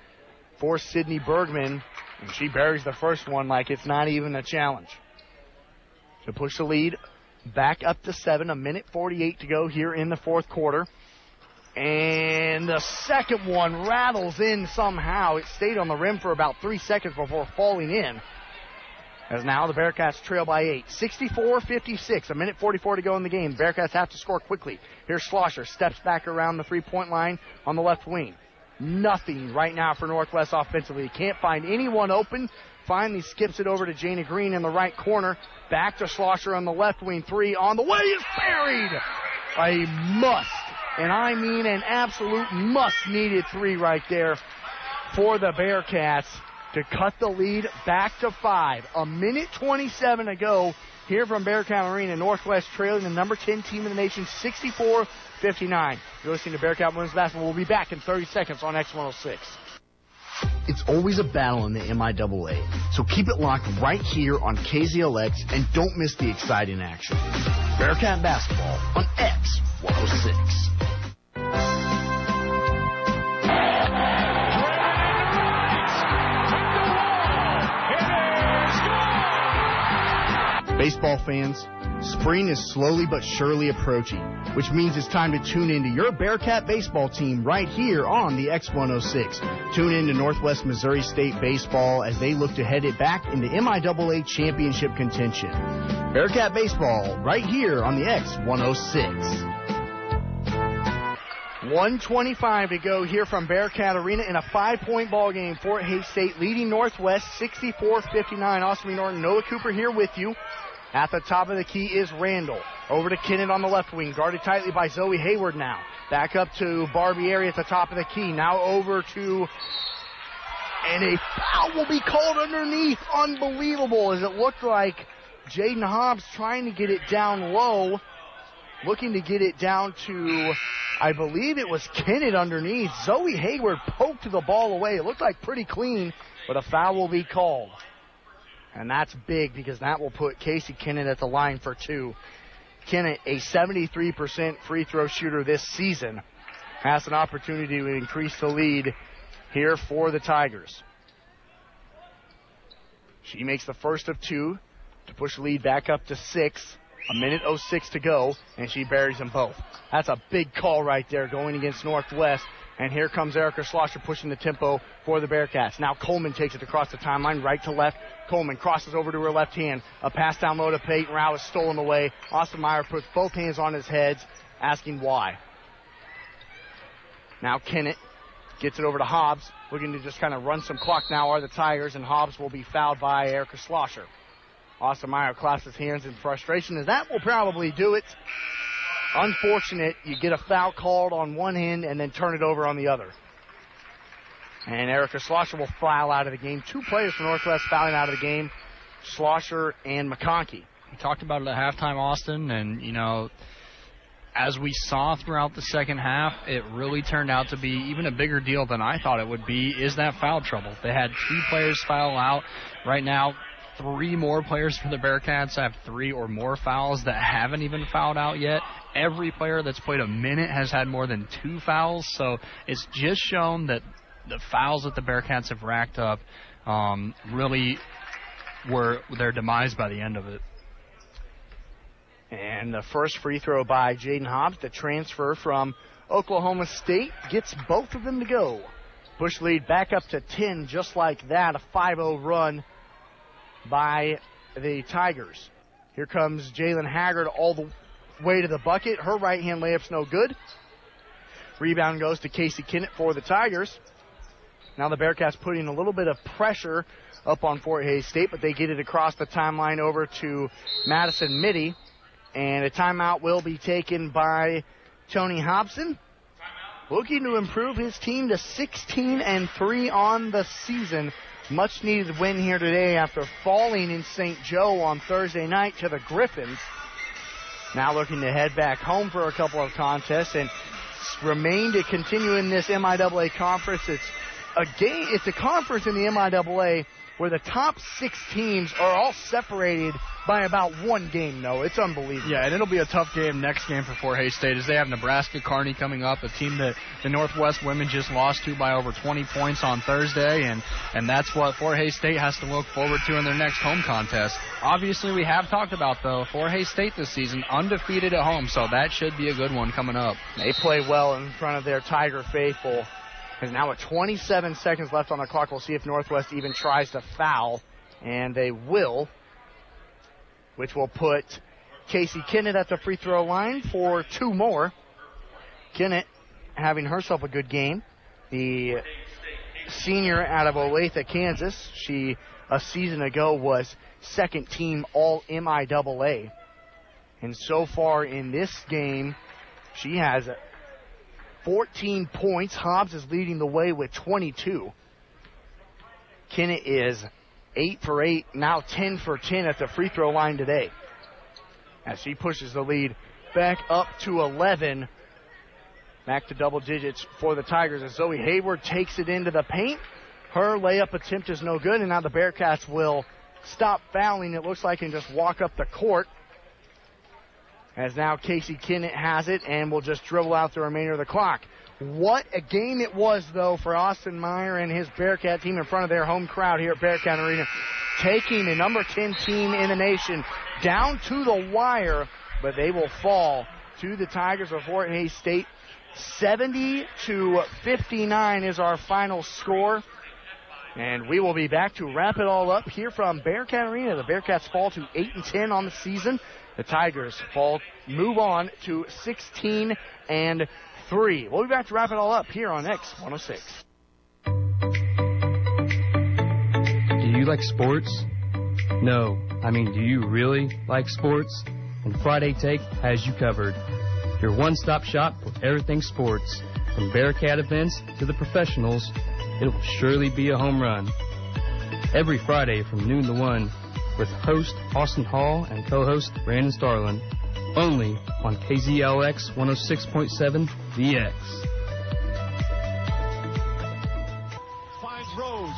for Sydney Bergman, and she buries the first one like it's not even a challenge. To push the lead back up to seven, a minute 48 to go here in the fourth quarter. And the second one rattles in somehow. It stayed on the rim for about three seconds before falling in. As now the Bearcats trail by eight. 64 56, a minute 44 to go in the game. Bearcats have to score quickly. Here's Schlosser, steps back around the three point line on the left wing. Nothing right now for Northwest offensively. Can't find anyone open. Finally skips it over to Jana Green in the right corner. Back to Schlosser on the left wing. Three on the way is buried. A must, and I mean an absolute must needed three right there for the Bearcats to cut the lead back to five. A minute 27 to go here from Bearcat Arena. Northwest trailing the number 10 team in the nation 64 59. You're listening to Bearcat Women's Basketball. We'll be back in 30 seconds on X106. It's always a battle in the MIAA, so keep it locked right here on KZLX and don't miss the exciting action. Bearcat Basketball on X106. Baseball fans, spring is slowly but surely approaching, which means it's time to tune into your Bearcat baseball team right here on the X106. Tune in to Northwest Missouri State Baseball as they look to head it back into MIAA championship contention. Bearcat baseball right here on the X106. 125 to go here from Bearcat Arena in a five-point ball game. Fort Hays State leading Northwest 64-59. Austin Norton, Noah Cooper here with you. At the top of the key is Randall. Over to Kennett on the left wing, guarded tightly by Zoe Hayward now. Back up to Barbieri at the top of the key. Now over to and a foul will be called underneath. Unbelievable as it looked like Jaden Hobbs trying to get it down low, looking to get it down to, I believe it was Kennett underneath. Zoe Hayward poked the ball away. It looked like pretty clean, but a foul will be called. And that's big because that will put Casey Kennett at the line for two. Kennett, a 73% free throw shooter this season, has an opportunity to increase the lead here for the Tigers. She makes the first of two to push the lead back up to six. A minute 06 to go, and she buries them both. That's a big call right there going against Northwest. And here comes Erica Schlosser pushing the tempo for the Bearcats. Now Coleman takes it across the timeline, right to left. Coleman crosses over to her left hand. A pass down low to Peyton Rao is stolen away. Austin Meyer puts both hands on his head, asking why. Now Kennett gets it over to Hobbs, looking to just kind of run some clock now are the Tigers, and Hobbs will be fouled by Erica Schlosser. Austin Meyer claps his hands in frustration, as that will probably do it. Unfortunate, you get a foul called on one end and then turn it over on the other. And Erica Schlosser will foul out of the game. Two players from Northwest fouling out of the game, Schlosser and McConkey. We talked about it at halftime, Austin, and, you know, as we saw throughout the second half, it really turned out to be even a bigger deal than I thought it would be, is that foul trouble. They had two players foul out. Right now, three more players for the Bearcats have three or more fouls that haven't even fouled out yet. Every player that's played a minute has had more than two fouls, so it's just shown that the fouls that the Bearcats have racked up um, really were their demise by the end of it. And the first free throw by Jaden Hobbs, the transfer from Oklahoma State, gets both of them to go. Push lead back up to 10, just like that. A 5 0 run by the Tigers. Here comes Jalen Haggard all the way to the bucket. Her right hand layup's no good. Rebound goes to Casey Kennett for the Tigers. Now the Bearcats putting a little bit of pressure up on Fort Hays State, but they get it across the timeline over to Madison Mittie. And a timeout will be taken by Tony Hobson. Looking to improve his team to 16 and 3 on the season. Much needed win here today after falling in St. Joe on Thursday night to the Griffins. Now looking to head back home for a couple of contests and remain to continue in this MIAA conference. It's a game. It's a conference in the MIAA where the top six teams are all separated by about one game. No, it's unbelievable. Yeah, and it'll be a tough game next game for Fort Hays State as they have Nebraska Kearney coming up, a team that the Northwest women just lost to by over 20 points on Thursday, and and that's what Fort Hays State has to look forward to in their next home contest. Obviously, we have talked about though Fort Hays State this season undefeated at home, so that should be a good one coming up. They play well in front of their Tiger faithful. Now with 27 seconds left on the clock. We'll see if Northwest even tries to foul, and they will, which will put Casey Kennett at the free throw line for two more. Kennett having herself a good game. The senior out of Olathe, Kansas. She, a season ago, was second team All MIAA. And so far in this game, she has 14 points. Hobbs is leading the way with 22. Kennett is 8 for 8, now 10 for 10 at the free throw line today. As she pushes the lead back up to 11. Back to double digits for the Tigers as Zoe Hayward takes it into the paint. Her layup attempt is no good, and now the Bearcats will stop fouling, it looks like, and just walk up the court. As now Casey Kennett has it and will just dribble out the remainder of the clock. What a game it was, though, for Austin Meyer and his Bearcat team in front of their home crowd here at Bearcat Arena. Taking the number 10 team in the nation down to the wire, but they will fall to the Tigers of Fort Hays State. 70 to 59 is our final score. And we will be back to wrap it all up here from Bearcat Arena. The Bearcats fall to 8 and 10 on the season. The Tigers fall, move on to 16 and 3. We'll be back to wrap it all up here on X106. Do you like sports? No. I mean, do you really like sports? And Friday Take has you covered. Your one stop shop for everything sports. From Bearcat events to the professionals, it will surely be a home run. Every Friday from noon to 1 with host Austin Hall and co-host Brandon Starlin, only on KZLX 106.7 VX. Finds Rose.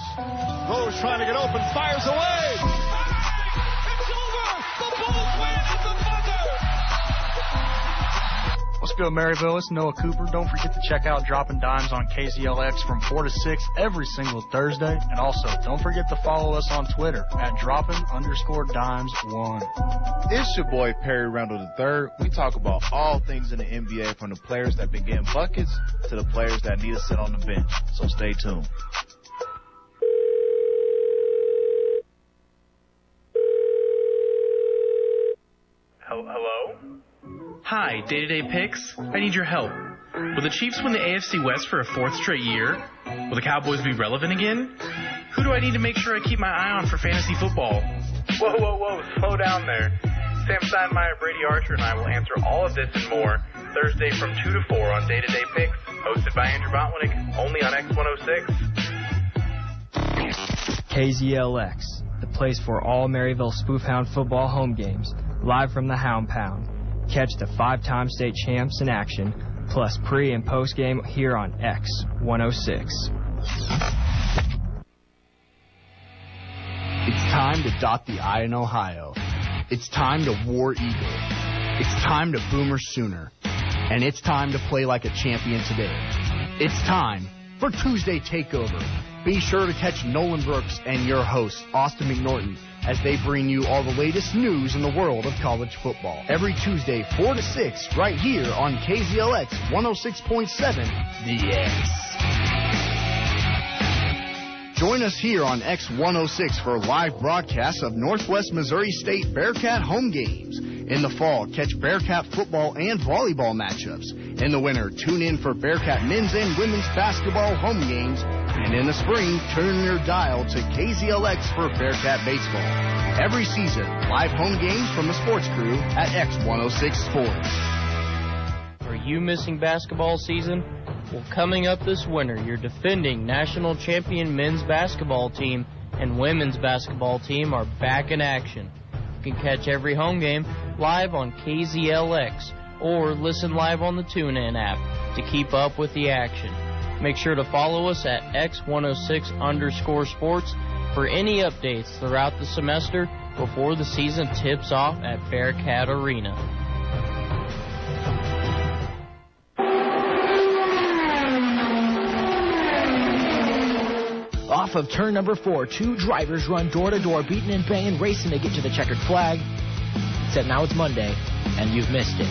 Rose trying to get open, fires away. What's good, Maryville? It's Noah Cooper. Don't forget to check out Dropping Dimes on KZLX from 4 to 6 every single Thursday. And also, don't forget to follow us on Twitter at dropping underscore dimes one. It's your boy Perry Randall III. We talk about all things in the NBA from the players that been getting buckets to the players that need to sit on the bench. So stay tuned. Hello? Hi, day to day picks. I need your help. Will the Chiefs win the AFC West for a fourth straight year? Will the Cowboys be relevant again? Who do I need to make sure I keep my eye on for fantasy football? Whoa, whoa, whoa, slow down there. Sam Steinmeier, Brady Archer, and I will answer all of this and more Thursday from 2 to 4 on Day to Day Picks, hosted by Andrew Botwinick, only on X106. KZLX, the place for all Maryville Spoofhound football home games, live from the Hound Pound. Catch the five-time state champs in action, plus pre and post game here on X106. It's time to dot the I in Ohio. It's time to War Eagle. It's time to Boomer Sooner. And it's time to play like a champion today. It's time for Tuesday Takeover. Be sure to catch Nolan Brooks and your host, Austin McNorton, as they bring you all the latest news in the world of college football. Every Tuesday, 4 to 6, right here on KZLX 106.7 The X. Join us here on X106 for live broadcasts of Northwest Missouri State Bearcat home games. In the fall, catch Bearcat football and volleyball matchups. In the winter, tune in for Bearcat men's and women's basketball home games. And in the spring, turn your dial to KZLX for Bearcat baseball. Every season, live home games from the sports crew at X106 Sports. Are you missing basketball season? Well, coming up this winter, your defending national champion men's basketball team and women's basketball team are back in action. You can catch every home game live on KZLX or listen live on the TuneIn app to keep up with the action. Make sure to follow us at X106 underscore sports for any updates throughout the semester before the season tips off at Bearcat Arena. Off of turn number four, two drivers run door to door, beating and banging, racing to get to the checkered flag. Except now it's Monday, and you've missed it.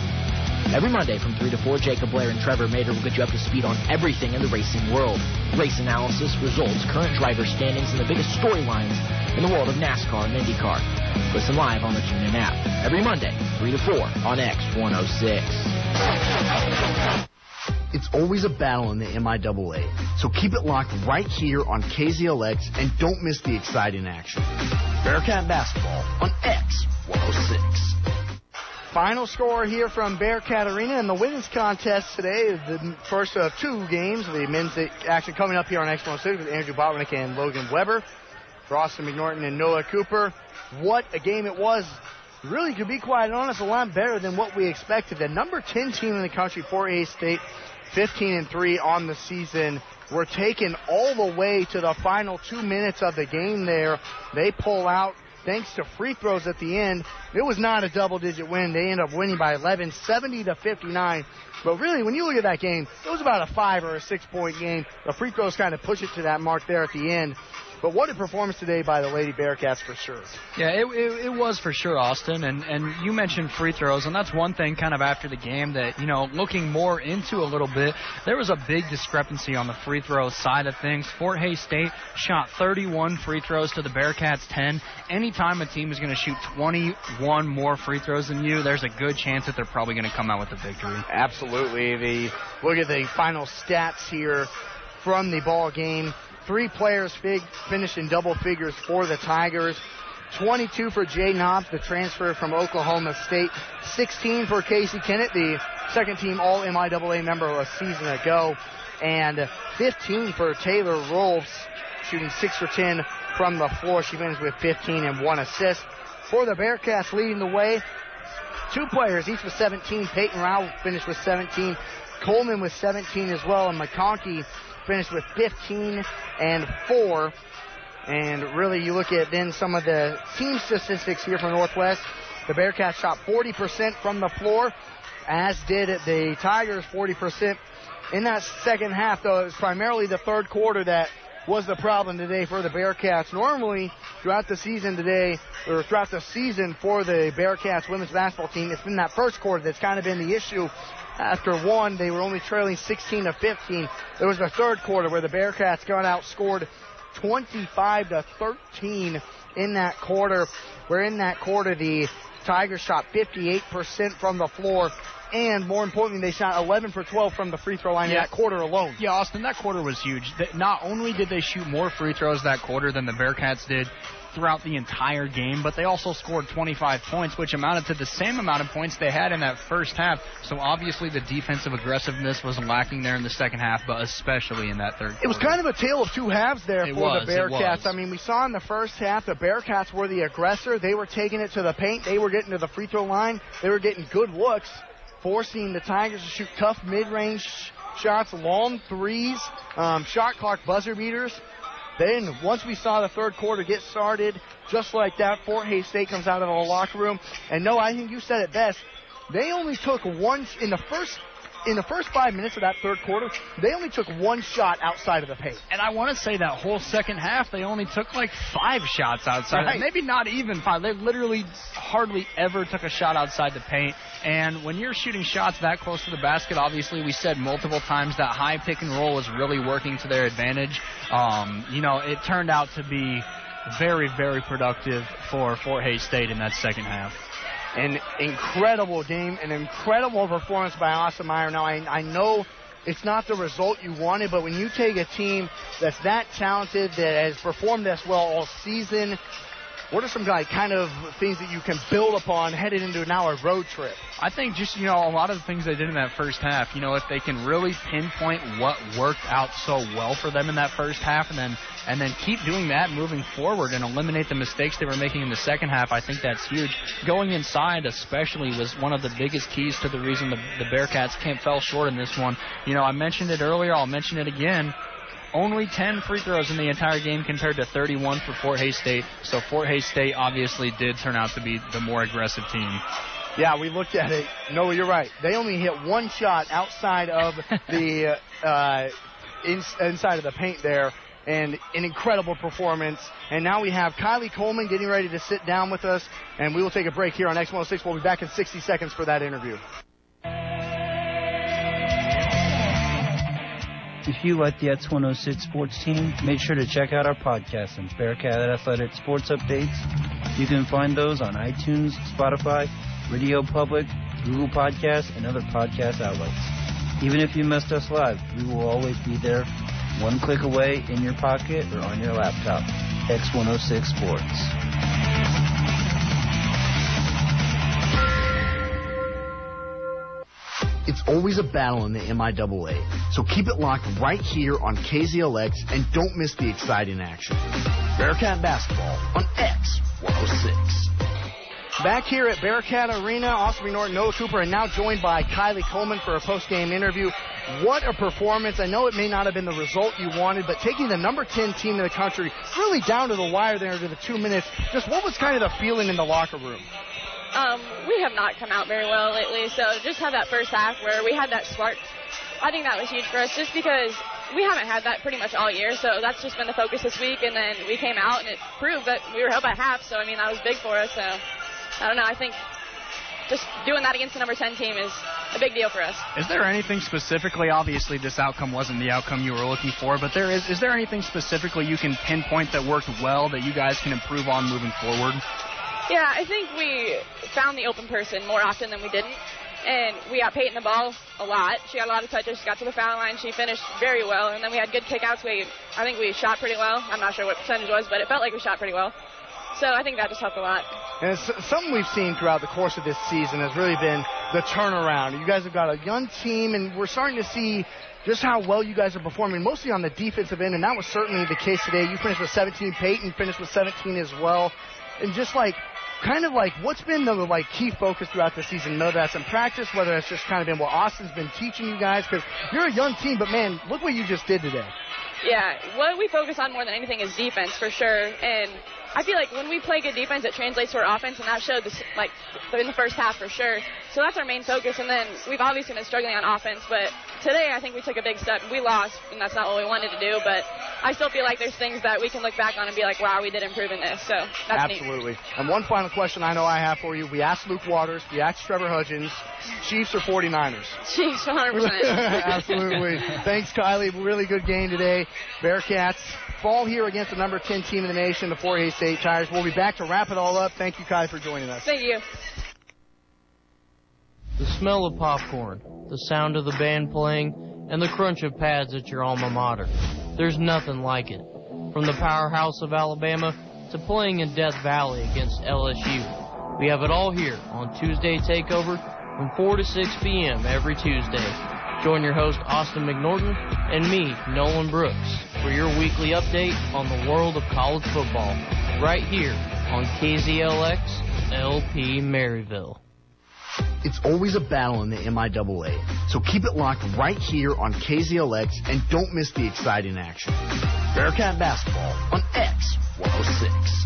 Every Monday from 3 to 4, Jacob Blair and Trevor Mater will get you up to speed on everything in the racing world. Race analysis, results, current driver standings, and the biggest storylines in the world of NASCAR and IndyCar. Listen live on the TuneIn app. Every Monday, 3 to 4 on X106. It's always a battle in the MIAA, so keep it locked right here on KZLX and don't miss the exciting action. Bearcat Basketball on X106. Final score here from Bearcat Arena in the women's contest today. The first of two games, the men's action coming up here on X106 with Andrew Botwinick and Logan Weber. For Austin McNorton and Noah Cooper. What a game it was. Really, to be quite honest, a lot better than what we expected. The number 10 team in the country Fort Hays State 15 and 3 on the season. We're taken all the way to the final two minutes of the game there. They pull out thanks to free throws at the end. It was not a double digit win. They end up winning by 11, 70 to 59. But really, when you look at that game, it was about a five or a six point game. The free throws kind of push it to that mark there at the end. But what a performance today by the Lady Bearcats for sure. Yeah, it, it, it, was for sure, Austin. And, and you mentioned free throws, and that's one thing kind of after the game that, you know, looking more into a little bit, there was a big discrepancy on the free throw side of things. Fort Hays State shot 31 free throws to the Bearcats 10. Anytime a team is going to shoot 21 more free throws than you, there's a good chance that they're probably going to come out with a victory. Absolutely. The look at the final stats here from the ball game. Three players fig- finished in double figures for the Tigers. 22 for Jay Knobs, the transfer from Oklahoma State. 16 for Casey Kennett, the second team All MIAA member a season ago. And 15 for Taylor Rolfs, shooting 6 for 10 from the floor. She finished with 15 and 1 assist. For the Bearcats leading the way, two players, each with 17. Peyton Rao finished with 17. Coleman with 17 as well, and McConkey finished with 15 and 4. And really, you look at then some of the team statistics here from Northwest. The Bearcats shot 40% from the floor, as did the Tigers 40%. In that second half, though, it was primarily the third quarter that was the problem today for the Bearcats. Normally, throughout the season today, or throughout the season for the Bearcats women's basketball team, it's been that first quarter that's kind of been the issue after one, they were only trailing 16 to 15. It was the third quarter where the Bearcats got outscored 25 to 13 in that quarter. Where in that quarter the Tigers shot 58% from the floor, and more importantly, they shot 11 for 12 from the free throw line yeah. in that quarter alone. Yeah, Austin, that quarter was huge. Not only did they shoot more free throws that quarter than the Bearcats did, throughout the entire game, but they also scored 25 points, which amounted to the same amount of points they had in that first half. So obviously the defensive aggressiveness was lacking there in the second half, but especially in that third. Quarter. It was kind of a tale of two halves there it for was, the Bearcats. I mean, we saw in the first half the Bearcats were the aggressor. They were taking it to the paint. They were getting to the free throw line. They were getting good looks, forcing the Tigers to shoot tough mid-range shots, long threes, um, shot clock buzzer beaters. Then once we saw the third quarter get started, just like that, Fort Hays State comes out of the locker room. And Noah, I think you said it best. They only took one in the first in the first five minutes of that third quarter, they only took one shot outside of the paint. And I want to say that whole second half, they only took like five shots outside. Right. Maybe not even five. They literally hardly ever took a shot outside the paint. And when you're shooting shots that close to the basket, obviously we said multiple times that high pick and roll was really working to their advantage. Um, you know, it turned out to be very, very productive for Fort Hays State in that second half an incredible game, an incredible performance by Austin Meyer. Now, I, I know it's not the result you wanted, but when you take a team that's that talented, that has performed as well all season, what are some like kind of things that you can build upon headed into now a road trip? I think just you know a lot of the things they did in that first half. You know, if they can really pinpoint what worked out so well for them in that first half, and then and then keep doing that moving forward and eliminate the mistakes they were making in the second half, I think that's huge. Going inside, especially, was one of the biggest keys to the reason the, the Bearcats can't fell short in this one. You know, I mentioned it earlier. I'll mention it again only 10 free throws in the entire game compared to 31 for Fort Hays State. So Fort Hays State obviously did turn out to be the more aggressive team. Yeah, we looked at it. No, you're right. They only hit one shot outside of [LAUGHS] the uh, in, inside of the paint there, and an incredible performance. And now we have Kylie Coleman getting ready to sit down with us, and we will take a break here on X106. We'll be back in 60 seconds for that interview. If you like the X106 sports team, make sure to check out our podcast and Bearcat Athletic Sports Updates. You can find those on iTunes, Spotify, Radio Public, Google Podcasts, and other podcast outlets. Even if you missed us live, we will always be there, one click away in your pocket or on your laptop. X106 Sports. Always a battle in the MIAA, so keep it locked right here on KZLX and don't miss the exciting action. Bearcat basketball on X106. Back here at Bearcat Arena, Austin McNorton, Noah Cooper, and now joined by Kylie Coleman for a post-game interview. What a performance. I know it may not have been the result you wanted, but taking the number 10 team in the country really down to the wire there to the two minutes, just what was kind of the feeling in the locker room? Um, we have not come out very well lately, so just have that first half where we had that spark. I think that was huge for us just because we haven't had that pretty much all year, so that's just been the focus this week, and then we came out and it proved that we were held by half, so I mean, that was big for us, so I don't know, I think just doing that against the number 10 team is a big deal for us. Is there anything specifically? Obviously, this outcome wasn't the outcome you were looking for, but there is. Is there anything specifically you can pinpoint that worked well that you guys can improve on moving forward? Yeah, I think we found the open person more often than we didn't. And we got Peyton the ball a lot. She got a lot of touches. She got to the foul line. She finished very well. And then we had good kickouts. We, I think we shot pretty well. I'm not sure what percentage was, but it felt like we shot pretty well. So I think that just helped a lot. And something we've seen throughout the course of this season has really been the turnaround. You guys have got a young team, and we're starting to see just how well you guys are performing, mostly on the defensive end, and that was certainly the case today. You finished with 17. Peyton finished with 17 as well. And just like kind of like what's been the like key focus throughout the season? Whether that's in practice, whether that's just kind of been what Austin's been teaching you guys, because you're a young team, but man, look what you just did today. Yeah, what we focus on more than anything is defense for sure, and I feel like when we play good defense, it translates to our offense, and that showed this, like in the first half for sure. So that's our main focus. And then we've obviously been struggling on offense, but today I think we took a big step. We lost, and that's not what we wanted to do. But I still feel like there's things that we can look back on and be like, wow, we did improve in this. So that's absolutely. Neat. And one final question I know I have for you: We asked Luke Waters, we asked Trevor Hudgins, Chiefs or 49ers? Chiefs, 100%. [LAUGHS] absolutely. Thanks, Kylie. Really good game today. Bearcats fall here against the number 10 team in the nation, the Fort Hays State Tigers. We'll be back to wrap it all up. Thank you, Kai, for joining us. Thank you. The smell of popcorn, the sound of the band playing, and the crunch of pads at your alma mater. There's nothing like it. From the powerhouse of Alabama to playing in Death Valley against LSU. We have it all here on Tuesday Takeover from 4 to 6 p.m. every Tuesday. Join your host, Austin McNorton, and me, Nolan Brooks, for your weekly update on the world of college football, right here on KZLX LP Maryville. It's always a battle in the MIAA, so keep it locked right here on KZLX and don't miss the exciting action. Bearcat basketball on X106.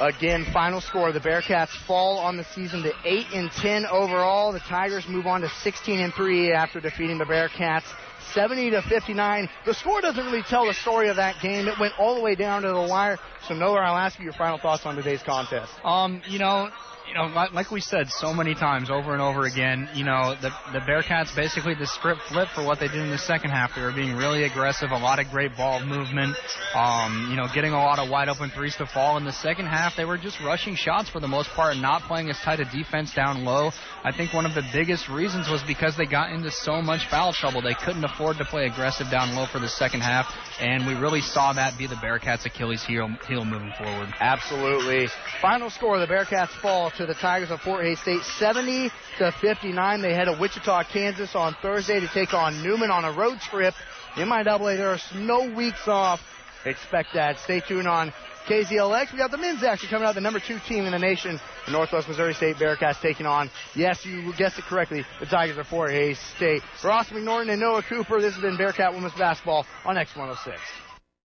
Again, final score: the Bearcats fall on the season to eight and ten overall. The Tigers move on to 16 and three after defeating the Bearcats 70 to 59. The score doesn't really tell the story of that game. It went all the way down to the wire. So, Noah, I'll ask you your final thoughts on today's contest. Um, you know, you know, like we said so many times over and over again, you know, the the Bearcats basically the script flipped for what they did in the second half. They were being really aggressive, a lot of great ball movement, um, you know, getting a lot of wide open threes to fall. In the second half, they were just rushing shots for the most part and not playing as tight a defense down low. I think one of the biggest reasons was because they got into so much foul trouble. They couldn't afford to play aggressive down low for the second half, and we really saw that be the Bearcats' Achilles heel, heel moving forward. Absolutely. Final score: the Bearcats fall to the Tigers of Fort Hays State, 70 to 59. They head to Wichita, Kansas on Thursday to take on Newman on a road trip. MIAA, there are no weeks off. Expect that. Stay tuned on KZLX. We got the men's action coming out, the number two team in the nation, the Northwest Missouri State Bearcats taking on, yes, you guessed it correctly, the Tigers of Fort Hays State. Austin McNorton and Noah Cooper, this has been Bearcat Women's Basketball on X106.